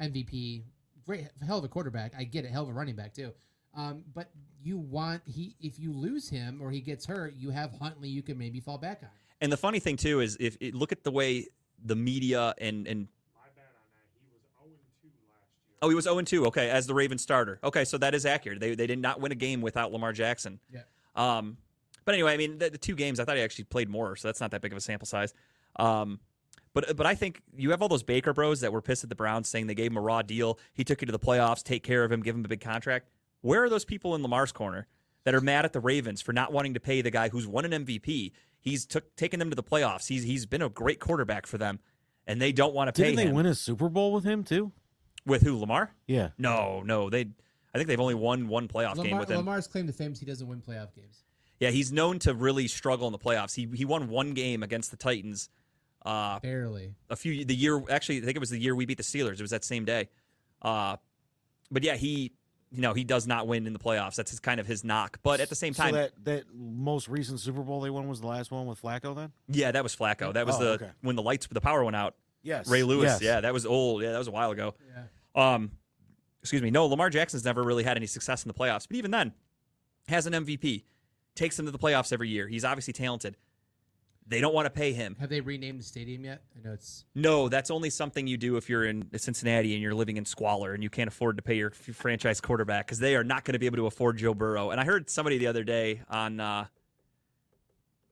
MVP, great hell of a quarterback. I get it, hell of a running back too. Um, but you want he if you lose him or he gets hurt, you have Huntley you can maybe fall back on. and the funny thing too is if it, look at the way the media and and My bad on that. He was 0 2 last year. Oh he was zero and two. Okay, as the Ravens starter. Okay, so that is accurate. They they did not win a game without Lamar Jackson. Yeah. Um, but anyway, I mean the, the two games. I thought he actually played more, so that's not that big of a sample size. Um, but but I think you have all those Baker Bros that were pissed at the Browns, saying they gave him a raw deal. He took you to the playoffs, take care of him, give him a big contract. Where are those people in Lamar's corner that are mad at the Ravens for not wanting to pay the guy who's won an MVP? He's took taken them to the playoffs. He's he's been a great quarterback for them, and they don't want to pay him. Didn't they him. win a Super Bowl with him too? With who? Lamar? Yeah. No, no. They I think they've only won one playoff game with him. Lamar's claim to fame is he doesn't win playoff games. Yeah, he's known to really struggle in the playoffs. He he won one game against the Titans. Uh, Barely. a few the year actually I think it was the year we beat the Steelers. It was that same day. Uh, but yeah, he you know he does not win in the playoffs. That's his kind of his knock. But at the same time, so that that most recent Super Bowl they won was the last one with Flacco. Then yeah, that was Flacco. That was Oh, the okay. when the lights the power went out. Yes, Ray Lewis. Yes. Yeah, that was old. Yeah, that was a while ago. Yeah. Um, excuse me. No, Lamar Jackson's never really had any success in the playoffs. But even then, has an MVP, takes him to the playoffs every year. He's obviously talented. They don't want to pay him. Have they renamed the stadium yet? I know it's No, that's only something you do if you're in Cincinnati and you're living in squalor and you can't afford to pay your franchise quarterback because they are not going to be able to afford Joe Burrow. And I heard somebody the other day on, uh,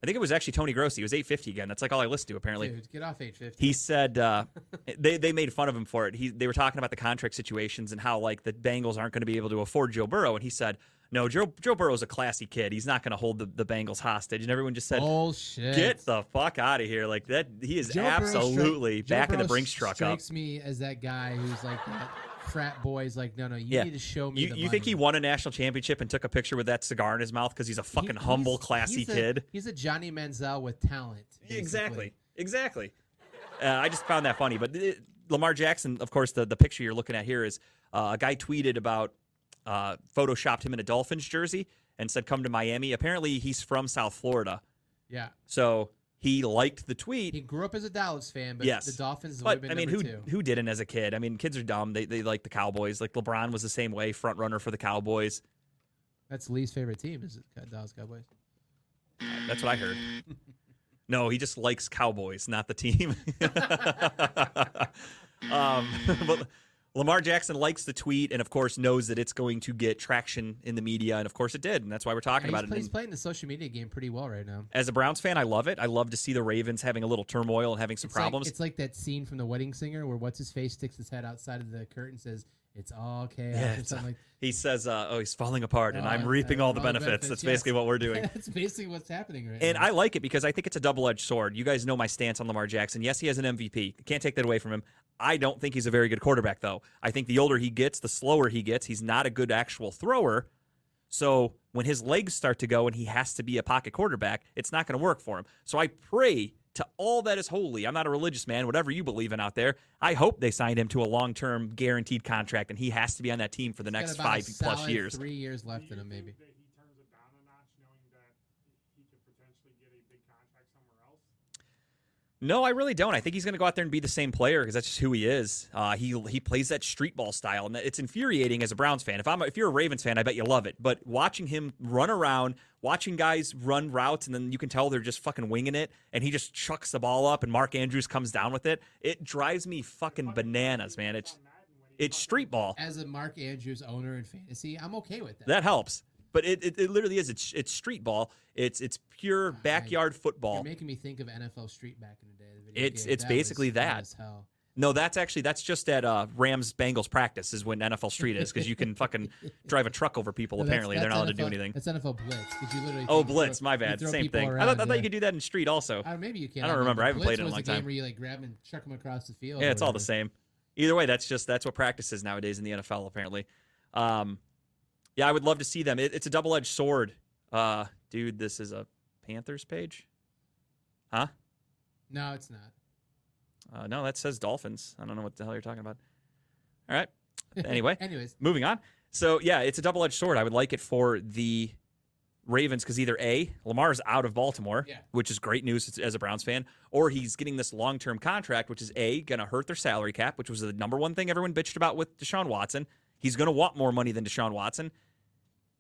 I think it was actually Tony Grossi. It was 850 again. That's like all I listen to apparently. dude, get off 850. He said uh, they they made fun of him for it. He they were talking about the contract situations and how like the Bengals aren't going to be able to afford Joe Burrow, and he said, "No, Joe Joe Burrow's a classy kid. He's not going to hold the, the Bengals hostage." And everyone just said, Bullshit. "Get the fuck out of here!" Like that, he is Joe Burrow absolutely stri- Joe back in the Brinks truck up. me as that guy who's like that frat boy's like, no, no, you Yeah. need to show me. You, the you think he won a national championship and took a picture with that cigar in his mouth because he's a fucking He- humble, he's- classy he's a- kid? he's a Johnny Manziel with talent. basically. Exactly. Exactly. Uh, I just found that funny. But uh, Lamar Jackson, of course, the, the picture you're looking at here is uh, a guy tweeted about, uh, photoshopped him in a Dolphins jersey and said, come to Miami. Apparently, he's from South Florida. Yeah. So he liked the tweet. He grew up as a Dallas fan, but yes. the Dolphins would But, have been I mean, who two. who didn't as a kid? I mean, kids are dumb. They, they like the Cowboys. Like LeBron was the same way, front runner for the Cowboys. That's Lee's favorite team is the Dallas Cowboys. That's what I heard. No, he just likes Cowboys, not the team. um, but Lamar Jackson likes the tweet and, of course, knows that it's going to get traction in the media. And, of course, it did. And that's why we're talking he's, about it. he's playing the social media game pretty well right now. as a Browns fan, I love it. I love to see the Ravens having a little turmoil and having some It's like, problems. it's like that scene from The Wedding Singer where what's his face sticks his head outside of the curtain and says, "It's all chaos." Yeah, it's- like he says, uh, "Oh, he's falling apart, and Oh, I'm reaping all the benefits." That's basically what we're doing. That's basically what's happening right And now. I like it because I think it's a double edged sword. You guys know my stance on Lamar Jackson. Yes, he has an MVP. Can't take that away from him. I don't think he's a very good quarterback, though. I think the older he gets, the slower he gets. He's not a good actual thrower. So when his legs start to go and he has to be a pocket quarterback, it's not going to work for him. So I pray to all that is holy. I'm not a religious man, whatever you believe in out there. I hope they signed him to a long term guaranteed contract and he has to be on that team for the Got next five plus years. Three years left in him, maybe. think that he turns it down a notch, knowing that he could potentially get a big contract somewhere else? No, I really don't. I think he's going to go out there and be the same player because that's just who he is. Uh, he he plays that street ball style, and it's infuriating as a Browns fan. If I'm if you're a Ravens fan, I bet you love it. But watching him run around, watching guys run routes, and then you can tell they're just fucking winging it, and he just chucks the ball up, and Mark Andrews comes down with it. It drives me fucking bananas, man. It's it's street ball. As a Mark Andrews owner in fantasy, I'm okay with that. That helps. But it, it, it literally is. It's it's street ball. It's it's pure backyard football. You're making me think of NFL Street back in the day. the video It's- game. it's That basically that. No, that's actually that's just at uh, Rams Bengals practice is when NFL Street is because you can fucking drive a truck over people. No, that's- apparently, they're that's not allowed to do anything. That's NFL Blitz. you literally Oh, throw- Blitz, my bad. Same thing. I around, thought, I thought you could do that in Street also. Uh, maybe you can. I don't know, remember. I haven't Blitz played it in a long a game. Where you like grab and chuck them across the field. Yeah, it's all the same. Either way, that's just that's what practice is nowadays in the NFL. Apparently, um, yeah, I would love to see them. It, it's a double edged sword, uh, dude. This is a Panthers page, huh? No, it's not. Uh, no, that says Dolphins. I don't know what the hell you're talking about. All right. Anyway, Anyways, moving on. So yeah, it's a double edged sword. I would like it for the Ravens because either a Lamar's out of Baltimore, Yeah. which is great news as a Browns fan, or he's getting this long term contract, which is a going to hurt their salary cap, which was the number one thing everyone bitched about with Deshaun Watson. He's going to want more money than Deshaun Watson,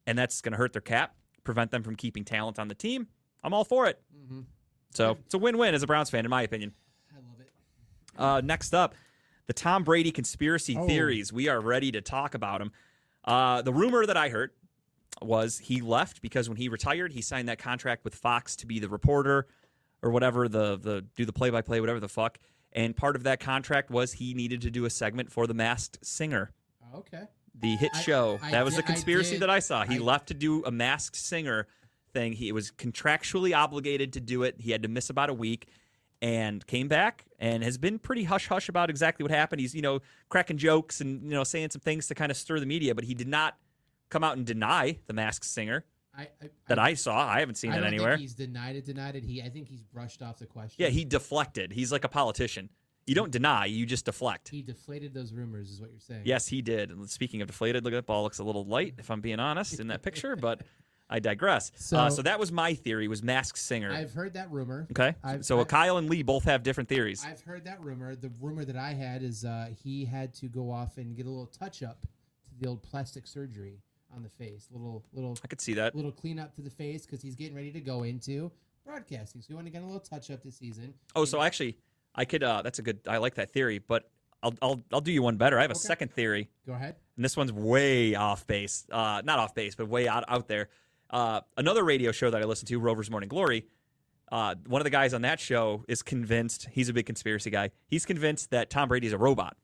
and that's going to hurt their cap, prevent them from keeping talent on the team. I'm all for it. Mhm. So it's a win win as a Browns fan, in my opinion. I love it. Uh, next up, the Tom Brady conspiracy Oh. theories. We are ready to talk about them. Uh, the rumor that I heard was he left because when he retired, he signed that contract with Fox to be the reporter or whatever, the the do the play by play, whatever the fuck. And part of that contract was he needed to do a segment for The Masked Singer, Okay. the hit show. I that was did- the conspiracy that I saw. He I- left to do a Masked Singer thing. He was contractually obligated to do it. He had to miss about a week and came back and has been pretty hush hush about exactly what happened. He's, you know, cracking jokes and, you know, saying some things to kind of stir the media, but he did not come out and deny the Masked Singer I, I that I saw. I haven't seen I it anywhere. Think he's denied it. Denied it. He. I think he's brushed off the question. Yeah, he deflected. He's like a politician. You don't deny, you just deflect. He deflated those rumors, is what you're saying. Yes, he did. And speaking of deflated, look at that ball looks a little light, if I'm being honest, in that picture, but I digress. So, uh, So- that was my theory was Masked Singer. I've heard that rumor. okay. I've- so I- Kyle and Lee both have different theories. I've heard that rumor. The rumor that I had is uh, he had to go off and get a little touch up to the old plastic surgery on the face. Little little I could see that. little cleanup to the face because he's getting ready to go into broadcasting. So he wanted to get a little touch up this season. Oh, so actually, I could. Uh, that's a good. I like that theory, but I'll I'll I'll do you one better. I have a Okay. second theory, Go ahead. and this one's way off base. Uh, not off base, but way out out there. Uh, another radio show that I listen to, Rover's Morning Glory. Uh, one of the guys on that show is convinced he's a big conspiracy guy. He's convinced that Tom Brady's a robot.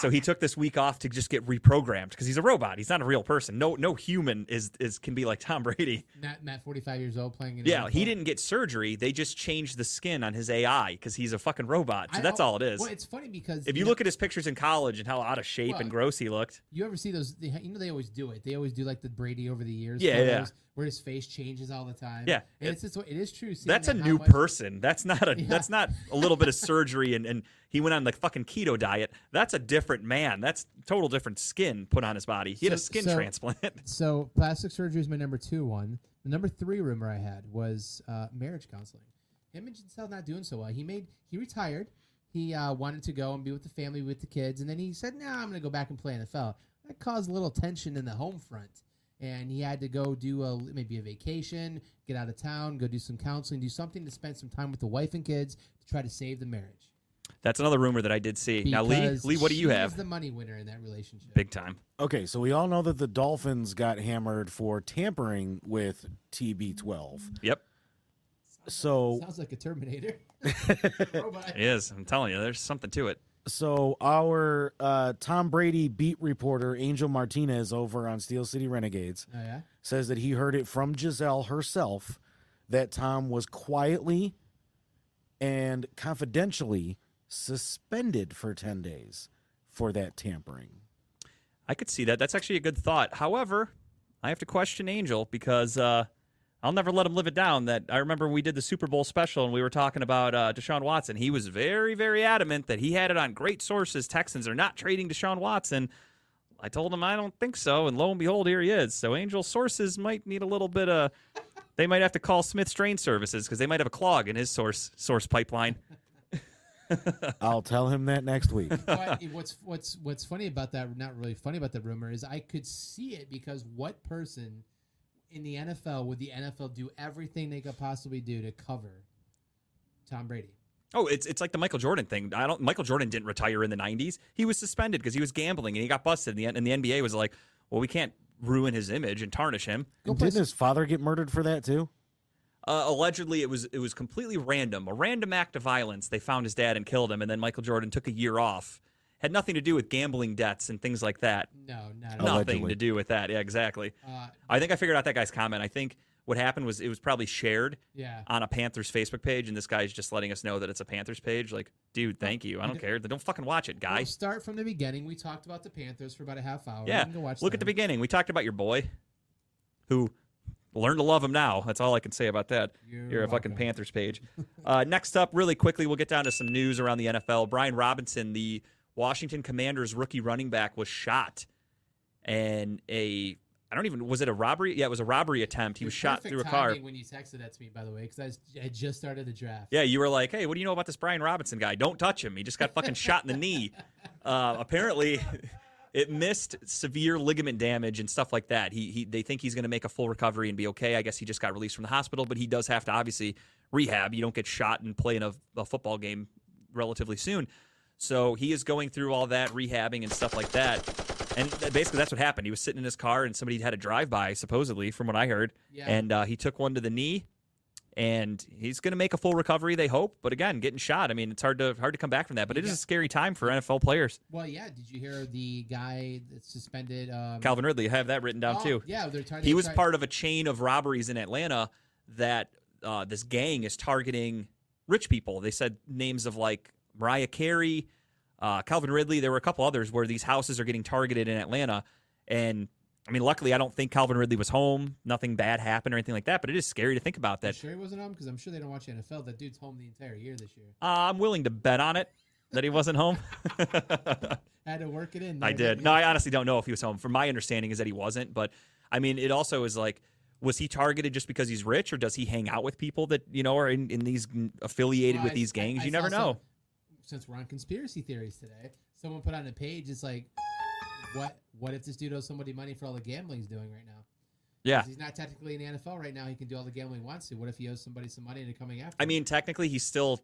So he took this week off to just get reprogrammed because he's a robot. He's not a real person. No, no human is is can be like Tom Brady. Matt, Matt, 45 years old, playing in Yeah, he didn't get surgery. They just changed the skin on his AI because he's a fucking robot. So I that's all it is. Well, it's funny because if you know, look at his pictures in college and how out of shape Well, and gross he looked, you ever see those? You know, they always do it. They always do like the Brady over the years. Yeah, photos yeah. Where his face changes all the time. Yeah, and it's just it is true. that's a that new much- person. That's not a Yeah. that's not a little bit of surgery and, and he went on like fucking keto diet. That's a different man. That's total different skin put on his body. He had a skin so- transplant. So plastic surgery is my number two one. The number three rumor I had was uh, marriage counseling. Him and Gisele not doing so well. He made he retired. He uh, wanted to go and be with the family, with the kids, and then he said, "Nah, I'm going to go back and play NFL." That caused a little tension in the home front, and he had to go do a maybe a vacation, get out of town, go do some counseling, do something to spend some time with the wife and kids to try to save the marriage. That's another rumor that I did see. now, Lee, Lee, what do you have? is the money winner in that relationship. Big time. Okay, so we all know that the Dolphins got hammered for tampering with TB12. Yep, So Sounds like a Terminator. Robot. it is. I'm telling you, there's something to it. So our uh, Tom Brady beat reporter Angel Martinez over on Steel City Renegades Oh yeah. says that he heard it from Gisele herself that Tom was quietly and confidentially suspended for 10 days for that tampering. I could see that. That's actually a good thought. However, I have to question Angel because uh, I'll never let him live it down. That I remember when we did the Super Bowl special and we were talking about uh, Deshaun Watson. He was very, very adamant that he had it on great sources. Texans are not trading Deshaun Watson. I told him I don't think so, and lo and behold, here he is. So Angel sources might need a little bit of. They might have to call Smith Strain Services because they might have a clog in his source source pipeline. I'll tell him that next week. but what's what's what's funny about that? Not really funny about the rumor is I could see it because what person in the NFL would the NFL do everything they could possibly do to cover Tom Brady? Oh, it's it's like the Michael Jordan thing. I don't. Michael Jordan didn't retire in the '90s. He was suspended because he was gambling and he got busted. And the, and the NBA was like, "Well, we can't ruin his image and tarnish him." Didn't his father get murdered for that too? Uh, allegedly, it was it was completely random, a random act of violence. They found his dad and killed him, and then Michael Jordan took a year off. Had nothing to do with gambling debts and things like that. No, not at Nothing. Allegedly. to do with that. Yeah, exactly. Uh, I think I figured out that guy's comment. I think what happened was it was probably shared yeah. on a Panthers Facebook page, and this guy's just letting us know that it's a Panthers page. Like, dude, thank you. I don't care. Don't fucking watch it, guy. We'll start from the beginning. We talked about the Panthers for about a half hour. Yeah. You can go watch Look at the beginning. We talked about your boy, who learn to love him now. That's all I can say about that. You're You're, a fucking. Panthers page. uh, next up, really quickly, we'll get down to some news around the NFL. Brian Robinson, the Washington Commanders rookie running back, was shot, and a I don't even was it a robbery? Yeah, it was a robbery attempt. He was shot through a car. When you texted that to me, by the way, because I, I had just started the draft. Yeah, you were like, "Hey, what do you know about this Brian Robinson guy? Don't touch him. He just got fucking shot in the knee." Uh, apparently, it missed severe ligament damage and stuff like that. He, he they think he's going to make a full recovery and be okay. I guess he just got released from the hospital, but he does have to obviously rehab. You don't get shot and play in a, a football game relatively soon. So he is going through all that rehabbing and stuff like that. And basically, that's what happened. He was sitting in his car, and somebody had a drive-by, supposedly, from what I heard. Yeah. And uh, he took one to the knee, and he's going to make a full recovery. They hope, but again, getting shot. I mean, it's hard to hard to come back from that. But it is Yeah. a scary time for NFL players. Well, yeah. Did you hear the guy that's suspended? Um, Calvin Ridley, I have that written down oh, too. Yeah, they're trying. He was part of a chain of robberies in Atlanta that uh, this gang is targeting rich people. They said names of like Mariah Carey, uh, Calvin Ridley. There were a couple others where these houses are getting targeted in Atlanta. And I mean, luckily, I don't think Calvin Ridley was home. Nothing bad happened or anything like that. But it is scary to think about that. You sure he wasn't home? Because I'm sure they don't watch NFL. That dude's home the entire year this year. Uh, I'm willing to bet on it that he wasn't home. Had to work it in. I did. No. I honestly don't know if he was home. From my understanding, is that he wasn't. But I mean, it also is like, was he targeted just because he's rich, or does he hang out with people that you know are in, in these affiliated Well, with I- these gangs? I you saw never some- know. Since we're on conspiracy theories today, someone put on a page. It's like, what? What if this dude owes somebody money for all the gambling he's doing right now? Yeah, He's not technically in the NFL right now. He can do all the gambling he wants to. What if he owes somebody some money and they're coming after? I him? mean, technically, he's still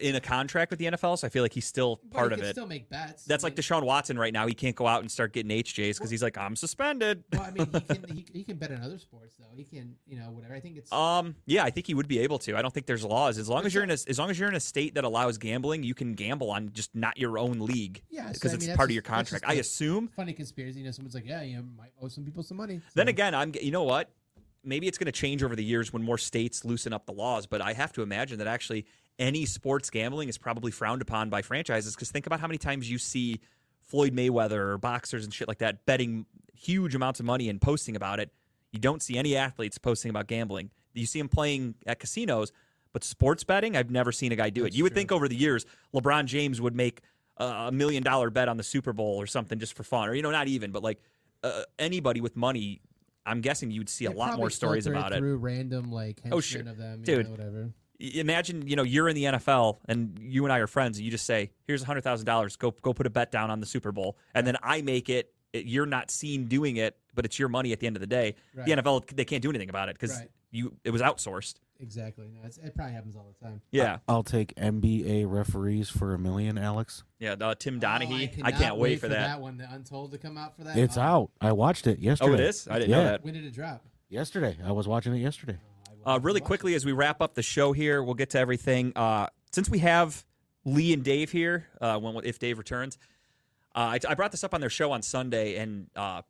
in a contract with the NFL, so I feel like he's still part of it. Still make bets. That's I like mean, Deshaun Watson right now. He can't go out and start getting HJs because he's like, I'm suspended. Well, I mean, he can he, he can bet on other sports though. He can, you know, whatever. I think it's Um, yeah, I think he would be able to. I don't think there's laws as long as you're in a as long as you're in a state that allows gambling, you can gamble on just not your own league. Yeah, so, because I it's mean, part of your contract. just I assume. funny conspiracy. You know, someone's like, yeah, you know, might owe some people some money. Then again, I'm you know what? Maybe it's going to change over the years when more states loosen up the laws, but I have to imagine that actually any sports gambling is probably frowned upon by franchises because think about how many times you see Floyd Mayweather or boxers and shit like that betting huge amounts of money and posting about it. You don't see any athletes posting about gambling. You see them playing at casinos, but sports betting, I've never seen a guy do it. That's You would true. think over the years LeBron James would make a million dollar bet on the Super Bowl or something just for fun, or you know, not even, but like uh, anybody with money. I'm guessing you'd see a They lot more stories about it. through random like Oh, sure. of them, you Dude. know, Imagine, you know, you're in the NFL and you and I are friends, and you just say, "Here's hundred thousand dollars. Go, go put a bet down on the Super Bowl," and then I make it. it- You're not seen doing it, but it's your money at the end of the day. Right. The NFL, they can't do anything about it because Right. you it was outsourced. Exactly. No, it's, it probably happens all the time. Yeah, I'll take NBA referees for a million, Alex. yeah. Uh, Tim Donaghy, Oh, I, cannot can't wait, for that. that one. The Untold to come out for that. It's Oh, out. I watched it yesterday. Oh, it is. I didn't Yeah. know that. When did it drop? Yesterday. I was watching it yesterday. Uh, really quickly, as we wrap up the show here, we'll get to everything. Uh, since we have Lee and Dave here, uh, when if Dave returns, uh, I, I brought this up on their show on Sunday, and uh,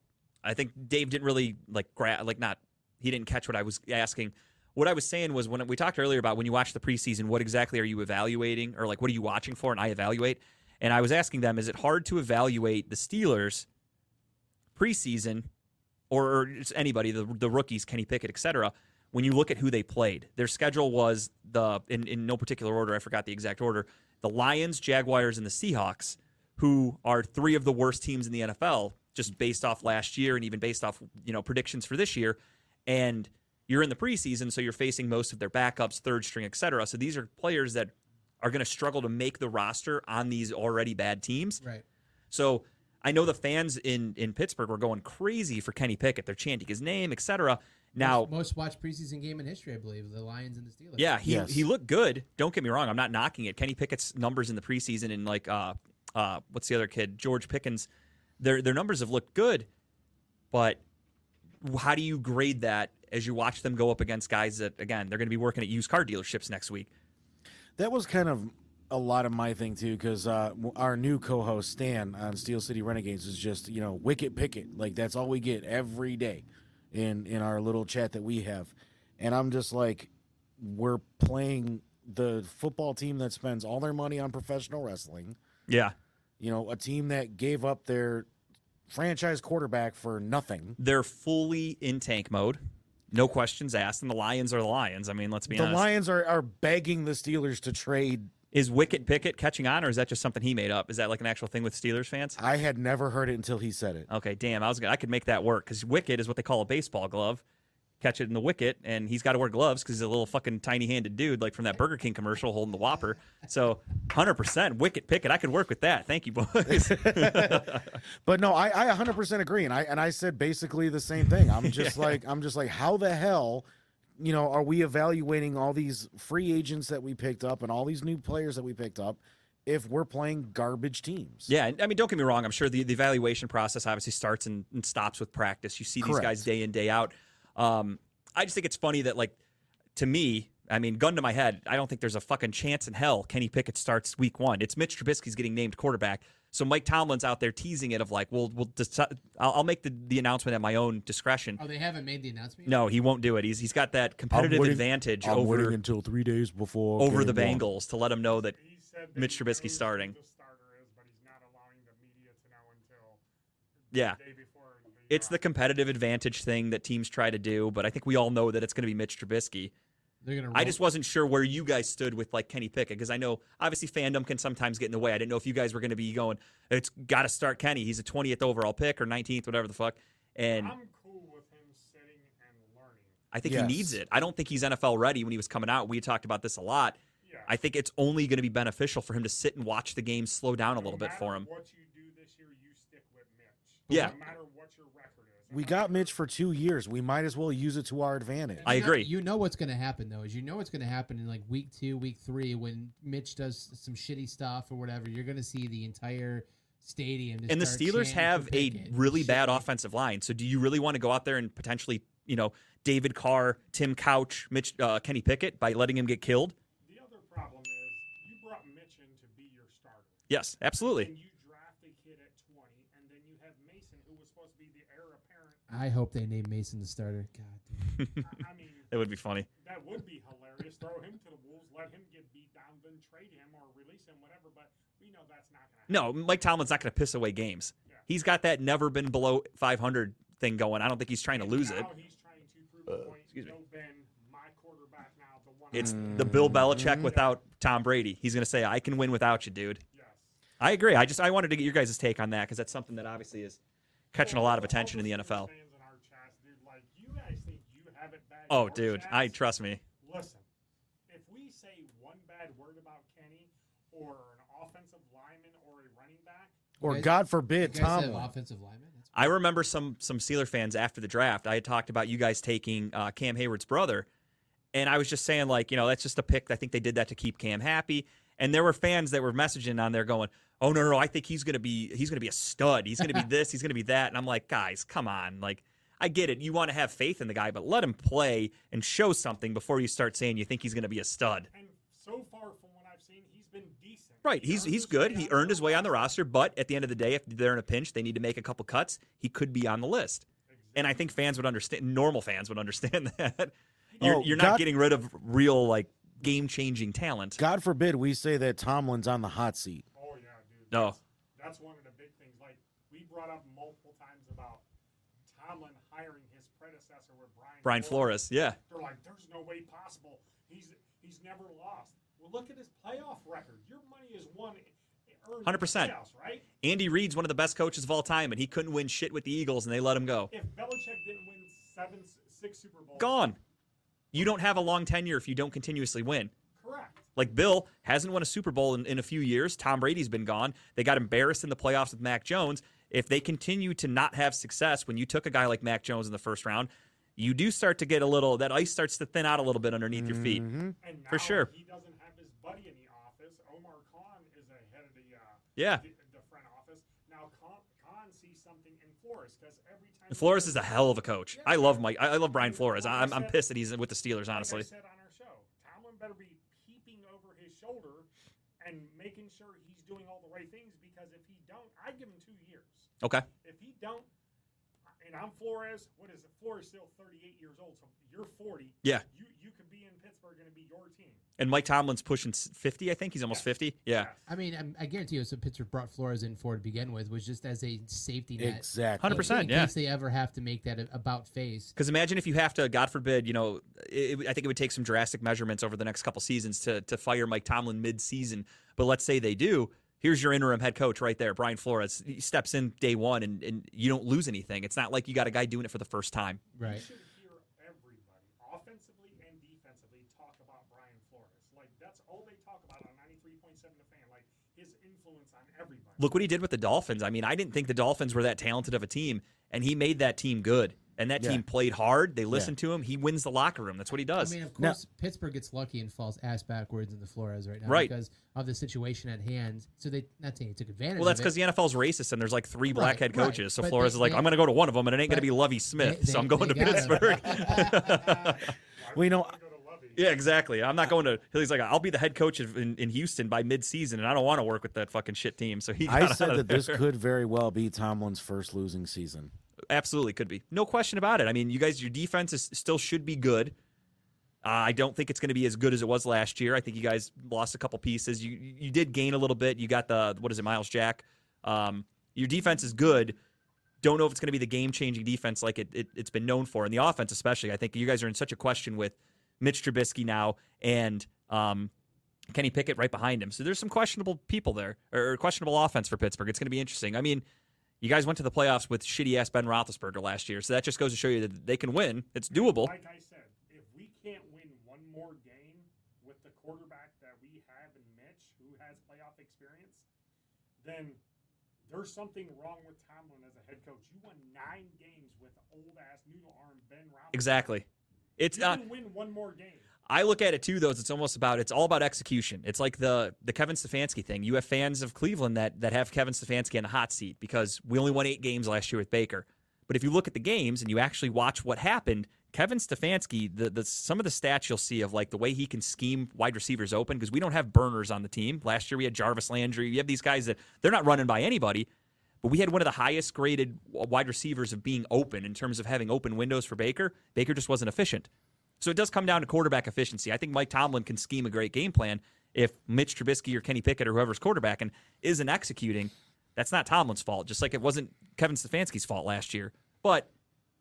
I think Dave didn't really like gra- like not he didn't catch what I was asking. What I was saying was when we talked earlier about when you watch the preseason, what exactly are you evaluating, or like what are you watching for? And I evaluate, and I was asking them, is it hard to evaluate the Steelers preseason, or, or anybody, the the rookies, Kenny Pickett, et cetera, when you look at who they played, their schedule was the in, in no particular order. I forgot the exact order. The Lions, Jaguars, and the Seahawks, who are three of the worst teams in the NFL, just based off last year and even based off you know predictions for this year. And you're in the preseason, so you're facing most of their backups, third string, et cetera. So these are players that are going to struggle to make the roster on these already bad teams. Right. So I know the fans in in Pittsburgh were going crazy for Kenny Pickett. They're chanting his name, et cetera. Now, most, most watched preseason game in history, I believe, the Lions and the Steelers. yeah, he Yes. he looked good. Don't get me wrong. I'm not knocking it. Kenny Pickett's numbers in the preseason and like uh uh what's the other kid? George Pickens. Their their numbers have looked good, but how do you grade that as you watch them go up against guys that again they're going to be working at used car dealerships next week? That was kind of a lot of my thing too, because uh, our new co-host Stan on Steel City Renegades is just you know wicket Pickett, like that's all we get every day in in our little chat that we have, and I'm just like, we're playing the football team that spends all their money on professional wrestling, Yeah, you know, a team that gave up their franchise quarterback for nothing. they're fully in tank mode. No questions asked, and the Lions are the Lions. I mean, let's be The honest. Lions are, are begging the Steelers to trade. Is Wicket Pickett catching on, or is that just something he made up? Is that like an actual thing with Steelers fans? I had never heard it until he said it. Okay, damn, I was gonna, I could make that work because Wicket is what they call a baseball glove. Catch it in the wicket, and he's got to wear gloves because he's a little fucking tiny-handed dude, like from that Burger King commercial holding the Whopper. So, hundred percent Wicket Pickett, I could work with that. Thank you, boys. But no, I, I 100% agree, and I and I said basically the same thing. I'm just like I'm just like how the hell, you know, are we evaluating all these free agents that we picked up and all these new players that we picked up if we're playing garbage teams? yeah, I mean, don't get me wrong. I'm sure the, the evaluation process obviously starts and, and stops with practice. You see these Correct. guys day in day out. Um, I just think it's funny that like to me. I mean, gun to my head, I don't think there's a fucking chance in hell Kenny Pickett starts week one. It's Mitch Trubisky's getting named quarterback. So Mike Tomlin's out there teasing it of like, well, we'll decide, I'll, I'll make the, the announcement at my own discretion. Oh, they haven't made the announcement. yet? No, he won't do it. He's he's got that competitive waiting- advantage I'm over waiting until three days before over the game one. Bengals to let him know that He said that Mitch he Trubisky knows starting. who The starter is, but he's not allowing the media to know until yeah, the day before. the it's the competitive advantage thing that teams try to do. But I think we all know that it's going to be Mitch Trubisky. They're gonna. I just wasn't sure where you guys stood with like Kenny Pickett because I know obviously fandom can sometimes get in the way. I didn't know if you guys were going to be going, it's got to start Kenny. He's a 20th overall pick or 19th, whatever the fuck. And I'm cool with him sitting and learning. I think Yes. he needs it. I don't think he's NFL ready when he was coming out. We talked about this a lot. Yeah. I think it's only going to be beneficial for him to sit and watch the game slow down a No little bit for him. What you do this year, you stick with Mitch. Yeah. No matter what your record is. We got Mitch for two years. We might as well use it to our advantage. I agree. you know what's going to happen though. Is you know what's going to happen in like week two, week three, when Mitch does some shitty stuff or whatever. You're going to see the entire stadium. And the Steelers have a really Shit. bad offensive line. So do you really want to go out there and potentially, you know, David Carr, Tim Couch, Mitch, uh, Kenny Pickett by letting him get killed? The other problem is you brought Mitch in to be your starter. Yes, absolutely. And you draft a kid at 20, and then you have Mason, who was supposed to be the heir apparent. I hope they name Mason the starter. God. Damn. I, I mean, It would be funny. that would be hilarious. Throw him to the Wolves, let him get beat down, then trade him or release him, whatever. But we know that's not going to happen. No, Mike Tomlin's not going to piss away games. Yeah. He's got that never been below 500 thing going. I don't think he's trying to lose it. Now he's trying to prove the uh, point. excuse me. Ben, my quarterback now, the one. It's I- the Bill Belichick without Tom Brady. He's going to say, "I can win without you, dude." Yes. I agree. I just I wanted to get your guys' take on that because that's something that obviously is catching a lot of attention in the NFL. Fans in our chats, dude, like, you guys think you have it bad in Oh, dude. I trust me. Listen, if we say one bad word about Kenny or an offensive lineman or a running back, or guys- God forbid, guys have Tomlin. offensive linemen. That's I remember some some Steeler fans after the draft. I had talked about you guys taking uh, Cam Heyward's brother, and I was just saying like, you know, that's just a pick. I think they did that to keep Cam happy. And there were fans that were messaging on there going, "Oh no, no, no I think he's gonna be he's gonna be a stud. He's gonna be this. He's gonna be that." And I'm like, guys, come on, like. I get it. You want to have faith in the guy, but let him play and show something before you start saying you think he's going to be a stud. and so far from what I've seen, he's been decent. Right. He's he's good. He earned his way on the roster, but at the end of the day, if they're in a pinch, they need to make a couple cuts. He could be on the list, and I think fans would understand. Normal fans would understand that. You're, Oh, you're not God- getting rid of real like game changing talent. God forbid we say that Tomlin's on the hot seat. Oh yeah, dude. No. That's, that's one of the big things. Like we brought up multiple times about Tomlin hiring his predecessor with Brian Brian Flores, yeah. They're like, there's no way possible. He's he's never lost. Well, look at his playoff record. Your money is won. earned in the 100%. right? Andy Reid's one of the best coaches of all time, and he couldn't win shit with the Eagles, and they let him go. If Belichick didn't win seven, six Super Bowls, Gone. You don't have a long tenure if you don't continuously win. Correct. Like Bill hasn't won a Super Bowl in, in a few years. Tom Brady's been gone. They got embarrassed in the playoffs with Mac Jones. If they continue to not have success when you took a guy like Mac Jones in the first round, you do start to get a little that ice starts to thin out a little bit underneath your feet. And now For sure. he doesn't have his buddy in the office. Omar Khan is the head of the uh, Yeah. the, the front office. Now Khan, Khan sees something in Flores because every time Flores is a hell of a coach. I love Mike. I love Brian Flores. I'm, I'm pissed that he's with the Steelers, honestly. Like I said on our show, Tomlin better be peeping over his shoulder and making sure he's doing all the right things because if he don't, I give him two years. Okay. If he don't, and I'm Flores, what is it? Flores still 38 years old, so you're 40. Yeah. You you could be in Pittsburgh and be your team. And Mike Tomlin's pushing 50, I think. He's almost Yes. 50. Yeah. I mean, I'm, I guarantee you, so Pittsburgh brought Flores in for to begin with was just as a safety net. Exactly. 100%, in yeah. case they ever have to make that about face. Because imagine if you have to, God forbid, you know, it, I think it would take some drastic measurements over the next couple seasons to to fire Mike Tomlin mid-season. But let's say they do. Here's your interim head coach right there, Brian Flores. He steps in day one, and, and you don't lose anything. It's not like you got a guy doing it for the first time. Right. You should hear everybody, offensively and defensively, talk about Brian Flores. Like that's all they talk about on 93.7 The Fan. Like his influence on everybody. Look what he did with the Dolphins. I mean, I didn't think the Dolphins were that talented of a team, and he made that team good. And that Yeah. team played hard. They listened to him. He wins the locker room. That's what he does. I mean, of Now- course, Pittsburgh gets lucky and falls ass backwards into Flores right now Right. because of the situation at hand. So they not saying they took advantage. well, that's because it. the NFL's racist, and there's like three black Right, head right. coaches. So But Flores they- is like, they- I'm going to go to one of them, and it ain't going to be Lovie Smith. they- so I'm going to. Pittsburgh. Well, you know, Go to Lovie. Yeah, exactly. I'm not going to. He's like, I'll be the head coach in, in Houston by mid-season, and I don't want to work with that fucking shit team. So he. I said that this could very well be Tomlin's first losing season. absolutely could be, no question about it. I mean, you guys, your defense is still should be good. Uh, I don't think it's going to be as good as it was last year. I think you guys lost a couple pieces. You you did gain a little bit. You got the what is it, Myles Jack. Um, your defense is good. Don't know if it's going to be the game-changing defense like it, it it's been known for, and the offense especially. I think you guys are in such a question with Mitch Trubisky now and um, Kenny Pickett right behind him. So there's some questionable people there, or questionable offense for Pittsburgh. It's going to be interesting. I mean, you guys went to the playoffs with shitty ass Ben Roethlisberger last year, so that just goes to show you that they can win. It's doable. Like I said, if we can't win one more game with the quarterback that we have in Mitch, who has playoff experience, then there's something wrong with Tomlin as a head coach. You won nine games with old ass noodle arm Ben Roethlisberger. Exactly. It's uh, win one more game. I look at it too, though. It's almost about it's all about execution. It's like the the Kevin Stefanski thing. You have fans of Cleveland that that have Kevin Stefanski in the hot seat because we only won eight games last year with Baker. But if you look at the games and you actually watch what happened, Kevin Stefanski, the, the some of the stats you'll see of like the way he can scheme wide receivers open because we don't have burners on the team. Last year we had Jarvis Landry. You have these guys that they're not running by anybody. But we had one of the highest graded wide receivers of being open in terms of having open windows for Baker. Baker just wasn't efficient. So it does come down to quarterback efficiency. I think Mike Tomlin can scheme a great game plan if Mitch Trubisky or Kenny Pickett or whoever's quarterbacking isn't executing. That's not Tomlin's fault, just like it wasn't Kevin Stefanski's fault last year. But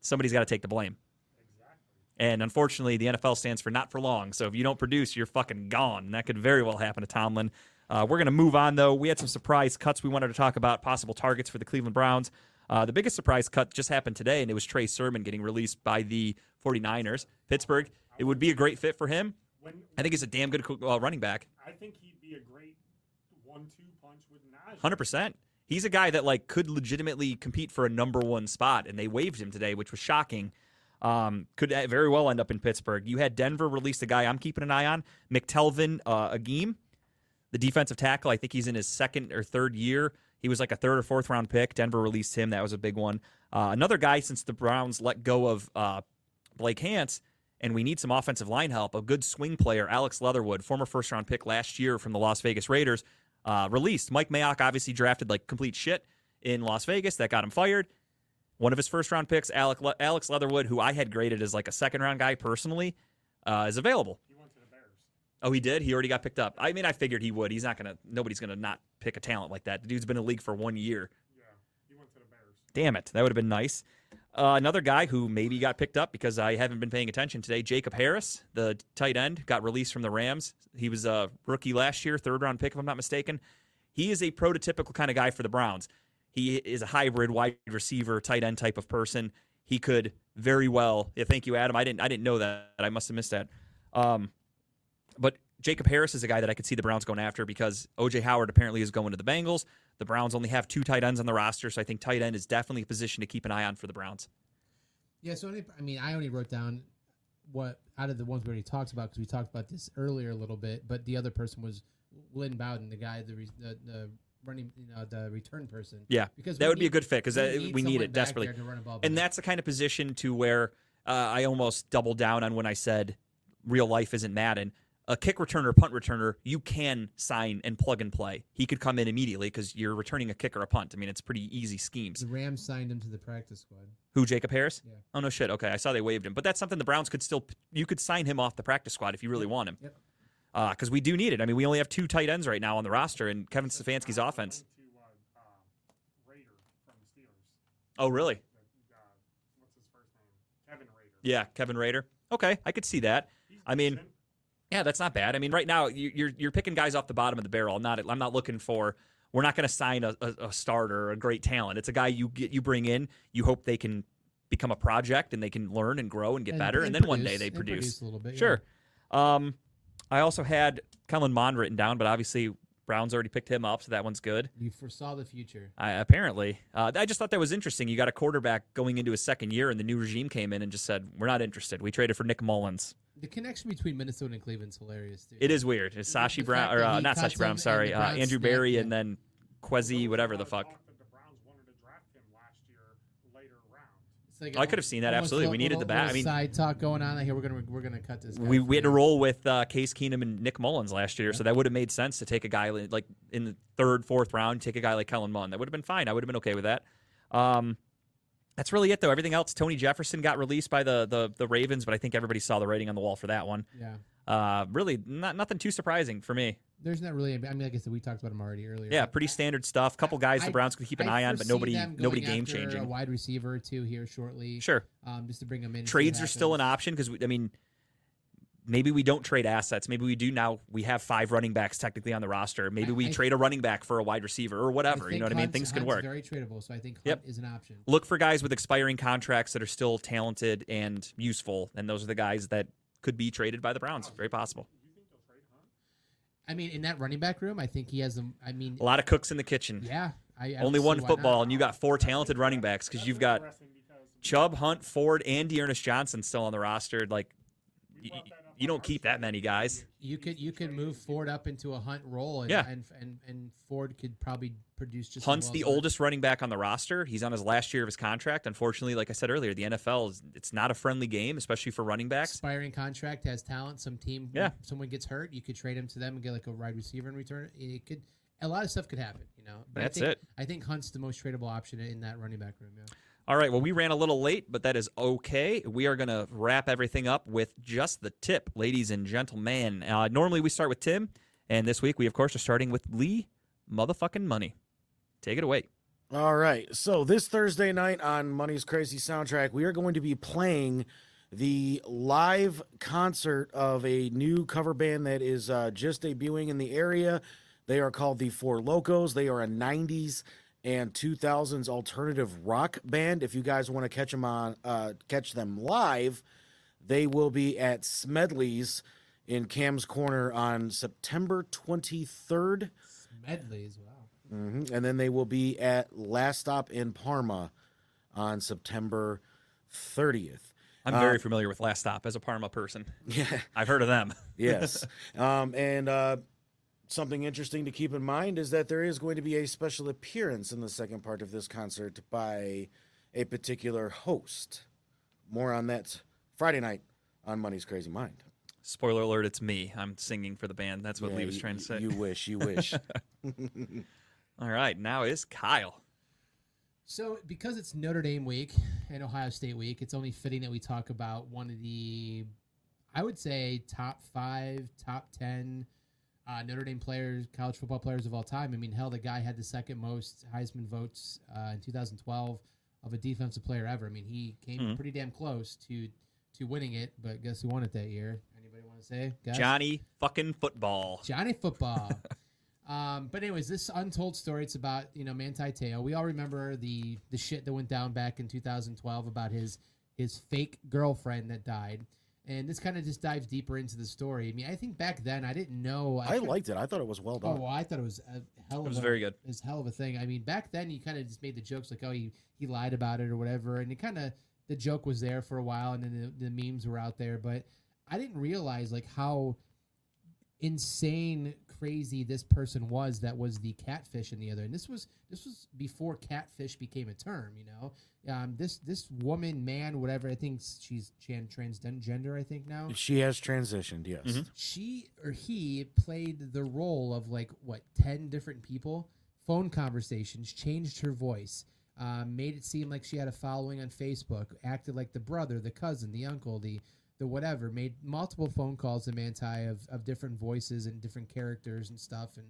somebody's got to take the blame. And unfortunately, the NFL stands for not for long. So if you don't produce, you're fucking gone. And that could very well happen to Tomlin. Uh, we're going to move on, though. We had some surprise cuts we wanted to talk about, possible targets for the Cleveland Browns. Uh, the biggest surprise cut just happened today, and it was Trey Sermon getting released by the 49ers. Pittsburgh, it would be a great fit for him. I think he's a damn good uh, running back. I think he'd be a great one-two punch with Najee. Hundred percent. He's a guy that like could legitimately compete for a number one spot, and they waived him today, which was shocking. Um, could very well end up in Pittsburgh. You had Denver release a guy I'm keeping an eye on, McTelvin uh, Agim, the defensive tackle. I think he's in his second or third year. He was like a third or fourth round pick. Denver released him. That was a big one. Uh, another guy since the Browns let go of uh, Blake Hance, and we need some offensive line help. A good swing player, Alex Leatherwood, former first round pick last year from the Las Vegas Raiders, uh, released. Mike Mayock obviously drafted like complete shit in Las Vegas. That got him fired. One of his first round picks, Alex Leatherwood, who I had graded as like a second round guy personally, uh, is available. He went to the Bears. Oh, he did. He already got picked up. I mean, I figured he would. He's not gonna. Nobody's gonna not pick a talent like that. The dude's been in the league for one year. Yeah, he went to the Bears. Damn it, that would have been nice. Uh, another guy who maybe got picked up because I haven't been paying attention today, Jacob Harris, the tight end, got released from the Rams. He was a rookie last year, third round pick, if I'm not mistaken. He is a prototypical kind of guy for the Browns. He is a hybrid wide receiver, tight end type of person. He could very well. Yeah, thank you, Adam. I didn't. I didn't know that. I must have missed that. Um, but Jacob Harris is a guy that I could see the Browns going after because OJ Howard apparently is going to the Bengals. The Browns only have two tight ends on the roster, so I think tight end is definitely a position to keep an eye on for the Browns. Yeah, so I mean, I only wrote down what out of the ones we already talked about because we talked about this earlier a little bit, but the other person was Lynn Bowden, the guy, the the, the running, you know, the return person. Yeah, because that we would be a good fit because we need someone it desperately. to run a ball And that's the kind of position to where uh, I almost doubled down on when I said real life isn't Madden. A kick returner, punt returner, you can sign and plug and play. He could come in immediately because you're returning a kick or a punt. I mean, it's pretty easy schemes. the Rams signed him to the practice squad. Who, Jacob Harris? Yeah. Oh, no shit. Okay, I saw they waived him. But that's something the Browns could still, you could sign him off the practice squad if you really want him. Yep. Because we do need it. I mean, we only have two tight ends right now on the roster, and Kevin Stefanski's offense. To, uh, uh, Rader from the Steelers. Oh, really? The, uh, what's his first name? Kevin Rader. Yeah, Kevin Rader. Okay, I could see that. He's I mean, decent. Yeah, that's not bad. I mean, right now you- you're you're picking guys off the bottom of the barrel. I'm not I'm not looking for. We're not going to sign a, a, a starter a great talent. It's a guy you get you bring in. You hope they can become a project and they can learn and grow and get better, and, then one day they and produce. a little bit. yeah. Sure. Um, I also had Kellen Mond written down, but obviously Browns already picked him up, so that one's good. You foresaw the future. I, apparently, uh, I just thought that was interesting. You got a quarterback going into his second year, and the new regime came in and just said, "We're not interested. We traded for Nick Mullens." The connection between Minnesota and Cleveland's hilarious, dude. It is weird. It's Sashi Brown, or uh, not Sashi Brown. I'm sorry, the uh, Andrew snap Berry, him. and then There Kwesi, whatever the fuck. talk that the Browns wanted to draft him last year, later round. It's like I could have seen that, absolutely. a We needed the little- bat. I mean- side talk going on. Like, here we're gonna we're gonna cut this. We, we had to roll with uh, Case Keenum and Nick Mullens last year, so that would have made sense to take a guy like in the third, fourth round, take a guy like Kellen Mond. That would have been fine. I would have been okay with that. Um, that's really it, though. Everything else, Tony Jefferson got released by the, the the Ravens, but I think everybody saw the writing on the wall for that one. Yeah. Uh, really, not nothing too surprising for me. There's not really. I mean, like I said, we talked about him already earlier. Yeah, pretty standard stuff. A couple guys the Browns could keep an I eye on, but nobody nobody game after A changing. wide receiver or two here shortly. Sure. Um, just to bring them in. trades are still an option because I mean, maybe we don't trade assets. Maybe we do now. We have five running backs technically on the roster. Maybe I- we I- trade a running back for a wide receiver or whatever. You know what I mean? Hunt's- Things can Hunt's work. Very tradable, so I think Hunt Yep. is an option. Look for guys with expiring contracts that are still talented and useful, and those are the guys that could be traded by the Browns. Oh. Very possible. You think they'll trade Hunt? I mean, in that running back room, I think he has them. I mean, A lot of cooks in the kitchen. yeah. I, I Only one football, not. and you got four talented running backs because you've got interesting because Chubb, Hunt, Ford, and D'Ernest Johnson still on the roster. Like, we y- brought that up you don't keep that many guys. You could you could move Ford up into a Hunt role, and Yeah. and, and and Ford could probably produce just. Hunt's well the oldest running back on the roster. He's on his last year of his contract. Unfortunately, like I said earlier, the NFL is it's not a friendly game, especially for running backs. expiring contract has talent. Some team, Yeah. someone gets hurt, you could trade him to them and get like a wide receiver in return. It could a lot of stuff could happen, you know. But I That's think, it. I think Hunt's the most tradable option in that running back room. Yeah. All right, well, we ran a little late, but that is okay. We are going to wrap everything up with just the tip, ladies and gentlemen. Uh, normally we start with Tim, and this week we, of course, are starting with Lee motherfucking Money. Take it away. All right. So this Thursday night on Money's Crazy Soundtrack, we are going to be playing the live concert of a new cover band that is uh, just debuting in the area. They are called the Four Locos. They are a 90s and 2000s alternative rock band. If you guys want to catch them on uh, catch them live, they will be at Smedley's in Cam's Corner on September 23rd. Medley as well. hmm And then they will be at Last Stop in Parma on September 30th. I'm Uh, very familiar with Last Stop as a Parma person. Yeah. I've heard of them. yes. Um, and uh, something interesting to keep in mind is that there is going to be a special appearance in the second part of this concert by a particular host. More on that Friday night on Money's Crazy Mind. Spoiler alert, it's me. I'm singing for the band. That's what Yeah, Lee was you- trying to say. You wish, you wish. All right, now is Kyle. So, because it's Notre Dame week and Ohio State week, it's only fitting that we talk about one of the, I would say, top five, top 10 uh, Notre Dame players, college football players of all time. I mean, hell, the guy had the second most Heisman votes uh, in 2012 of a defensive player ever. I mean, he came Mhm. pretty damn close to to winning it, but guess who won it that year? Anybody want to say? Guys? Johnny fucking football. Johnny Football. um, but anyways, this untold story. It's about you know Manti Te'o. We all remember the the shit that went down back in 2012 about his his fake girlfriend that died. And this kind of just dives deeper into the story. I mean, I think back then I didn't know. I could- liked it. I thought it was well done. Oh, done. well, I thought it was a hell of It was a, very good. It was hell of a thing. I mean, back then you kind of just made the jokes like, oh, he, he lied about it or whatever, and it kind of the joke was there for a while, and then the, the memes were out there. But I didn't realize like how insane crazy this person was that was the catfish in the other and this was this was before catfish became a term you know um this this woman man whatever i think she's tran- transgender i think now She has transitioned, yes. Mhm. she or he played the role of like what 10 different people phone conversations changed her voice um, made it seem like she had a following on facebook acted like the brother the cousin the uncle the the whatever made multiple phone calls to manti of, of different voices and different characters and stuff and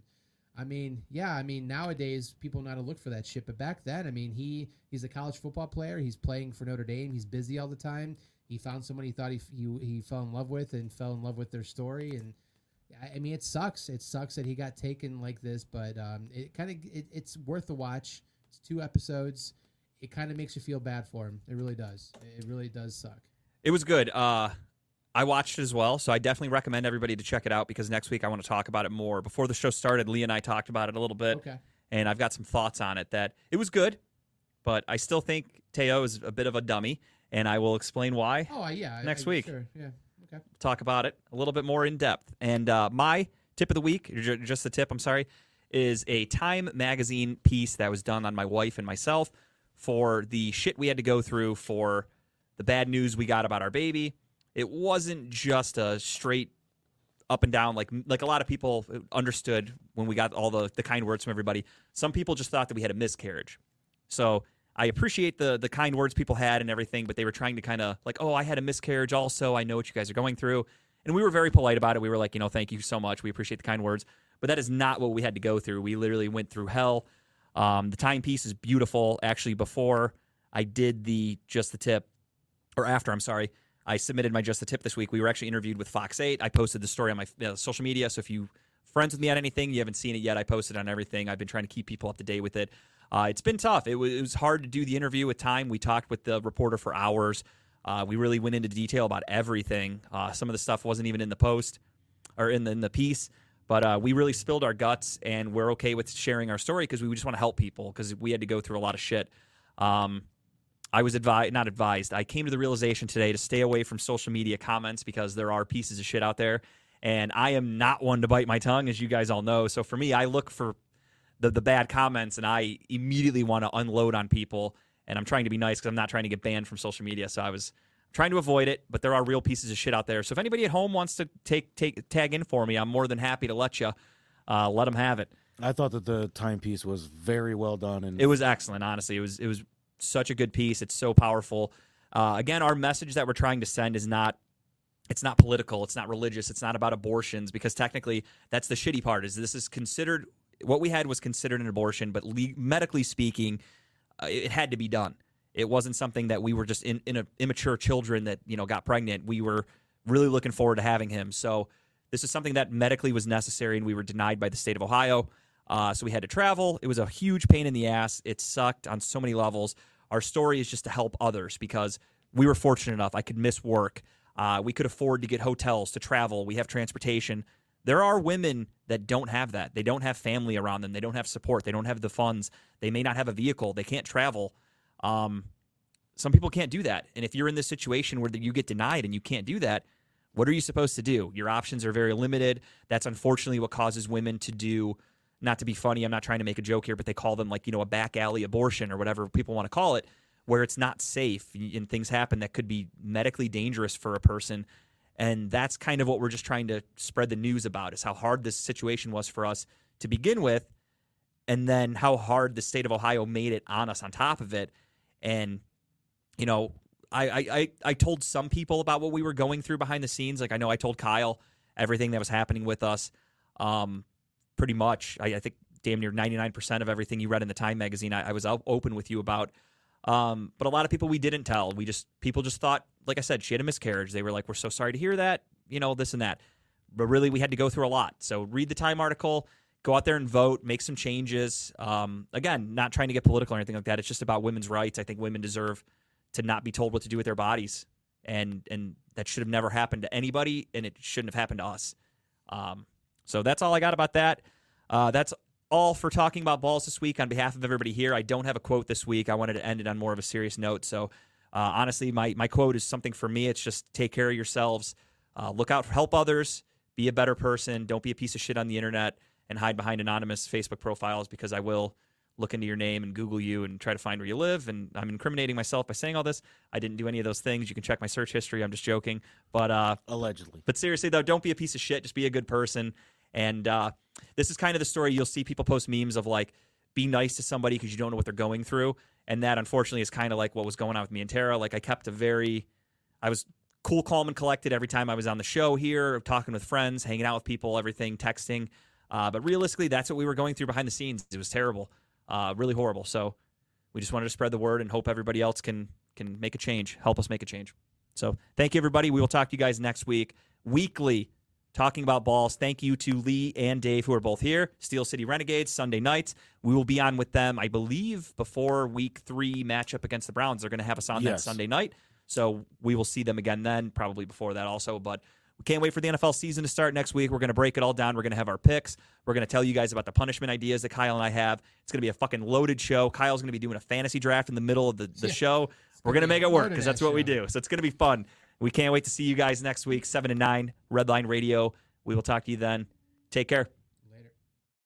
i mean yeah i mean nowadays people know how to look for that shit but back then i mean he he's a college football player he's playing for notre dame he's busy all the time he found someone he thought he, he, he fell in love with and fell in love with their story and I- mean, it sucks. It sucks that he got taken like this, but um, it kind of it, it's worth the watch. It's two episodes. It kind of makes you feel bad for him. It really does. It really does suck. It was good. Uh, I watched it as well, so I definitely recommend everybody to check it out because next week I want to talk about it more. Before the show started, Lee and I talked about it a little bit, Okay. and I've got some thoughts on it. That it was good, but I still think Te'o is a bit of a dummy, and I will explain why. Oh yeah. Next I- week. Sure. Yeah. Okay. talk about it a little bit more in depth. And uh, my tip of the week, just the tip, I'm sorry, is a Time magazine piece that was done on my wife and myself for the shit we had to go through for the bad news we got about our baby. It wasn't just a straight up and down like like a lot of people understood when we got all the the kind words from everybody. Some people just thought that we had a miscarriage. So I appreciate the the kind words people had and everything, but they were trying to kind of like, oh, I had a miscarriage also. I know what you guys are going through. And we were very polite about it. We were like, you know, thank you so much. We appreciate the kind words. But that is not what we had to go through. We literally went through hell. Um, the timepiece is beautiful. Actually, before I did the just the tip, or after, I'm sorry, I submitted my just the tip this week. We were actually interviewed with Fox 8. I posted the story on my uh, social media. So if you friends with me on anything, you haven't seen it yet, I posted on everything. I've been trying to keep people up to date with it. Uh, it's been tough. It was, it was hard to do the interview with time. We talked with the reporter for hours. Uh, we really went into detail about everything. Uh, some of the stuff wasn't even in the post or in the, in the piece, but uh, we really spilled our guts, and we're okay with sharing our story because we just want to help people because we had to go through a lot of shit. Um, I was advised, not advised. I came to the realization today to stay away from social media comments because there are pieces of shit out there, and I am not one to bite my tongue, as you guys all know. So for me, I look for the the bad comments, and I immediately want to unload on people. And I'm trying to be nice because I'm not trying to get banned from social media. So I was trying to avoid it, but there are real pieces of shit out there. So if anybody at home wants to take take tag in for me, I'm more than happy to let you uh, let them have it. I thought that the timepiece was very well done, and It was excellent, honestly. It was it was such a good piece. It's so powerful. Uh, again, our message that we're trying to send is not it's not political, it's not religious, it's not about abortions because technically that's the shitty part. Is this is considered what we had was considered an abortion, but le- medically speaking, uh, it had to be done. It wasn't something that we were just in, in a, immature children that you know got pregnant. We were really looking forward to having him. So this is something that medically was necessary, and we were denied by the state of Ohio. Uh, so we had to travel. It was a huge pain in the ass. It sucked on so many levels. Our story is just to help others because we were fortunate enough. I could miss work. Uh, we could afford to get hotels to travel. We have transportation. There are women that don't have that. They don't have family around them. They don't have support. They don't have the funds. They may not have a vehicle. They can't travel. Um, some people can't do that. And if you're in this situation where you get denied and you can't do that, what are you supposed to do? Your options are very limited. That's unfortunately what causes women to do, not to be funny, I'm not trying to make a joke here, but they call them like, you know, a back alley abortion or whatever people want to call it, where it's not safe and things happen that could be medically dangerous for a person. And that's kind of what we're just trying to spread the news about is how hard this situation was for us to begin with, and then how hard the state of Ohio made it on us on top of it. And, you know, I, I, I, told some people about what we were going through behind the scenes. Like I know I told Kyle everything that was happening with us. Um, pretty much, I, I think damn near 99% of everything you read in the Time magazine, I, I was out open with you about. Um, but a lot of people we didn't tell. We just people just thought, like I said, she had a miscarriage. They were like, "We're so sorry to hear that," you know, this and that. But really, we had to go through a lot. So read the Time article, go out there and vote, make some changes. Um, again, not trying to get political or anything like that. It's just about women's rights. I think women deserve to not be told what to do with their bodies, and and that should have never happened to anybody, and it shouldn't have happened to us. Um, so that's all I got about that. Uh, that's all for talking about balls this week on behalf of everybody here. I don't have a quote this week. I wanted to end it on more of a serious note. So uh, honestly, my my quote is something for me. It's just take care of yourselves, uh, look out for help others, be a better person. Don't be a piece of shit on the internet and hide behind anonymous Facebook profiles because I will look into your name and Google you and try to find where you live. And I'm incriminating myself by saying all this. I didn't do any of those things. You can check my search history. I'm just joking. But uh, Allegedly. but seriously though, don't be a piece of shit. Just be a good person. And uh, this is kind of the story you'll see people post memes of like, be nice to somebody because you don't know what they're going through. And that unfortunately is kind of like what was going on with me and Tara. Like I kept a very, I was cool, calm, and collected every time I was on the show here, talking with friends, hanging out with people, everything, texting. Uh, but realistically, that's what we were going through behind the scenes. It was terrible, uh, really horrible. So we just wanted to spread the word and hope everybody else can can make a change, help us make a change. So thank you, everybody. We will talk to you guys next week, weekly, talking about balls. Thank you to Lee and Dave, who are both here. Steel City Renegades, Sunday nights. We will be on with them, I believe, before week three matchup against the Browns. They're going to have us on that Sunday night. So we will see them again then, probably before that also. But we can't wait for the NFL season to start next week. We're going to break it all down. We're going to have our picks. We're going to tell you guys about the punishment ideas that Kyle and I have. It's going to be a fucking loaded show. Kyle's going to be doing a fantasy draft in the middle of the, the Yeah. show. We're gonna going to make it work because that's what we do. So it's going to be fun. We can't wait to see you guys next week, 7 and 9, Redline Radio. We will talk to you then. Take care.